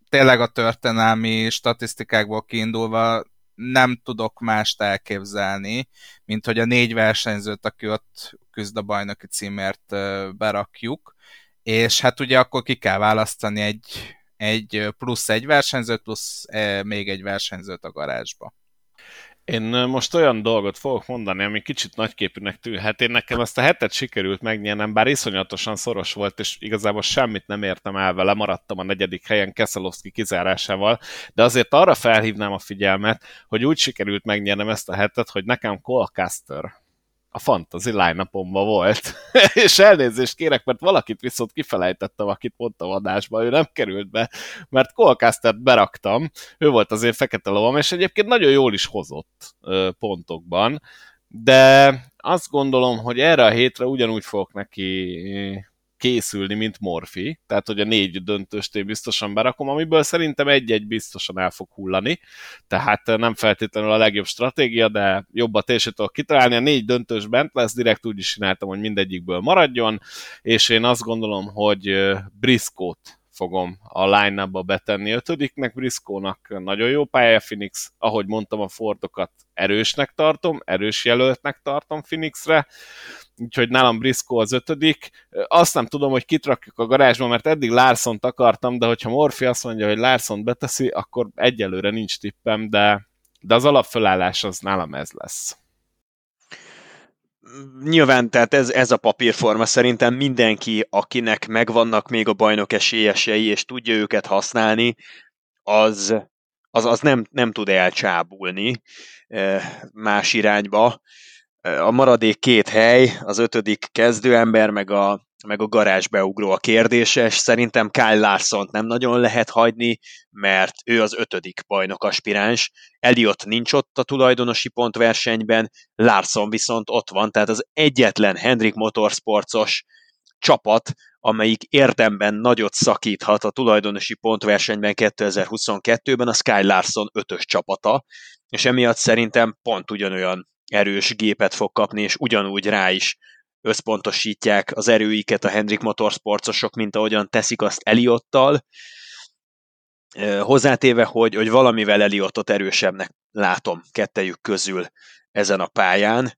tényleg a történelmi statisztikákból kiindulva nem tudok mást elképzelni, mint hogy a négy versenyzőt, aki ott küzd a bajnoki címért berakjuk, és hát ugye akkor ki kell választani egy egy plusz egy versenyzőt, plusz még egy versenyzőt a garázsba. Én most olyan dolgot fogok mondani, ami kicsit nagyképűnek tűnhet. Én nekem ezt a hetet sikerült megnyernem, bár iszonyatosan szoros volt, és igazából semmit nem értem el vele, maradtam a negyedik helyen Keszelowski kizárásával, de azért arra felhívnám a figyelmet, hogy úgy sikerült megnyernem ezt a hetet, hogy nekem Colcaster a fantasy line volt. és elnézést kérek, mert valakit viszont kifelejtettem, akit mondtam adásba, ő nem került be, mert Colcastert beraktam, ő volt azért fekete lovam, és egyébként nagyon jól is hozott pontokban, de azt gondolom, hogy erre a hétre ugyanúgy fogok neki készülni, mint Morfi, tehát hogy a négy döntőst én biztosan berakom, amiből szerintem egy-egy biztosan el fog hullani, tehát nem feltétlenül a legjobb stratégia, de jobbat és tudok kitalálni, a négy döntős bent lesz, direkt úgy is csináltam, hogy mindegyikből maradjon, és én azt gondolom, hogy Briskót fogom a line-ba betenni. Ötödiknek, Briskónak nagyon jó pálya Phoenix, ahogy mondtam a Fordokat erősnek tartom, erős jelöltnek tartom Phoenixre, úgyhogy nálam Briscoe az ötödik. Azt nem tudom, hogy kit rakjuk a garázsba, mert eddig larson akartam, de hogyha Morfi azt mondja, hogy Larson beteszi, akkor egyelőre nincs tippem, de, de az alapfölállás az nálam ez lesz. Nyilván, tehát ez, ez a papírforma szerintem mindenki, akinek megvannak még a bajnok esélyesei, és tudja őket használni, az, az, az nem, nem tud elcsábulni más irányba a maradék két hely, az ötödik kezdőember, meg a, meg a garázsbeugró a kérdéses. Szerintem Kyle larson nem nagyon lehet hagyni, mert ő az ötödik bajnok aspiráns. Eliott nincs ott a tulajdonosi pontversenyben, Larson viszont ott van, tehát az egyetlen Hendrik Motorsportos csapat, amelyik érdemben nagyot szakíthat a tulajdonosi pontversenyben 2022-ben, a Sky Larson ötös csapata, és emiatt szerintem pont ugyanolyan erős gépet fog kapni, és ugyanúgy rá is összpontosítják az erőiket a Hendrik Motorsportosok, mint ahogyan teszik azt Eliottal. Hozzátéve, hogy, hogy valamivel Eliottot erősebbnek látom kettejük közül ezen a pályán.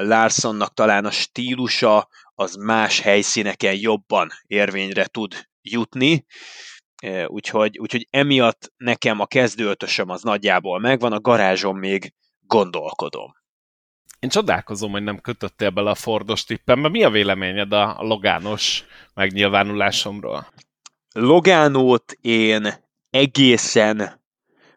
Larsonnak talán a stílusa az más helyszíneken jobban érvényre tud jutni, úgyhogy, úgyhogy emiatt nekem a kezdőötösöm az nagyjából megvan, a garázsom még gondolkodom. Én csodálkozom, hogy nem kötöttél bele a Fordos tippembe. Mi a véleményed a Logános megnyilvánulásomról? Logánót én egészen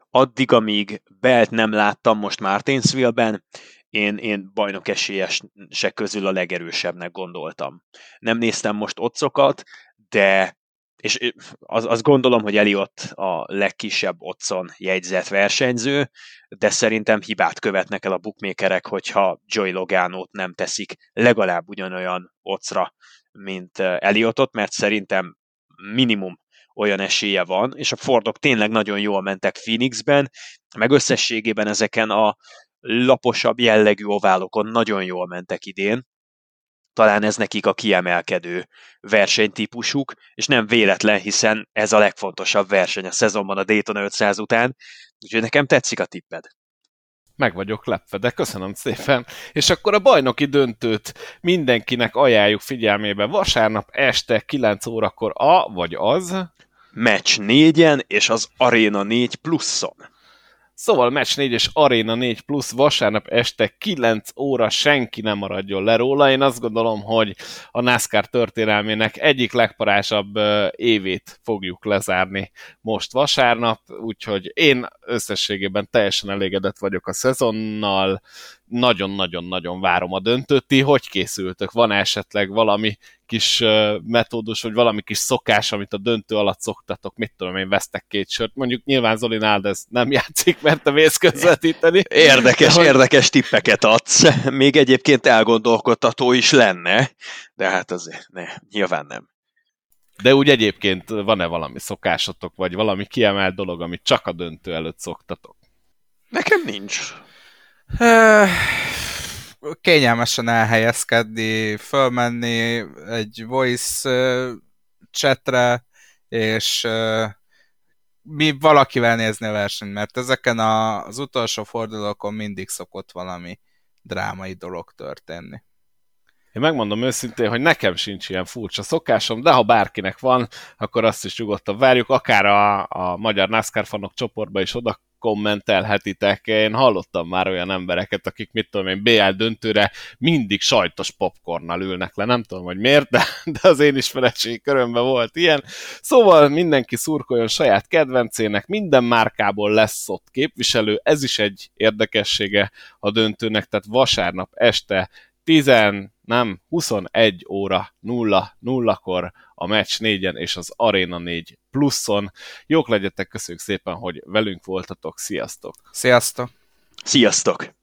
addig, amíg Belt nem láttam most Martinsville-ben, én, én bajnok esélyesek közül a legerősebbnek gondoltam. Nem néztem most otcokat, de és az, gondolom, hogy Eliott a legkisebb otcon jegyzett versenyző, de szerintem hibát követnek el a bookmakerek, hogyha Joy Logánót nem teszik legalább ugyanolyan ocra, mint Eliottot, mert szerintem minimum olyan esélye van, és a Fordok tényleg nagyon jól mentek Phoenixben, meg összességében ezeken a laposabb jellegű oválokon nagyon jól mentek idén, talán ez nekik a kiemelkedő versenytípusuk, és nem véletlen, hiszen ez a legfontosabb verseny a szezonban a Daytona 500 után, úgyhogy nekem tetszik a tipped. Meg vagyok lepve, de köszönöm szépen. És akkor a bajnoki döntőt mindenkinek ajánljuk figyelmébe vasárnap este 9 órakor a vagy az. Meccs négyen és az Arena 4 pluszon. Szóval Match 4 és Arena 4 plusz vasárnap este 9 óra senki nem maradjon le róla. Én azt gondolom, hogy a NASCAR történelmének egyik legparásabb évét fogjuk lezárni most vasárnap, úgyhogy én összességében teljesen elégedett vagyok a szezonnal, nagyon-nagyon-nagyon várom a döntőt. Ti hogy készültök? Van esetleg valami kis metódus, vagy valami kis szokás, amit a döntő alatt szoktatok? Mit tudom én, vesztek két sört. Mondjuk nyilván Zoli ez nem játszik, mert te vész közvetíteni. Érdekes, hogy... érdekes tippeket adsz. Még egyébként elgondolkodtató is lenne, de hát azért ne, nyilván nem. De úgy egyébként van-e valami szokásotok, vagy valami kiemelt dolog, amit csak a döntő előtt szoktatok? Nekem nincs kényelmesen elhelyezkedni, fölmenni egy voice chatre, és mi valakivel nézni a versenyt, mert ezeken az utolsó fordulókon mindig szokott valami drámai dolog történni. Én megmondom őszintén, hogy nekem sincs ilyen furcsa szokásom, de ha bárkinek van, akkor azt is nyugodtan várjuk, akár a, a magyar NASCAR fanok csoportba is oda kommentelhetitek. Én hallottam már olyan embereket, akik mit tudom én, BL döntőre mindig sajtos popcornnal ülnek le. Nem tudom, hogy miért, de, de az én ismeretségi körömben volt ilyen. Szóval mindenki szurkoljon saját kedvencének, minden márkából lesz ott képviselő. Ez is egy érdekessége a döntőnek, tehát vasárnap este 10, nem, 21 óra 0 0-kor a meccs négyen és az Arena 4 pluszon. Jók legyetek, köszönjük szépen, hogy velünk voltatok, sziasztok! Sziasztok! Sziasztok!